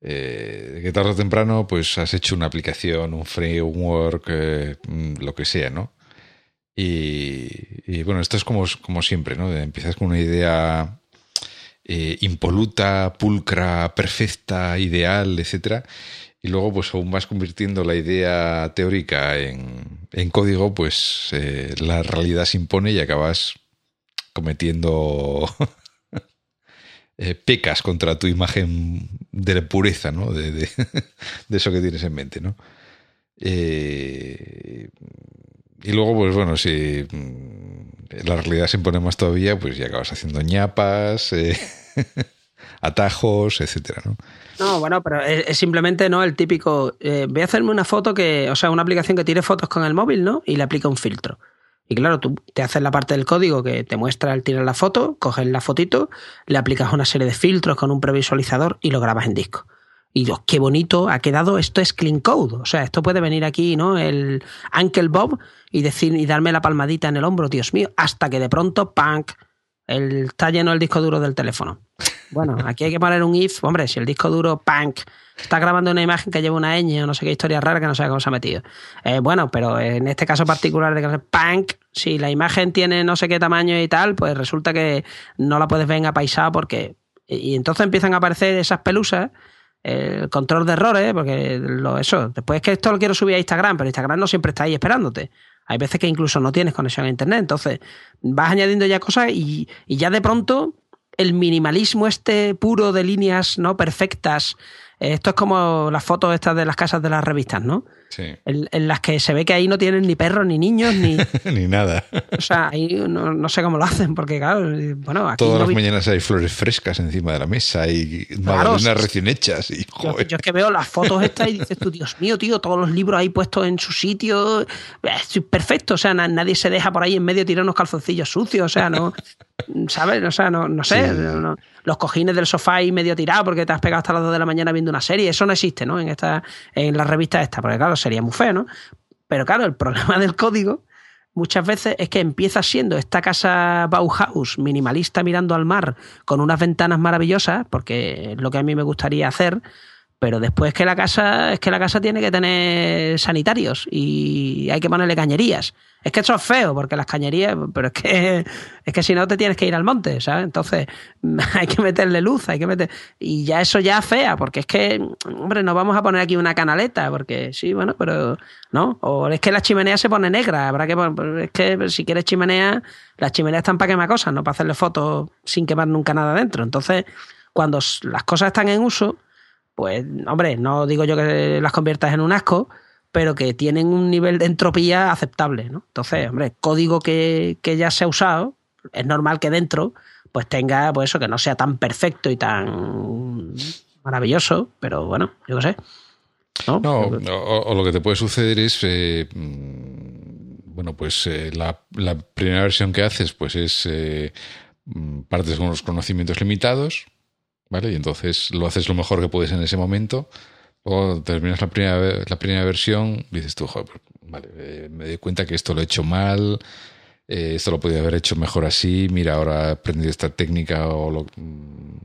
eh, que tarde o temprano pues has hecho una aplicación, un framework, eh, mm, lo que sea, ¿no? Y, bueno, esto es como, como siempre, ¿no? Empiezas con una idea eh, impoluta, pulcra, perfecta, ideal, etcétera, y luego pues aún vas convirtiendo la idea teórica en, en código, pues la realidad se impone y acabas cometiendo eh, pecas contra tu imagen de pureza, ¿no? De, eso que tienes en mente, ¿no? Eh, y luego, pues bueno, si mm, la realidad se impone más todavía, pues ya acabas haciendo ñapas, eh, atajos, etcétera, ¿no? No, bueno, pero es, simplemente no el típico. voy a hacerme una foto que, o sea, una aplicación que tire fotos con el móvil, ¿no? Y le aplica un filtro. Y claro, tú te haces la parte del código que te muestra el tirar la foto, coges la fotito, le aplicas una serie de filtros con un previsualizador y lo grabas en disco. Y Dios, qué bonito ha quedado, esto es clean code. O sea, esto puede venir aquí, ¿no? El Uncle Bob y decir y darme la palmadita en el hombro, Dios mío, hasta que de pronto, punk, el, está lleno el disco duro del teléfono. Bueno, aquí hay que poner un if, hombre, si el disco duro, punk, está grabando una imagen que lleva una ñ o no sé qué historia rara que no sé cómo se ha metido. Eh, bueno, pero en este caso particular de que punk, si la imagen tiene no sé qué tamaño y tal, pues resulta que no la puedes ver en apaisado porque... Y entonces empiezan a aparecer esas pelusas el control de errores, porque lo, eso, después es que esto lo quiero subir a Instagram, pero Instagram no siempre está ahí esperándote. Hay veces que incluso no tienes conexión a Internet, entonces vas añadiendo ya cosas y, y ya de pronto el minimalismo este puro de líneas no perfectas, Esto es como las fotos estas de las casas de las revistas, ¿no? Sí. En, las que se ve que ahí no tienen ni perros, ni niños, ni. ni nada. O sea, ahí no, sé cómo lo hacen, porque claro, bueno, aquí. Todas las mañanas hay flores frescas encima de la mesa y claro, recién hechas. Y, yo, yo, es que veo las fotos estas y dices tú, Dios mío, tío, todos los libros ahí puestos en su sitio. Perfecto, o sea, nadie se deja por ahí en medio tirar unos calzoncillos sucios, o sea, no. ¿Sabes? O sea, no, no sé. los cojines del sofá ahí medio tirados porque te has pegado hasta las 2 de la mañana viendo una serie. Eso no existe, ¿no? En, esta, en la revista esta, porque claro, sería muy feo, ¿no? Pero claro, el problema del código muchas veces es que empieza siendo esta casa Bauhaus minimalista mirando al mar con unas ventanas maravillosas, porque es lo que a mí me gustaría hacer, pero después que la casa es que la casa tiene que tener sanitarios y hay que ponerle cañerías. Es que eso es feo, porque las cañerías, pero es que es que si no te tienes que ir al monte, ¿sabes? Entonces hay que meterle luz, hay que meter y ya eso ya fea, porque es que hombre, no vamos a poner aquí una canaleta, porque sí, bueno, pero no, o es que la chimenea se pone negra, habrá que es que si quieres chimenea, las chimeneas están para quemar cosas, no para hacerle fotos sin quemar nunca nada dentro. Entonces, cuando las cosas están en uso, pues, hombre, no digo yo que las conviertas en un asco, pero que tienen un nivel de entropía aceptable, ¿no? Entonces, hombre, código que, ya se ha usado, es normal que dentro pues tenga, pues eso, que no sea tan perfecto y tan maravilloso, pero bueno, yo qué sé. No, o, lo que te puede suceder es, eh, mm, bueno, pues eh, la, primera versión que haces, pues es eh, mm, partes con los conocimientos limitados, ¿vale? Y entonces lo haces lo mejor que puedes en ese momento. O terminas la primera, la primera versión, dices tú, pues, vale, eh, me doy cuenta que esto lo he hecho mal, eh, esto lo podía haber hecho mejor así, mira, ahora he aprendido esta técnica o, mm,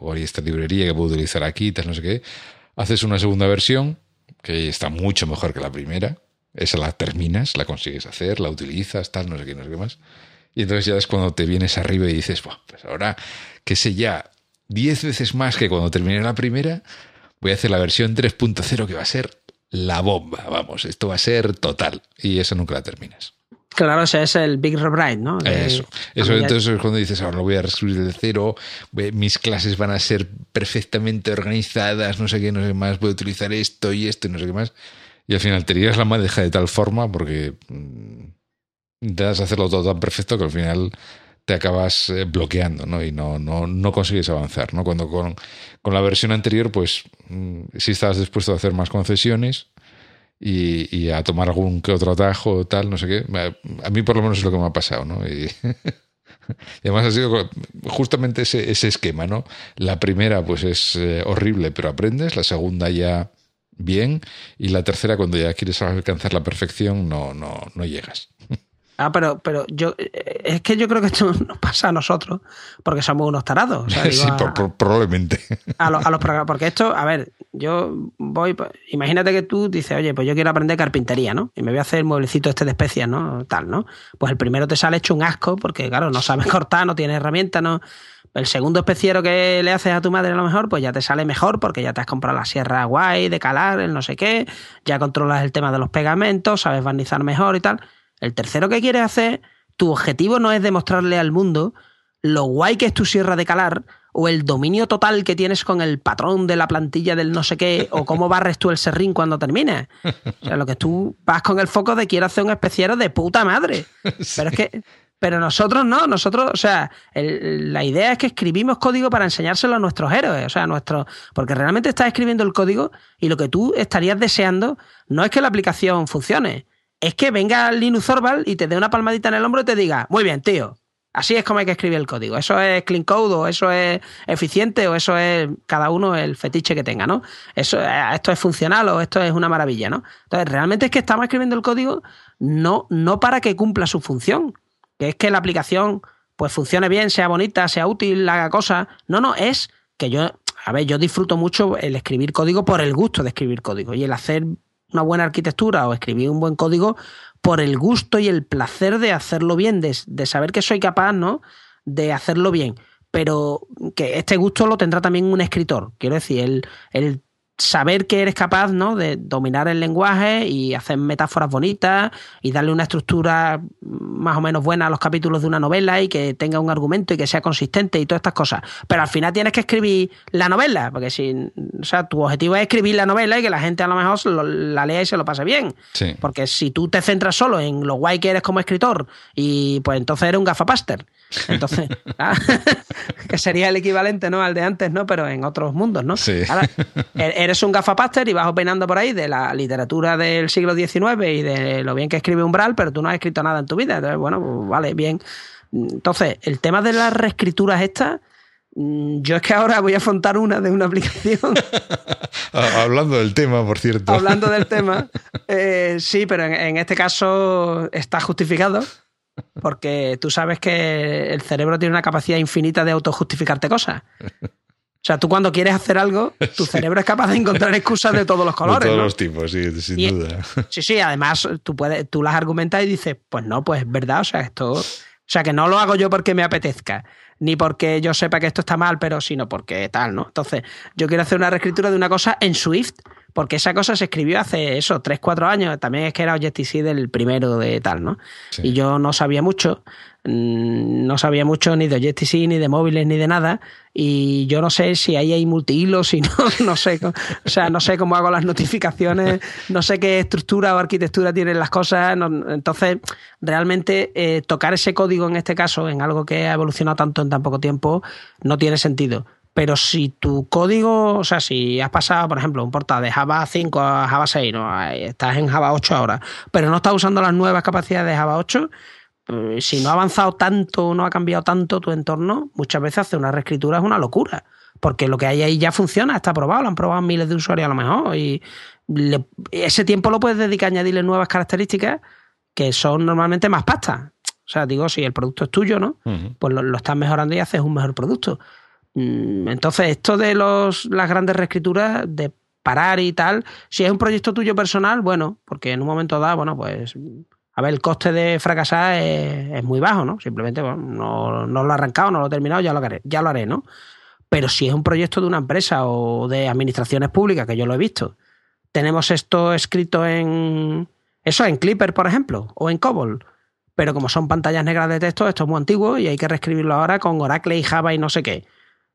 o esta librería que puedo utilizar aquí, tal, no sé qué. Haces una segunda versión que está mucho mejor que la primera. Esa la terminas, la consigues hacer, la utilizas, tal, no sé qué, no sé qué más. Y entonces ya es cuando te vienes arriba y dices, pues ahora que sé ya 10 veces más que cuando terminé la primera, voy a hacer la versión 3.0 que va a ser la bomba. Vamos, esto va a ser total. Y eso nunca la terminas. Claro, ese es el Big Rewrite, ¿no? Eso. Eso entonces es cuando dices, ahora lo voy a reescribir de cero, mis clases van a ser perfectamente organizadas, no sé qué, no sé qué más, voy a utilizar esto y esto y no sé qué más. Y al final te tiras la madeja de tal forma porque mm, intentas hacerlo todo tan perfecto que al final te acabas eh, bloqueando ¿no? y no, no, no consigues avanzar. ¿no? Cuando con, con, la versión anterior, pues mm, sí estabas dispuesto a hacer más concesiones y, y, a tomar algún que otro atajo o tal, no sé qué. A mí por lo menos es lo que me ha pasado. ¿no? Y, además ha sido justamente ese, ese, esquema. ¿no? La primera pues es eh, horrible, pero aprendes. La segunda ya bien. Y la tercera, cuando ya quieres alcanzar la perfección, no, no, no llegas. Ah, pero, pero yo eh, es que yo creo que esto nos pasa a nosotros porque somos unos tarados. sí, probablemente. A, los, a los porque esto, a ver, yo voy, pues, imagínate que tú dices, oye, pues yo quiero aprender carpintería, ¿no? Y me voy a hacer el mueblecito este de especias, ¿no? Tal, ¿no? Pues el primero te sale hecho un asco porque, claro, no sabes cortar, no tienes herramientas, ¿no? El segundo especiero que le haces a tu madre a lo mejor, pues ya te sale mejor porque ya te has comprado la sierra guay de calar, el no sé qué, ya controlas el tema de los pegamentos, sabes barnizar mejor y tal. El tercero que quieres hacer, tu objetivo no es demostrarle al mundo lo guay que es tu sierra de calar o el dominio total que tienes con el patrón de la plantilla del no sé qué o cómo barres tú el serrín cuando termines. O sea, lo que tú vas con el foco de quiero hacer un especiero de puta madre. Pero es que pero nosotros no, nosotros, o sea, la idea es que escribimos código para enseñárselo a nuestros héroes, o sea, a nuestros, porque realmente estás escribiendo el código y lo que tú estarías deseando no es que la aplicación funcione, es que venga Linux Orval y te dé una palmadita en el hombro y te diga, muy bien, tío, así es como hay que escribir el código. Eso es clean code o eso es eficiente o eso es cada uno el fetiche que tenga, ¿no? Eso, eh, esto es funcional o esto es una maravilla, ¿no? Entonces, realmente es que estamos escribiendo el código no, no para que cumpla su función, que es que la aplicación pues funcione bien, sea bonita, sea útil, haga cosas. No, no, es que yo, a ver, yo disfruto mucho el escribir código por el gusto de escribir código y el hacer una buena arquitectura o escribir un buen código por el gusto y el placer de hacerlo bien, de, saber que soy capaz, ¿no? De hacerlo bien. Pero que este gusto lo tendrá también un escritor. Quiero decir, el saber que eres capaz ¿no? de dominar el lenguaje y hacer metáforas bonitas y darle una estructura más o menos buena a los capítulos de una novela y que tenga un argumento y que sea consistente y todas estas cosas. Pero al final tienes que escribir la novela, porque si, o sea, tu objetivo es escribir la novela y que la gente a lo mejor la lea y se lo pase bien. Porque si tú te centras solo en lo guay que eres como escritor y pues entonces eres un gafapaster. Entonces, ah, que sería el equivalente ¿no? al de antes, ¿no? Pero en otros mundos, ¿no? Sí. eres un gafapaster y vas opinando por ahí de la literatura del siglo XIX y de lo bien que escribe Umbral, pero tú no has escrito nada en tu vida. Entonces, bueno, pues, vale, bien. Entonces, el tema de las reescrituras estas, mm, yo es que ahora voy a afrontar una de una aplicación. Hablando del tema, por cierto. Hablando del tema, eh, sí, pero en este caso está justificado porque tú sabes que el cerebro tiene una capacidad infinita de autojustificarte cosas. O sea, tú cuando quieres hacer algo, tu cerebro es capaz de encontrar excusas de todos los colores. De todos los tipos, sí, sin duda. Sí, sí, además tú, puedes, tú las argumentas y dices, pues no, pues es verdad, o sea, esto. O sea, que no lo hago yo porque me apetezca, ni porque yo sepa que esto está mal, pero sino porque tal, ¿no? Entonces, yo quiero hacer una reescritura de una cosa en Swift porque esa cosa se escribió hace eso, 3, 4 años, también es que era Objective-C del primero de tal, ¿no? Y yo no sabía mucho, mm, no sabía mucho ni de Objective-C, ni de móviles, ni de nada, y yo no sé si ahí hay multihilos, si no, no sé, o sea, no sé cómo hago las notificaciones, no sé qué estructura o arquitectura tienen las cosas, entonces realmente eh, tocar ese código en este caso, en algo que ha evolucionado tanto en tan poco tiempo, no tiene sentido. Pero si tu código, o sea, si has pasado, por ejemplo, un portal de Java 5 a Java 6, ¿no? estás en Java 8 ahora, pero no estás usando las nuevas capacidades de Java 8, pues, si no ha avanzado tanto, no ha cambiado tanto tu entorno, muchas veces hacer una reescritura es una locura. Porque lo que hay ahí ya funciona, está probado, lo han probado miles de usuarios a lo mejor. Y ese tiempo lo puedes dedicar a añadirle nuevas características que son normalmente más pasta. O sea, digo, si el producto es tuyo, ¿no? Pues lo, lo, estás mejorando y haces un mejor producto. Mm, entonces, esto de los, las grandes reescrituras, de parar y tal, si es un proyecto tuyo personal, bueno, porque en un momento dado, bueno, pues, a ver, el coste de fracasar es, muy bajo, ¿no? Simplemente, bueno, no, no, lo he arrancado, no lo he terminado, ya lo haré, ya lo haré, ¿no? Pero si es un proyecto de una empresa o de administraciones públicas, que yo lo he visto, tenemos esto escrito en, eso, en Clipper, por ejemplo, o en COBOL, pero como son pantallas negras de texto, esto es muy antiguo y hay que reescribirlo ahora con Oracle y Java y no sé qué.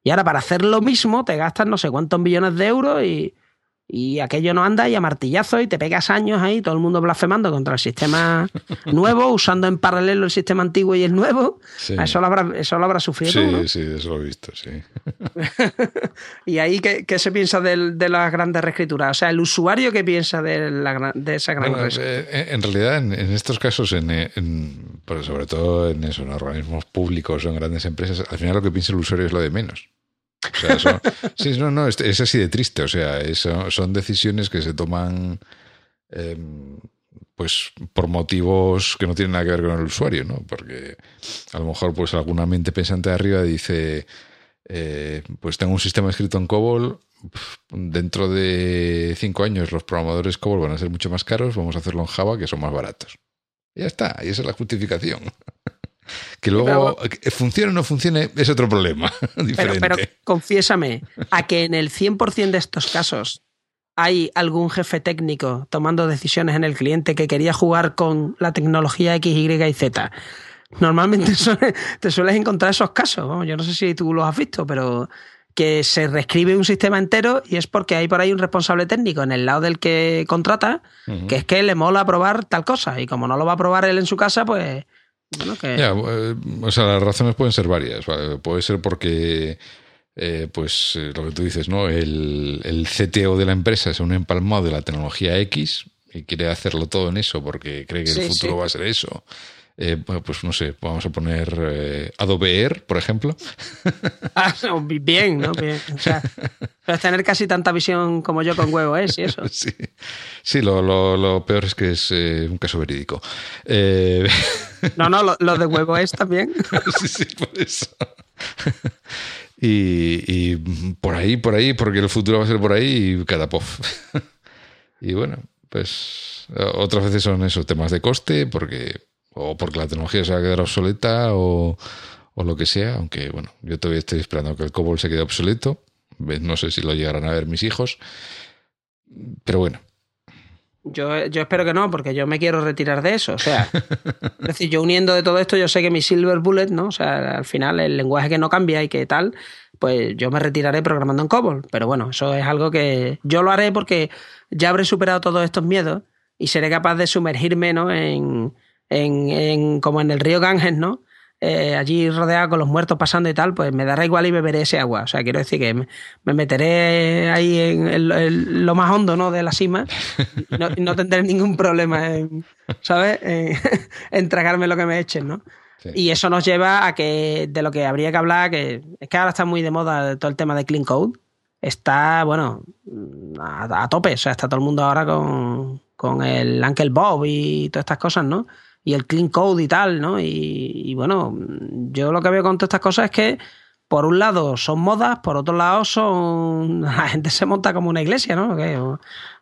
Y ahora para hacer lo mismo te gastas no sé cuántos millones de euros y, y aquello no anda y a martillazo y te pegas años ahí, todo el mundo blasfemando contra el sistema nuevo, usando en paralelo el sistema antiguo y el nuevo. Eso, lo habrá, eso lo habrá sufrido. Sí, sí, eso lo he visto, sí. y ahí, ¿qué, qué se piensa de, de, las grandes reescrituras? O sea, el usuario, ¿qué piensa de, la, de esa gran bueno, eh, En realidad, en, estos casos, en, en, sobre todo en, eso, en organismos públicos o en grandes empresas, al final lo que piensa el usuario es lo de menos. O sea, son, sí, no, no, es, así de triste. O sea, eso, son decisiones que se toman em, pues por motivos que no tienen nada que ver con el usuario, ¿no? Porque a lo mejor pues alguna mente pensante de arriba dice, eh, pues tengo un sistema escrito en COBOL, dentro de cinco años los programadores COBOL van a ser mucho más caros, vamos a hacerlo en Java que son más baratos. Ya está, y esa es la justificación. Que luego funcione o no funcione es otro problema. Pero, pero, confiésame, a que en el 100% de estos casos hay algún jefe técnico tomando decisiones en el cliente que quería jugar con la tecnología X, Y y Z. Normalmente te sueles encontrar esos casos. Yo no sé si tú los has visto, pero que se reescribe un sistema entero y es porque hay por ahí un responsable técnico en el lado del que contrata, que es que le mola probar tal cosa. Y como no lo va a probar él en su casa, pues eh, o sea, las razones pueden ser varias. Puede ser porque, eh, pues, eh, lo que tú dices, ¿no? El, el, CTO de la empresa es un empalmado de la tecnología X y quiere hacerlo todo en eso porque cree que el futuro va a ser eso. Eh, pues no sé, vamos a poner eh, Adobe Air, por ejemplo. Ah, bien, ¿no? Bien. O sea, tener casi tanta visión como yo con huevo es y eso. Sí, sí lo, lo, peor es que es eh, un caso verídico. No, no, lo, de huevo es también. sí, sí, por eso. Y, y, por ahí, por ahí, porque el futuro va a ser por ahí y cada pof. Y bueno, pues otras veces son esos temas de coste, porque o porque la tecnología se va a quedar obsoleta o, o lo que sea, aunque bueno, yo todavía estoy esperando que el COBOL se quede obsoleto, no sé si lo llegarán a ver mis hijos, Pero bueno. Yo, yo espero que no, porque yo me quiero retirar de eso. O sea, es decir, yo uniendo de todo esto, yo sé que mi Silver Bullet, ¿no? O sea, al final el lenguaje que no cambia y que tal, pues yo me retiraré programando en COBOL. Pero bueno, eso es algo que yo lo haré porque ya habré superado todos estos miedos y seré capaz de sumergirme, ¿no? En, en, en como en el río Ganges, ¿no? Eh, allí rodeado con los muertos pasando y tal, pues me dará igual y beberé ese agua. O sea, quiero decir que me, meteré ahí en, lo más hondo ¿no? de la cima y no, tendré ningún problema en, ¿sabes? En, tragarme lo que me echen, ¿no? Y eso nos lleva a que de lo que habría que hablar, que es que ahora está muy de moda todo el tema de Clean Code, está, bueno, a, tope. O sea, está todo el mundo ahora con, con el Uncle Bob y todas estas cosas, ¿no? Y el clean code y tal, ¿no? Y, bueno, yo lo que veo con todas estas cosas es que por un lado son modas, por otro lado son. La gente se monta como una iglesia, ¿no?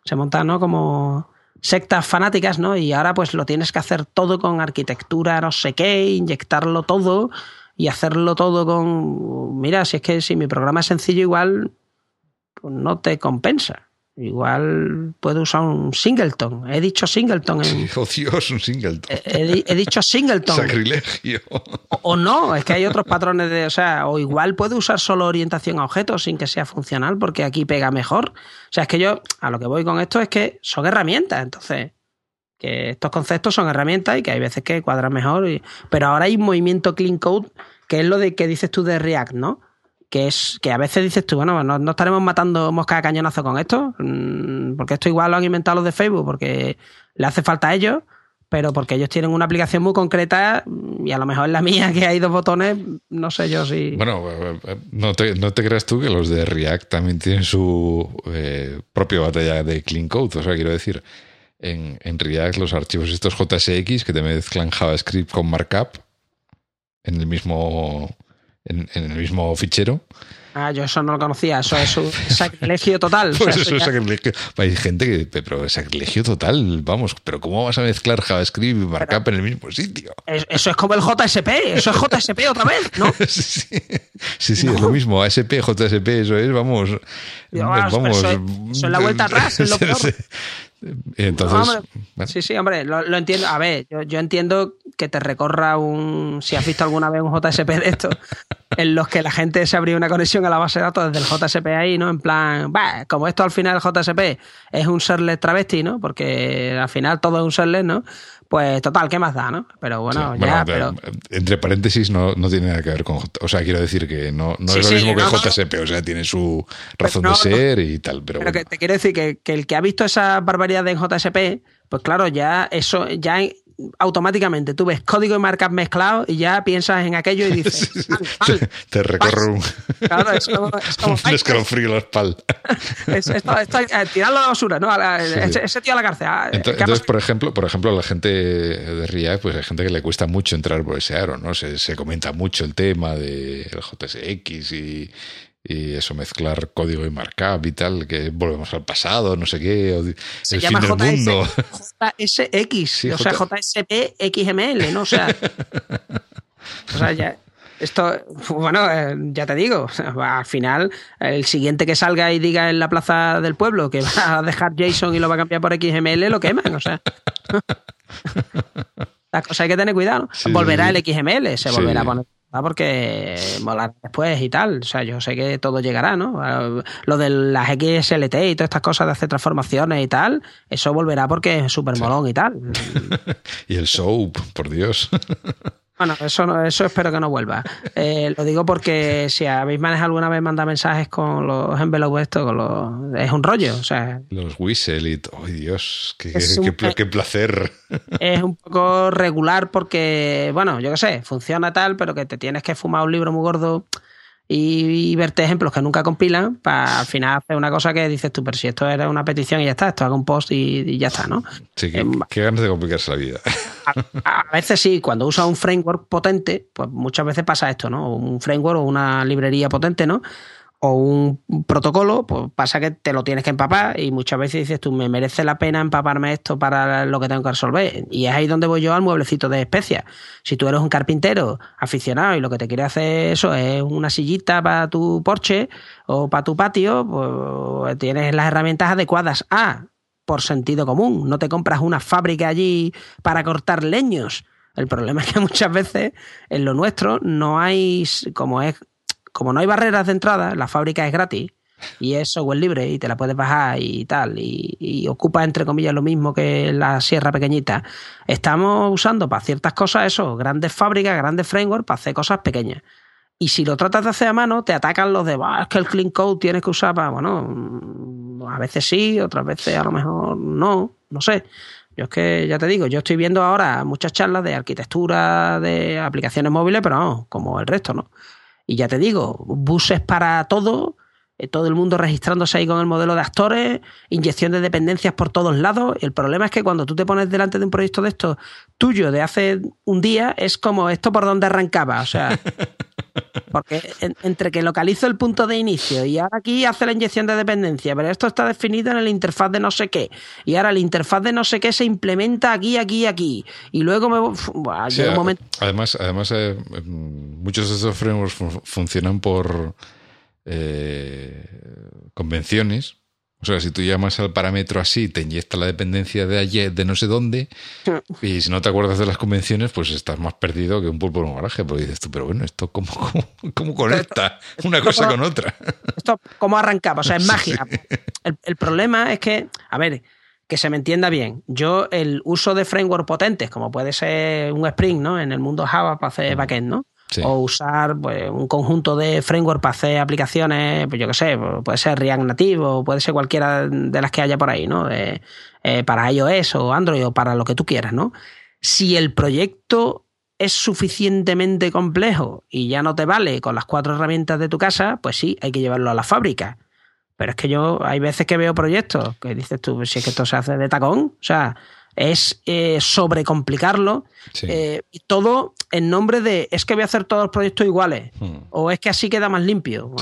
se monta, ¿no? Como sectas fanáticas, ¿no? Y ahora pues lo tienes que hacer todo con arquitectura, no sé qué, inyectarlo todo y hacerlo todo con. Mira, si es que si mi programa es sencillo, igual pues no te compensa. Igual puedo usar un singleton. He dicho singleton. En... Oh Dios, un singleton. He, dicho singleton. Sacrilegio. O, no, es que hay otros patrones de. O sea, o igual puedo usar solo orientación a objetos sin que sea funcional, porque aquí pega mejor. O sea, es que yo a lo que voy con esto es que son herramientas. Entonces, que estos conceptos son herramientas y que hay veces que cuadran mejor. Pero ahora hay un movimiento clean code, que es lo de que dices tú de React, ¿no? Que es que a veces dices tú, bueno, no, estaremos matando mosca a cañonazo con esto, mm, porque esto igual lo han inventado los de Facebook, porque le hace falta a ellos, pero porque ellos tienen una aplicación muy concreta y a lo mejor la mía que hay dos botones, no sé yo si... Bueno, no te, no te creas tú que los de React también tienen su eh, propia batalla de clean code, o sea, quiero decir, en, en React los archivos estos JSX que te mezclan JavaScript con markup en el mismo en, el mismo fichero. Ah, yo eso no lo conocía, eso es un sacrilegio total. Pues eso es sacrilegio. Hay gente que, pero sacrilegio total, vamos, pero ¿cómo vas a mezclar JavaScript y markup en el mismo sitio? Eso es como el JSP, eso es JSP otra vez, ¿no? sí, sí, sí, es lo mismo, ASP, JSP, eso es, vamos. vamos eso, es la vuelta atrás, es lo peor. Entonces, Sí, sí, hombre, lo, entiendo. A ver, yo, yo, entiendo que te recorra un. Si has visto alguna vez un JSP de esto, en los que la gente se abría una conexión a la base de datos desde el JSP ahí, ¿no? En plan, bah, como esto al final el JSP es un serlet travesti, ¿no? Porque al final todo es un serlet, ¿no? Pues total, ¿qué más da, no? Pero bueno, ya. pero... Entre paréntesis, no, no, tiene nada que ver con. O sea, quiero decir que no, no es lo mismo que JSP, o sea, tiene su razón de ser y tal. Pero, pero que te quiero decir que, que, el que ha visto esa barbaridad en JSP, pues claro, ya eso, ya automáticamente tú ves código y markup mezclado y ya piensas en aquello y dices. te, recorre un. Claro, es como. Es como un escalofrío la espalda. esto, esto, eh, tirarlo a la basura, ¿no? ese, tío a la cárcel. Ah, entonces, por ejemplo, por ejemplo, a la gente de React, pues hay gente que le cuesta mucho entrar por ese aro, ¿no? Se, se comenta mucho el tema del JSX y, y eso, mezclar código y markup y tal, que volvemos al pasado, no sé qué, Se llama JS, mundo. JSX, o sea, JSP XML, ¿no? O sea, o sea ya, esto, bueno, eh, ya te digo, al final, el siguiente que salga y diga en la plaza del pueblo que va a dejar JSON y lo va a cambiar por XML, lo queman, o sea. Las cosas hay que tener cuidado. volverá el XML, se volverá a poner porque molar después y tal. O sea, yo sé que todo llegará, ¿no? Lo de las XLT y todas estas cosas de hacer transformaciones y tal, eso volverá porque es súper molón y tal. y el soap, por Dios. Bueno, eso, eso espero que no vuelva. Eh, lo digo porque si habéis manejado alguna vez mandar mensajes con los envelopes esto, con los, es un rollo. O sea, los whistle y ¡ay Dios! Qué, qué, placer! Es un poco regular porque, bueno, yo qué sé, funciona tal, pero que te tienes que fumar un libro muy gordo y, verte ejemplos que nunca compilan para al final hacer una cosa que dices tú, pero si esto era una petición y ya está, esto hago un post y, ya está, ¿no? Sí, que, em, qué ganas de complicarse la vida. A, veces sí, cuando usas un framework potente, pues muchas veces pasa esto, ¿no? Un framework o una librería potente, ¿no? O un protocolo, pues pasa que te lo tienes que empapar y muchas veces dices tú, me merece la pena empaparme esto para lo que tengo que resolver. Y es ahí donde voy yo al mueblecito de especias. Si tú eres un carpintero aficionado y lo que te quiere hacer eso es una sillita para tu porche o para tu patio, pues tienes las herramientas adecuadas. Ah, por sentido común, no te compras una fábrica allí para cortar leños. El problema es que muchas veces en lo nuestro no hay, como es como no hay barreras de entrada, la fábrica es gratis y es software libre y te la puedes bajar y tal, y, ocupa entre comillas lo mismo que la sierra pequeñita. Estamos usando para ciertas cosas eso, grandes fábricas, grandes frameworks para hacer cosas pequeñas. Y si lo tratas de hacer a mano, te atacan los de, es que el clean code tienes que usar para, bueno, mm, a veces sí, otras veces a lo mejor no, no sé. Yo es que, ya te digo, yo estoy viendo ahora muchas charlas de arquitectura de aplicaciones móviles, pero no, como el resto, ¿no? Y ya te digo, buses para todo, eh, todo el mundo registrándose ahí con el modelo de actores, inyección de dependencias por todos lados. El problema es que cuando tú te pones delante de un proyecto de esto tuyo de hace un día, es como esto por donde arrancaba. O sea, porque entre que localizo el punto de inicio y ahora aquí hace la inyección de dependencia, pero esto está definido en el interfaz de no sé qué. Y ahora el interfaz de no sé qué se implementa aquí, aquí, aquí. Y luego me un momento. Además, además eh, muchos de esos frameworks funcionan por eh, convenciones o sea, si tú llamas al parámetro así, te inyecta la dependencia de ayer, de no sé dónde, y si no te acuerdas de las convenciones, pues estás más perdido que un pulpo en un garaje, porque dices tú, pero bueno, ¿esto cómo, cómo, conecta una cosa con otra? Esto, ¿cómo arrancaba? O sea, es magia. El, problema es que, a ver, que se me entienda bien, yo el uso de framework potentes, como puede ser un Spring, ¿no? En el mundo Java para hacer backend, ¿no? O usar pues, un conjunto de framework para hacer aplicaciones, pues yo qué sé, puede ser React Native o puede ser cualquiera de las que haya por ahí, ¿no? Eh, para iOS o Android o para lo que tú quieras, ¿no? Si el proyecto es suficientemente complejo y ya no te vale con las cuatro herramientas de tu casa, pues sí, hay que llevarlo a la fábrica. Pero es que yo hay veces que veo proyectos que dices tú, si es que esto se hace de tacón, o sea, es eh, sobrecomplicarlo eh, y todo en nombre de es que voy a hacer todos los proyectos iguales hmm. o es que así queda más limpio.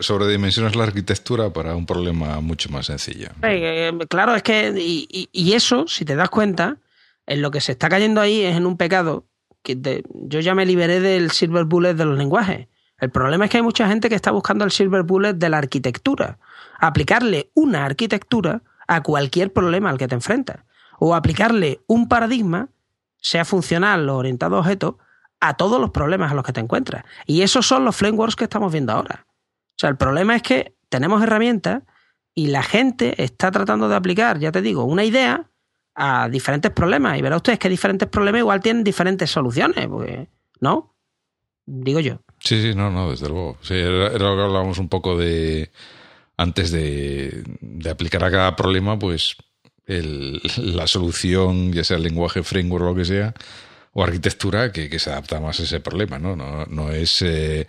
sobredimensionas la arquitectura para un problema mucho más sencillo. Eh, claro, es que y, eso, si te das cuenta, en lo que se está cayendo ahí es en un pecado que yo ya me liberé del silver bullet de los lenguajes. El problema es que hay mucha gente que está buscando el silver bullet de la arquitectura. Aplicarle una arquitectura a cualquier problema al que te enfrentas o aplicarle un paradigma, sea funcional o orientado a objetos, a todos los problemas a los que te encuentras. Y esos son los frameworks que estamos viendo ahora. O sea, el problema es que tenemos herramientas y la gente está tratando de aplicar, ya te digo, una idea a diferentes problemas. Y verá ustedes que diferentes problemas igual tienen diferentes soluciones, ¿no? Digo yo. Sí, sí, no, no, desde luego. Sí, era, lo que hablábamos un poco de antes de aplicar a cada problema, pues la solución, ya sea el lenguaje, framework o lo que sea, o arquitectura, que, se adapta más a ese problema, ¿no? No, es eh,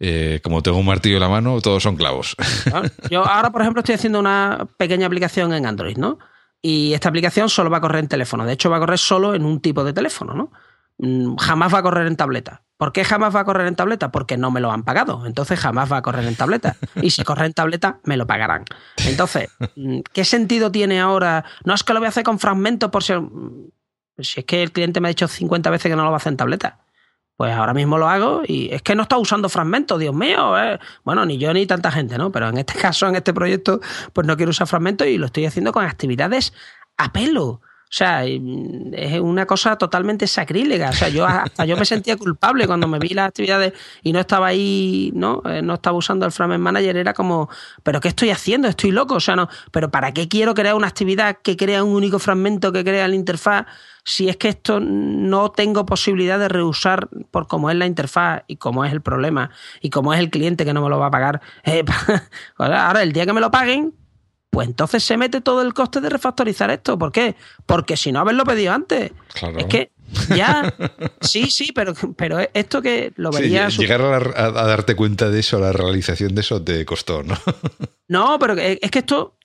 eh, como tengo un martillo en la mano, todos son clavos. Ah, yo ahora, por ejemplo, estoy haciendo una pequeña aplicación en Android, ¿no? Y esta aplicación solo va a correr en teléfono. De hecho, va a correr solo en un tipo de teléfono, ¿no? Mm, jamás va a correr en tableta. ¿Por qué jamás va a correr en tableta? Porque no me lo han pagado. Entonces jamás va a correr en tableta. Y si corre en tableta, me lo pagarán. Entonces, mm, ¿qué sentido tiene ahora? No es que lo voy a hacer con fragmentos por si... Mm, si es que el cliente me ha dicho 50 veces que no lo va a hacer en tableta. Pues ahora mismo lo hago y es que no está usando fragmentos, Dios mío. Eh. Bueno, ni yo ni tanta gente, ¿no? Pero en este caso, en este proyecto, pues no quiero usar fragmentos y lo estoy haciendo con actividades a pelo. O sea, es una cosa totalmente sacrílega. O sea, yo hasta yo me sentía culpable cuando me vi las actividades y no estaba ahí, ¿no? Eh, no estaba usando el Frame Manager. Era como, ¿pero qué estoy haciendo? Estoy loco. O sea, no, ¿pero para qué quiero crear una actividad que crea un único fragmento que crea la interfaz si es que esto no tengo posibilidad de reusar por cómo es la interfaz y cómo es el problema y cómo es el cliente que no me lo va a pagar? Eh, ahora, el día que me lo paguen, pues entonces se mete todo el coste de refactorizar esto. ¿Por qué? Porque si no haberlo pedido antes. Claro. Es que ya, sí, sí, pero, pero esto que lo vería. llegar a, darte cuenta de eso, la realización de eso, te costó, ¿no? no, pero es que esto,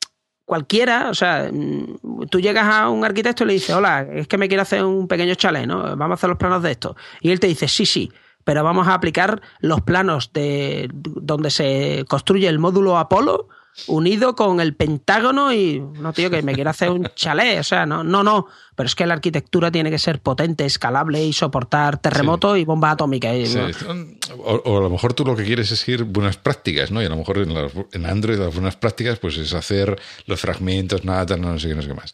cualquiera, o sea, mm, tú llegas a un arquitecto y le dices, hola, es que me quiero hacer un pequeño chalet, ¿no? Vamos a hacer los planos de esto. Y él te dice, sí, sí, pero vamos a aplicar los planos de donde se construye el módulo Apolo unido con el Pentágono y no tío que me quiero hacer un chalet, o sea, no, no, no, pero es que la arquitectura tiene que ser potente, escalable y soportar terremotos y bombas atómicas. O, a lo mejor tú lo que quieres es ir buenas prácticas, ¿no? Y a lo mejor en, Android las buenas prácticas pues es hacer los fragmentos, nada, no sé qué, no sé qué más.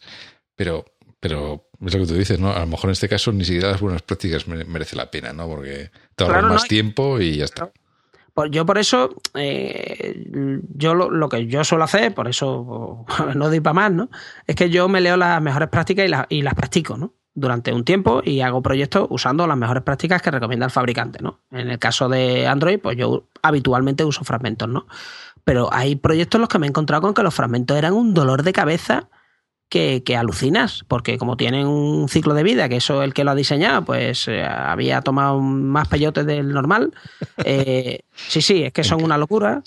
Pero, pero es lo que tú dices, ¿no? A lo mejor en este caso ni siquiera las buenas prácticas merece la pena, ¿no? Porque te ahorras más tiempo y ya está. Yo por eso, eh, yo lo, que yo suelo hacer, por eso no doy para más, ¿no? Es que yo me leo las mejores prácticas y, y las practico, ¿no? Durante un tiempo y hago proyectos usando las mejores prácticas que recomienda el fabricante, ¿no? En el caso de Android, pues yo habitualmente uso fragmentos, ¿no? Pero hay proyectos en los que me he encontrado con que los fragmentos eran un dolor de cabeza que, alucinas, porque como tienen un ciclo de vida, que eso el que lo ha diseñado, pues eh, había tomado más peyote del normal. Eh, sí, sí, es que son una locura.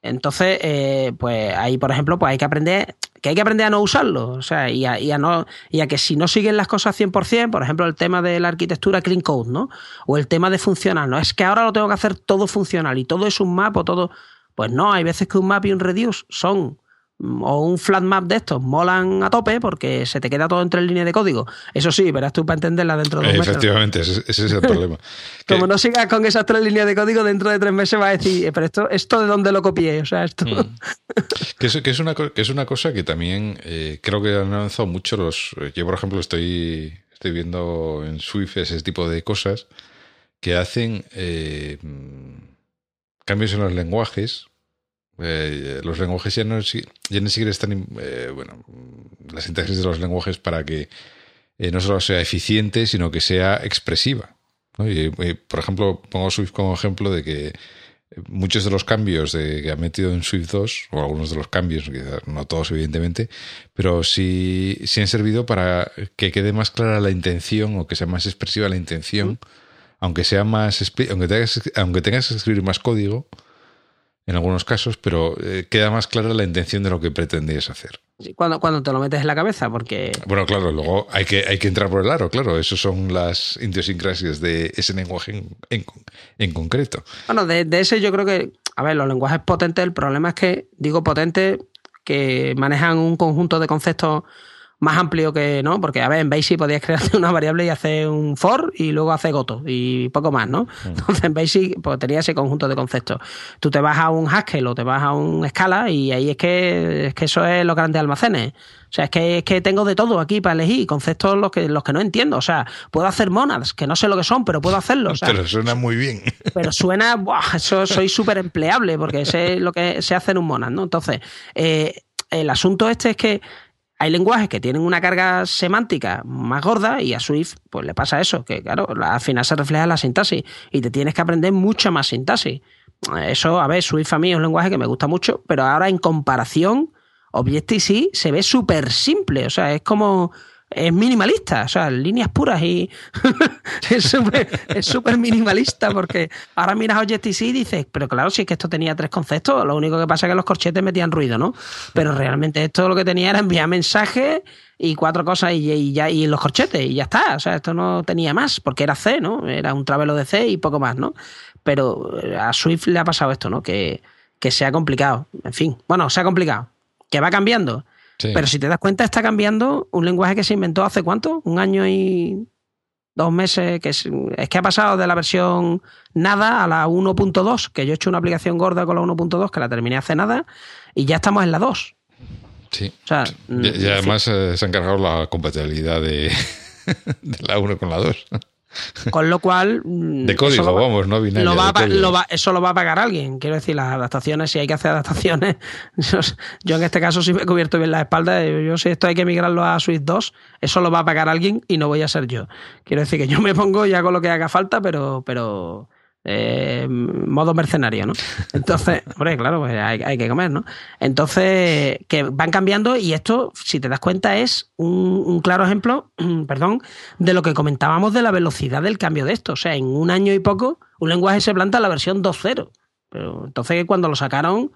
Entonces, eh, pues ahí, por ejemplo, pues hay que aprender que hay que aprender a no usarlo, o sea, y a, no, y a que si no siguen las cosas 100%, por ejemplo, el tema de la arquitectura clean code, ¿no? O el tema de funcional, ¿no? Es que ahora lo tengo que hacer todo funcional y todo es un map o todo... Pues no, hay veces que un map y un reduce son o un flat map de estos molan a tope porque se te queda todo entre líneas de código. Eso sí, verás tú para entenderla dentro de un Efectivamente, ese, es el problema. Como no sigas con esas tres líneas de código, dentro de tres meses va a decir, eh, pero esto, esto de dónde lo copié, o sea, esto. Mm. que, es, que, es una, que es una cosa que también eh, creo que han avanzado mucho los. Yo, por ejemplo, estoy, estoy viendo en Swift ese tipo de cosas que hacen eh, cambios en los lenguajes eh, los lenguajes ya no, ya ni siquiera están, eh, bueno, la sintaxis de los lenguajes para que eh, no solo sea eficiente, sino que sea expresiva. por ejemplo, pongo Swift como ejemplo de que muchos de los cambios de, que ha metido en Swift 2, o algunos de los cambios, no todos evidentemente, pero sí, sí han servido para que quede más clara la intención o que sea más expresiva la intención, aunque sea más, aunque tengas, aunque tengas que escribir más código, en algunos casos, pero eh, queda más clara la intención de lo que pretendías hacer. cuando, cuando te lo metes en la cabeza, porque... Bueno, claro, luego hay que, hay que entrar por el aro, claro, esos son las idiosincrasias de ese lenguaje en, en, concreto. Bueno, de, de, ese yo creo que, a ver, los lenguajes potentes, el problema es que, digo potentes, que manejan un conjunto de conceptos más amplio que, ¿no? Porque, a ver, en Basic podías crearte una variable y hacer un for y luego hacer goto y poco más, ¿no? Entonces en Basic pues, tenía ese conjunto de conceptos. Tú te vas a un Haskell o te vas a un Scala y ahí es que, es que eso es los grandes almacenes. O sea, es que, es que tengo de todo aquí para elegir, conceptos los que, los que no entiendo. O sea, puedo hacer monads, que no sé lo que son, pero puedo hacerlo. pero suena muy bien. Pero suena, buah, eso soy súper empleable porque sé lo que se hace en un monad, ¿no? Entonces, eh, el asunto este es que hay lenguajes que tienen una carga semántica más gorda y a Swift pues le pasa eso, que claro, al final se refleja la sintaxis y te tienes que aprender mucha más sintaxis. Eso, a ver, Swift a mí es un lenguaje que me gusta mucho, pero ahora en comparación, Objective-C se ve súper simple, o sea, es como es minimalista, o sea, líneas puras y es súper minimalista porque ahora miras Objective-C y dices, pero claro, si es que esto tenía tres conceptos, lo único que pasa es que los corchetes metían ruido, ¿no? Pero realmente esto lo que tenía era enviar mensajes y cuatro cosas y, ya y los corchetes y ya está, o sea, esto no tenía más porque era C, ¿no? Era un travelo de C y poco más, ¿no? Pero eh, a Swift le ha pasado esto, ¿no? Que, que sea complicado, en fin, bueno, se ha complicado, que va cambiando pero si te das cuenta, está cambiando un lenguaje que se inventó hace cuánto? Un año y dos meses, que es, que ha pasado de la versión nada a la 1.2, que yo he hecho una aplicación gorda con la 1.2 que la terminé hace nada, y ya estamos en la 2. Sí. y, además eh, se ha encargado la compatibilidad de, de la 1 con la 2. Con lo cual. Mm, de código, vamos, no binario. eso lo va a pagar alguien. Quiero decir, las adaptaciones, si hay que hacer adaptaciones. Yo, en este caso, si me he cubierto bien la espalda, yo si esto hay que migrarlo a Swift 2, eso lo va a pagar alguien y no voy a ser yo. Quiero decir que yo me pongo y hago lo que haga falta, pero. pero eh, modo mercenario, ¿no? Entonces, hombre, claro, pues hay, que comer, ¿no? Entonces, que van cambiando y esto, si te das cuenta, es un, claro ejemplo, perdón, de lo que comentábamos de la velocidad del cambio de esto. O sea, en un año y poco, un lenguaje se planta la versión 2.0. Pero entonces, cuando lo sacaron,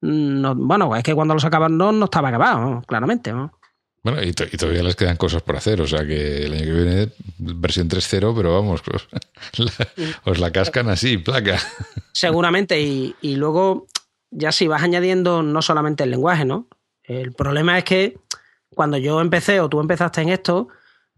bueno, es que cuando lo sacaban no, no estaba acabado, claramente, ¿no? Bueno, y, todavía les quedan cosas por hacer, o sea que el año que viene versión 3.0, pero vamos, os la, cascan así, placa. Seguramente, y, y luego ya si vas añadiendo no solamente el lenguaje, ¿no? El problema es que cuando yo empecé o tú empezaste en esto,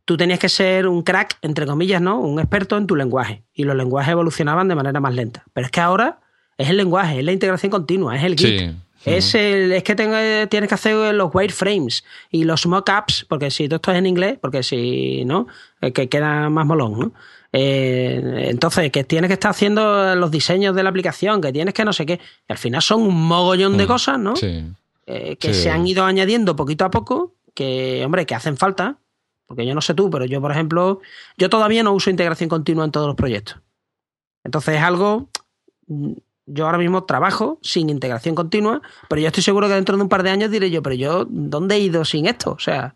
tú tenías que ser un crack, entre comillas, ¿no? Un experto en tu lenguaje. Y los lenguajes evolucionaban de manera más lenta. Pero es que ahora es el lenguaje, es la integración continua, es el Git. Es, el, es que tienes que hacer los wireframes y los mockups, porque si todo esto es en inglés, porque si no, que queda más molón, ¿no? Eh, entonces, que tienes que estar haciendo los diseños de la aplicación, que tienes que no sé qué. al final son un mogollón de mm, cosas, ¿no? Eh, que se han ido añadiendo poquito a poco, que, hombre, que hacen falta. Porque yo no sé tú, pero yo, por ejemplo, yo todavía no uso integración continua en todos los proyectos. Entonces es algo yo ahora mismo trabajo sin integración continua, pero yo estoy seguro que dentro de un par de años diré yo, pero yo, ¿dónde he ido sin esto? O sea,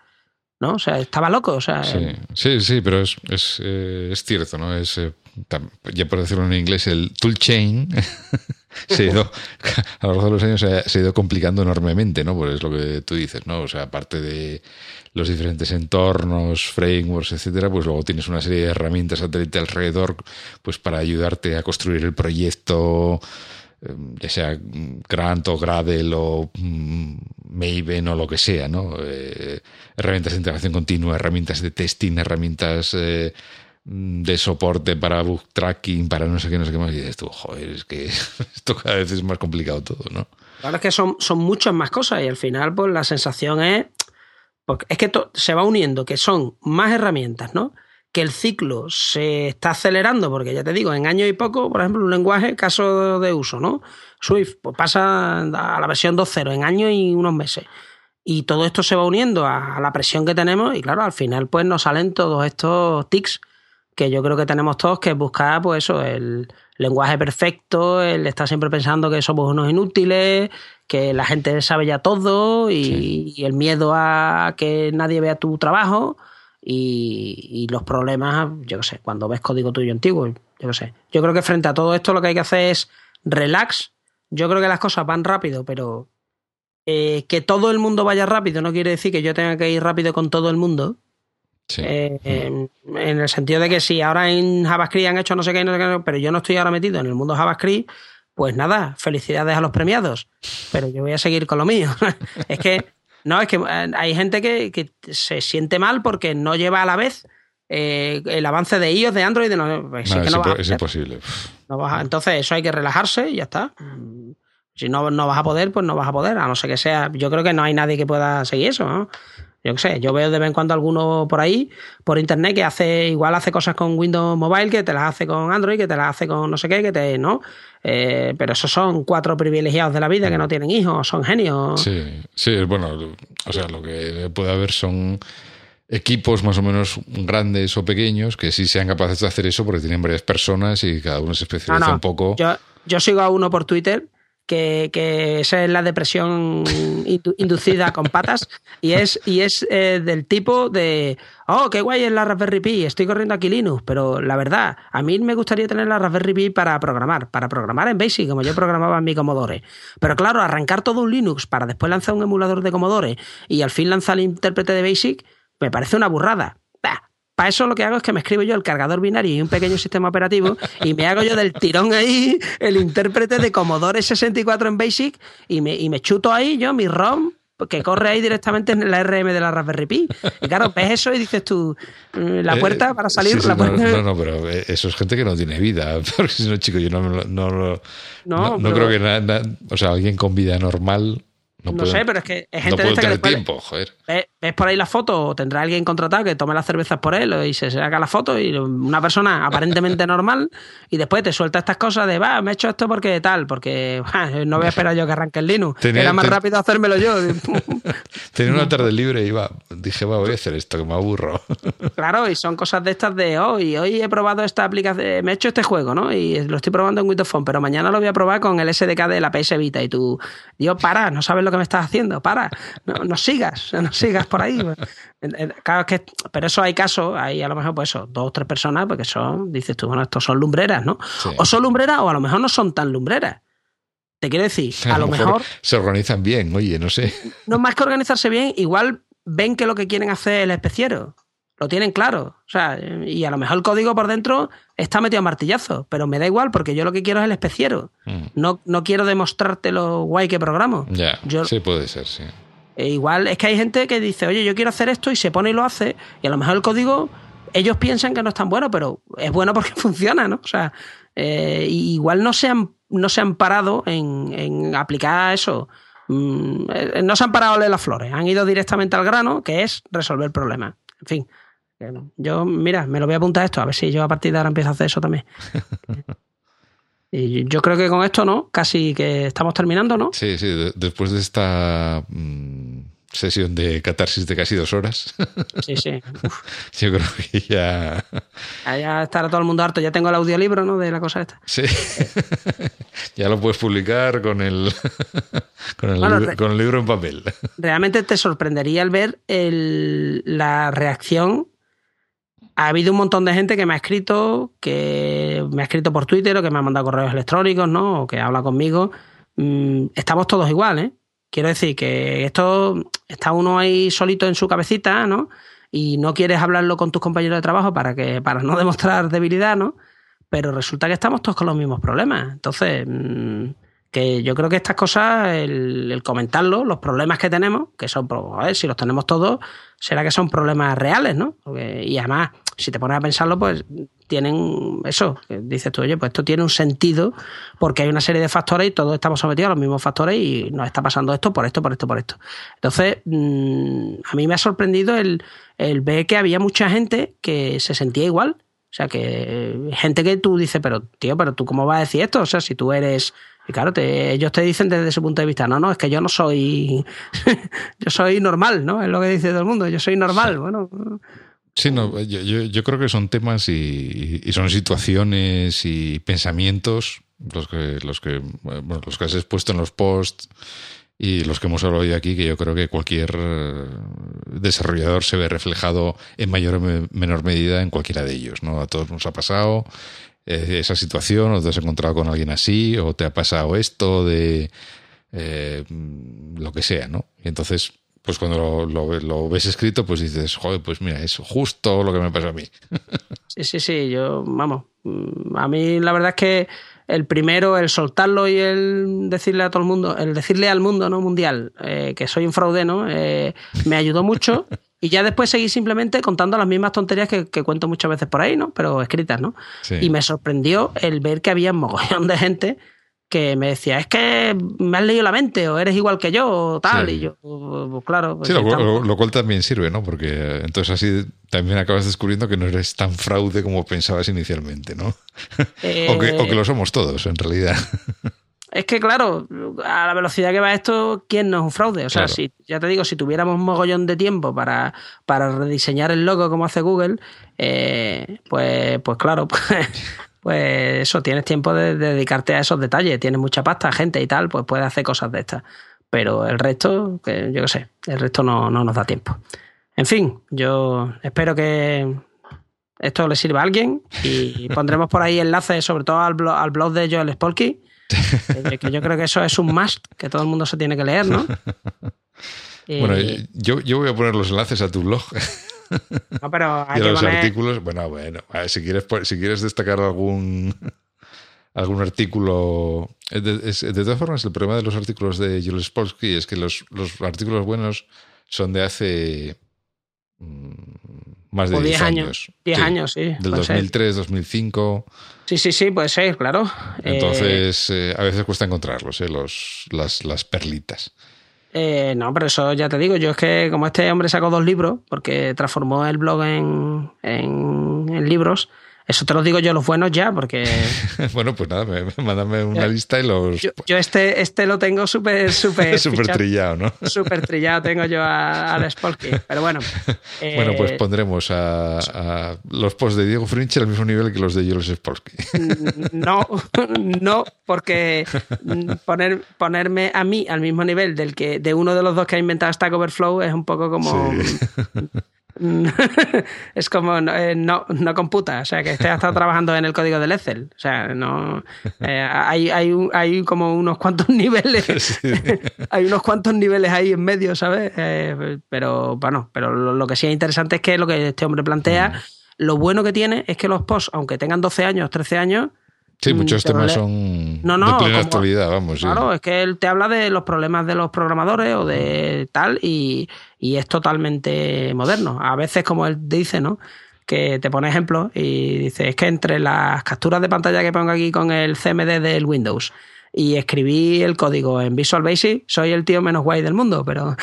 ¿no? O sea, estaba loco. O sea, sí, sí, sí, pero es, es, eh, es cierto, ¿no? Es, eh, ya por decirlo en inglés, el toolchain se ha ido, a lo largo de los años se ha, ido complicando enormemente, ¿no? Pues es lo que tú dices, ¿no? O sea, aparte de los diferentes entornos, frameworks, etcétera, pues luego tienes una serie de herramientas satélite alrededor, pues para ayudarte a construir el proyecto, em, ya sea Grant o Gradle o mm, Maven o lo que sea, ¿no? Eh, herramientas de integración continua, herramientas de testing, herramientas eh, de soporte para book tracking, para no sé qué, no sé qué más. Y dices tú, joder, es que esto cada vez es más complicado todo, ¿no? Claro, es que son, son muchas más cosas y al final, pues la sensación es. Porque es que se va uniendo, que son más herramientas, ¿no? Que el ciclo se está acelerando, porque ya te digo, en año y poco, por ejemplo, un lenguaje, caso de uso, ¿no? Swift, pues pasa a la versión 2.0 en año y unos meses. Y todo esto se va uniendo a, la presión que tenemos, y claro, al final, pues nos salen todos estos tics que yo creo que tenemos todos que buscar, pues eso, el lenguaje perfecto, el estar siempre pensando que somos unos inútiles, que la gente sabe ya todo y, el miedo a que nadie vea tu trabajo y, los problemas, yo qué sé, cuando ves código tuyo antiguo, yo qué sé. Yo creo que frente a todo esto lo que hay que hacer es relax. Yo creo que las cosas van rápido, pero eh, que todo el mundo vaya rápido no quiere decir que yo tenga que ir rápido con todo el mundo eh, en, el sentido de que si ahora en JavaScript han hecho no sé qué, no sé qué, pero yo no estoy ahora metido en el mundo JavaScript, pues nada, felicidades a los premiados. Pero yo voy a seguir con lo mío. es que, no, es que eh, hay gente que, se siente mal porque no lleva a la vez eh, el avance de iOS, de Android. De no, pues es, imposible. entonces, eso hay que relajarse y ya está. Si no, no vas a poder, pues no vas a poder, a no ser que sea. Yo creo que no hay nadie que pueda seguir eso. ¿no? Yo qué sé, yo veo de vez en cuando alguno por ahí, por internet, que hace, igual hace cosas con Windows Mobile, que te las hace con Android, que te las hace con no sé qué, que te, ¿no? Eh, pero esos son cuatro privilegiados de la vida que no tienen hijos, son genios. Sí, sí, bueno, o sea, lo que puede haber son equipos más o menos grandes o pequeños que sí sean capaces de hacer eso porque tienen varias personas y cada uno se especializa un poco. Yo, yo sigo a uno por Twitter que, que esa es la depresión inducida con patas y es, y es eh, del tipo de, oh, qué guay es la Raspberry Pi, estoy corriendo aquí Linux, pero la verdad, a mí me gustaría tener la Raspberry Pi para programar, para programar en Basic, como yo programaba en mi Commodore. Pero claro, arrancar todo un Linux para después lanzar un emulador de Commodore y al fin lanzar el intérprete de Basic, me parece una burrada. Para eso lo que hago es que me escribo yo el cargador binario y un pequeño sistema operativo y me hago yo del tirón ahí el intérprete de Commodore 64 en Basic y me, y me chuto ahí yo mi ROM que corre ahí directamente en la RM de la Raspberry Pi. Y claro, ves eso y dices tú, mm, la eh, puerta para salir. la puerta... No, no, pero eh, eso es gente que no tiene vida. Porque si no, chico, yo no, no, no, no, creo que nada, o sea, alguien con vida normal no, sé, pero es que es gente de esta que tiempo, joder. Ves, por ahí la foto, o tendrá alguien contratado que tome las cervezas por él y se saca la foto y una persona aparentemente normal y después te suelta estas cosas de, va, me he hecho esto porque tal, porque no voy a esperar yo que arranque el Linux. Era más rápido hacérmelo yo. Tenía una tarde libre y va, dije, va, voy a hacer esto, que me aburro. claro, y son cosas de estas de, hoy hoy he probado esta aplicación, me he hecho este juego, ¿no? Y lo estoy probando en Windows Phone, pero mañana lo voy a probar con el SDK de la PS Vita y tú, Dios, para, no sabes lo que me estás haciendo, para, no, sigas, no sigas por ahí. Claro que, pero eso hay casos, hay a lo mejor pues eso, dos o tres personas, porque son, dices tú, bueno, estos son lumbreras, ¿no? O son lumbreras o a lo mejor no son tan lumbreras. Te quiero decir, a, lo, mejor, Se organizan bien, oye, no sé. No más que organizarse bien, igual ven que lo que quieren hacer es el especiero. Lo tienen claro. O sea, y a lo mejor el código por dentro está metido a martillazo, pero me da igual porque yo lo que quiero es el especiero. Mm. No, no quiero demostrarte lo guay que programo. Ya, sí puede ser, sí. E igual es que hay gente que dice, oye, yo quiero hacer esto y se pone y lo hace, y a lo mejor el código, ellos piensan que no es tan bueno, pero es bueno porque funciona, ¿no? O sea, eh, igual no se han, no se han parado en, en aplicar eso. Mm, eh, no se han parado a leer las flores, han ido directamente al grano, que es resolver problemas. En fin, yo, mira, me lo voy a apuntar esto, a ver si yo a partir de ahora empiezo a hacer eso también. y yo creo que con esto, ¿no? Casi que estamos terminando, ¿no? Sí, sí, después de esta mm, sesión de catarsis de casi dos horas. Sí, sí. Yo creo que ya. Ya estará todo el mundo harto. Ya tengo el audiolibro, ¿no? De la cosa esta. Sí. ya lo puedes publicar con el, con el, libro, con el libro en papel. Realmente te sorprendería el ver el, la reacción ha habido un montón de gente que me ha escrito, que me ha escrito por Twitter o que me ha mandado correos electrónicos, ¿no? O que habla conmigo. Mm, estamos todos igual, ¿eh? Quiero decir que esto está uno ahí solito en su cabecita, ¿no? Y no quieres hablarlo con tus compañeros de trabajo para que para no demostrar debilidad, ¿no? Pero resulta que estamos todos con los mismos problemas. Entonces, mm, que yo creo que estas cosas, el, comentarlo, los problemas que tenemos, que son, pues, si los tenemos todos, será que son problemas reales, ¿no? y además, si te pones a pensarlo, pues tienen eso, dices tú, oye, pues esto tiene un sentido porque hay una serie de factores y todos estamos sometidos a los mismos factores y nos está pasando esto por esto, por esto, por esto. Entonces, mm, a mí me ha sorprendido el, el ver que había mucha gente que se sentía igual. O sea, que gente que tú dices, pero tío, pero tú cómo vas a decir esto? O sea, si tú eres y claro, te, ellos te dicen desde ese punto de vista, no, no, es que yo no soy, yo soy normal, ¿no? Es lo que dice todo el mundo, yo soy normal, bueno. Sí, no, yo, yo, creo que son temas y, son situaciones y pensamientos los que, los que, bueno, los que has expuesto en los posts y los que hemos hablado hoy aquí, que yo creo que cualquier eh, desarrollador se ve reflejado en mayor o menor medida en cualquiera de ellos, ¿no? A todos nos ha pasado eh, esa situación, o te has encontrado con alguien así, o te ha pasado esto de eh, lo que sea, ¿no? Y entonces pues cuando lo, ves escrito, pues dices, joder, pues mira, es justo lo que me pasa a mí. Sí, sí, sí, yo, vamos, mm, a mí la verdad es que el primero, el soltarlo y el decirle a todo el mundo, el decirle al mundo no mundial eh, que soy un fraude, ¿no? Eh, me ayudó mucho. Y ya después seguí simplemente contando las mismas tonterías que, cuento muchas veces por ahí, ¿no? Pero escritas, ¿no? Y me sorprendió el ver que había un mogollón de gente que me decía, es que me has leído la mente, o eres igual que yo, o tal, y yo, pues, claro. Pues sí, lo, cual también sirve, ¿no? Porque entonces así también acabas descubriendo que no eres tan fraude como pensabas inicialmente, ¿no? o, que, o, que, lo somos todos, en realidad. Es que, claro, a la velocidad que va esto, ¿quién no es un fraude? O sea, si, ya te digo, si tuviéramos un mogollón de tiempo para, para rediseñar el logo como hace Google, eh, pues, pues claro, pues pues eso, tienes tiempo de, dedicarte a esos detalles, tienes mucha pasta, gente y tal, pues puedes hacer cosas de estas. Pero el resto, que yo qué sé, el resto no, nos da tiempo. En fin, yo espero que esto le sirva a alguien y pondremos por ahí enlaces, sobre todo al blog, al blog de Joel Spolky, que yo creo que eso es un must que todo el mundo se tiene que leer, ¿no? Bueno, yo, yo voy a poner los enlaces a tu blog. No, pero y los artículos, bueno, bueno, si quieres, si quieres destacar algún algún artículo. Eh, de, todas formas, el problema de los artículos de Jules Spolsky es que los, los artículos buenos son de hace mm, más de 10 años. 10 años, sí. Del 2003, 2005. Sí, sí, sí, puede ser, claro. Entonces, eh, a veces cuesta encontrarlos, eh, los, las, las perlitas. Eh, no, pero eso ya te digo, yo es que como este hombre sacó dos libros, porque transformó el blog en, en libros, eso te lo digo yo los buenos ya, porque... bueno, pues nada, mándame una lista y los... Yo, este, este lo tengo súper, súper... súper trillado, ¿no? súper trillado tengo yo al Spolky, pero bueno. bueno, pues eh, pondremos a, los posts de Diego Frinch al mismo nivel que los de Jules Spolsky. no, no, porque poner, ponerme a mí al mismo nivel del que de uno de los dos que ha inventado Stack Overflow es un poco como... es como eh, no, no, computa, o sea, que esté hasta trabajando en el código del Excel. O sea, no eh, hay, hay, hay como unos cuantos niveles, hay unos cuantos niveles ahí en medio, ¿sabes? Eh, pero bueno, pero lo, que sí es interesante es que lo que este hombre plantea, mm. lo bueno que tiene es que los posts, aunque tengan 12 años, 13 años, Sí, mm, muchos temas son no, no, de plena actualidad, vamos. Claro, es que él te habla de los problemas de los programadores o de tal y, y, es totalmente moderno. A veces, como él dice, ¿no? Que te pone ejemplos y dice, es que entre las capturas de pantalla que pongo aquí con el CMD del Windows y escribí el código en Visual Basic, soy el tío menos guay del mundo, pero,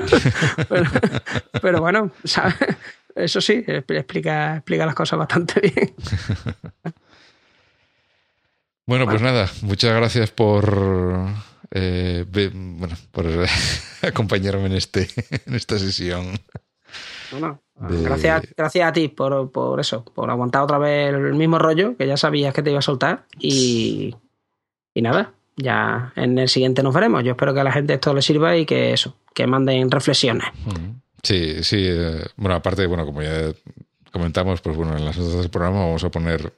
pero, pero, bueno, ¿sabes? Eso sí, explica, explica las cosas bastante bien. Bueno, pues nada, muchas gracias por, eh, bueno, por acompañarme en, este, en esta sesión. Bueno, gracias, gracias a ti por, por, eso, por aguantar otra vez el mismo rollo que ya sabías que te iba a soltar. Y, y nada, ya en el siguiente nos veremos. Yo espero que a la gente esto le sirva y que eso, que manden reflexiones. Sí, sí. Eh, bueno, aparte, bueno, como ya comentamos, pues bueno, en las notas del programa vamos a poner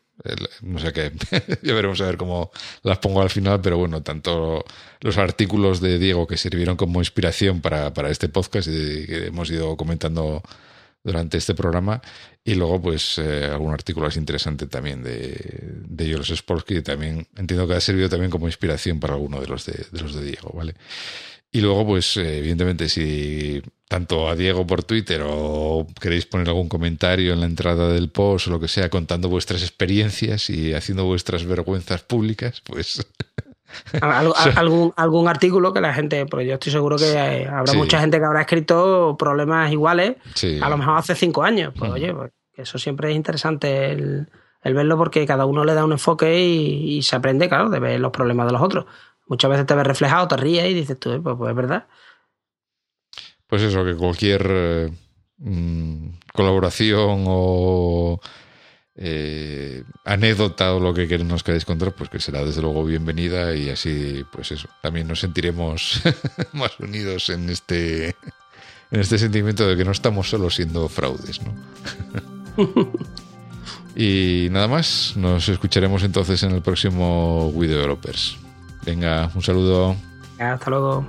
no sé qué, ya veremos a ver cómo las pongo al final, pero bueno, tanto los artículos de Diego que sirvieron como inspiración para, para este podcast y que hemos ido comentando durante este programa, y luego pues eh, algún artículo así interesante también de, de Jolos Sports que también entiendo que ha servido también como inspiración para alguno de los de, de los de Diego, ¿vale? Y luego, pues, eh, evidentemente, si tanto a Diego por Twitter o queréis poner algún comentario en la entrada del post o lo que sea, contando vuestras experiencias y haciendo vuestras vergüenzas públicas, pues. algún, algún artículo que la gente, porque yo estoy seguro que habrá mucha gente que habrá escrito problemas iguales, a lo mejor hace cinco años. Pues oye, pues, eso siempre es interesante el, verlo porque cada uno le da un enfoque y, y, se aprende, claro, de ver los problemas de los otros muchas veces te ves reflejado, te ríes y dices tú, eh, pues, pues, es verdad. Pues eso, que cualquier eh, mm, colaboración o eh, anécdota o lo que nos queráis contar, pues que será desde luego bienvenida y así, pues eso, también nos sentiremos más unidos en este, en este sentimiento de que no estamos solo siendo fraudes, ¿no? y nada más, nos escucharemos entonces en el próximo Video Developers. Venga, un saludo. Hasta luego.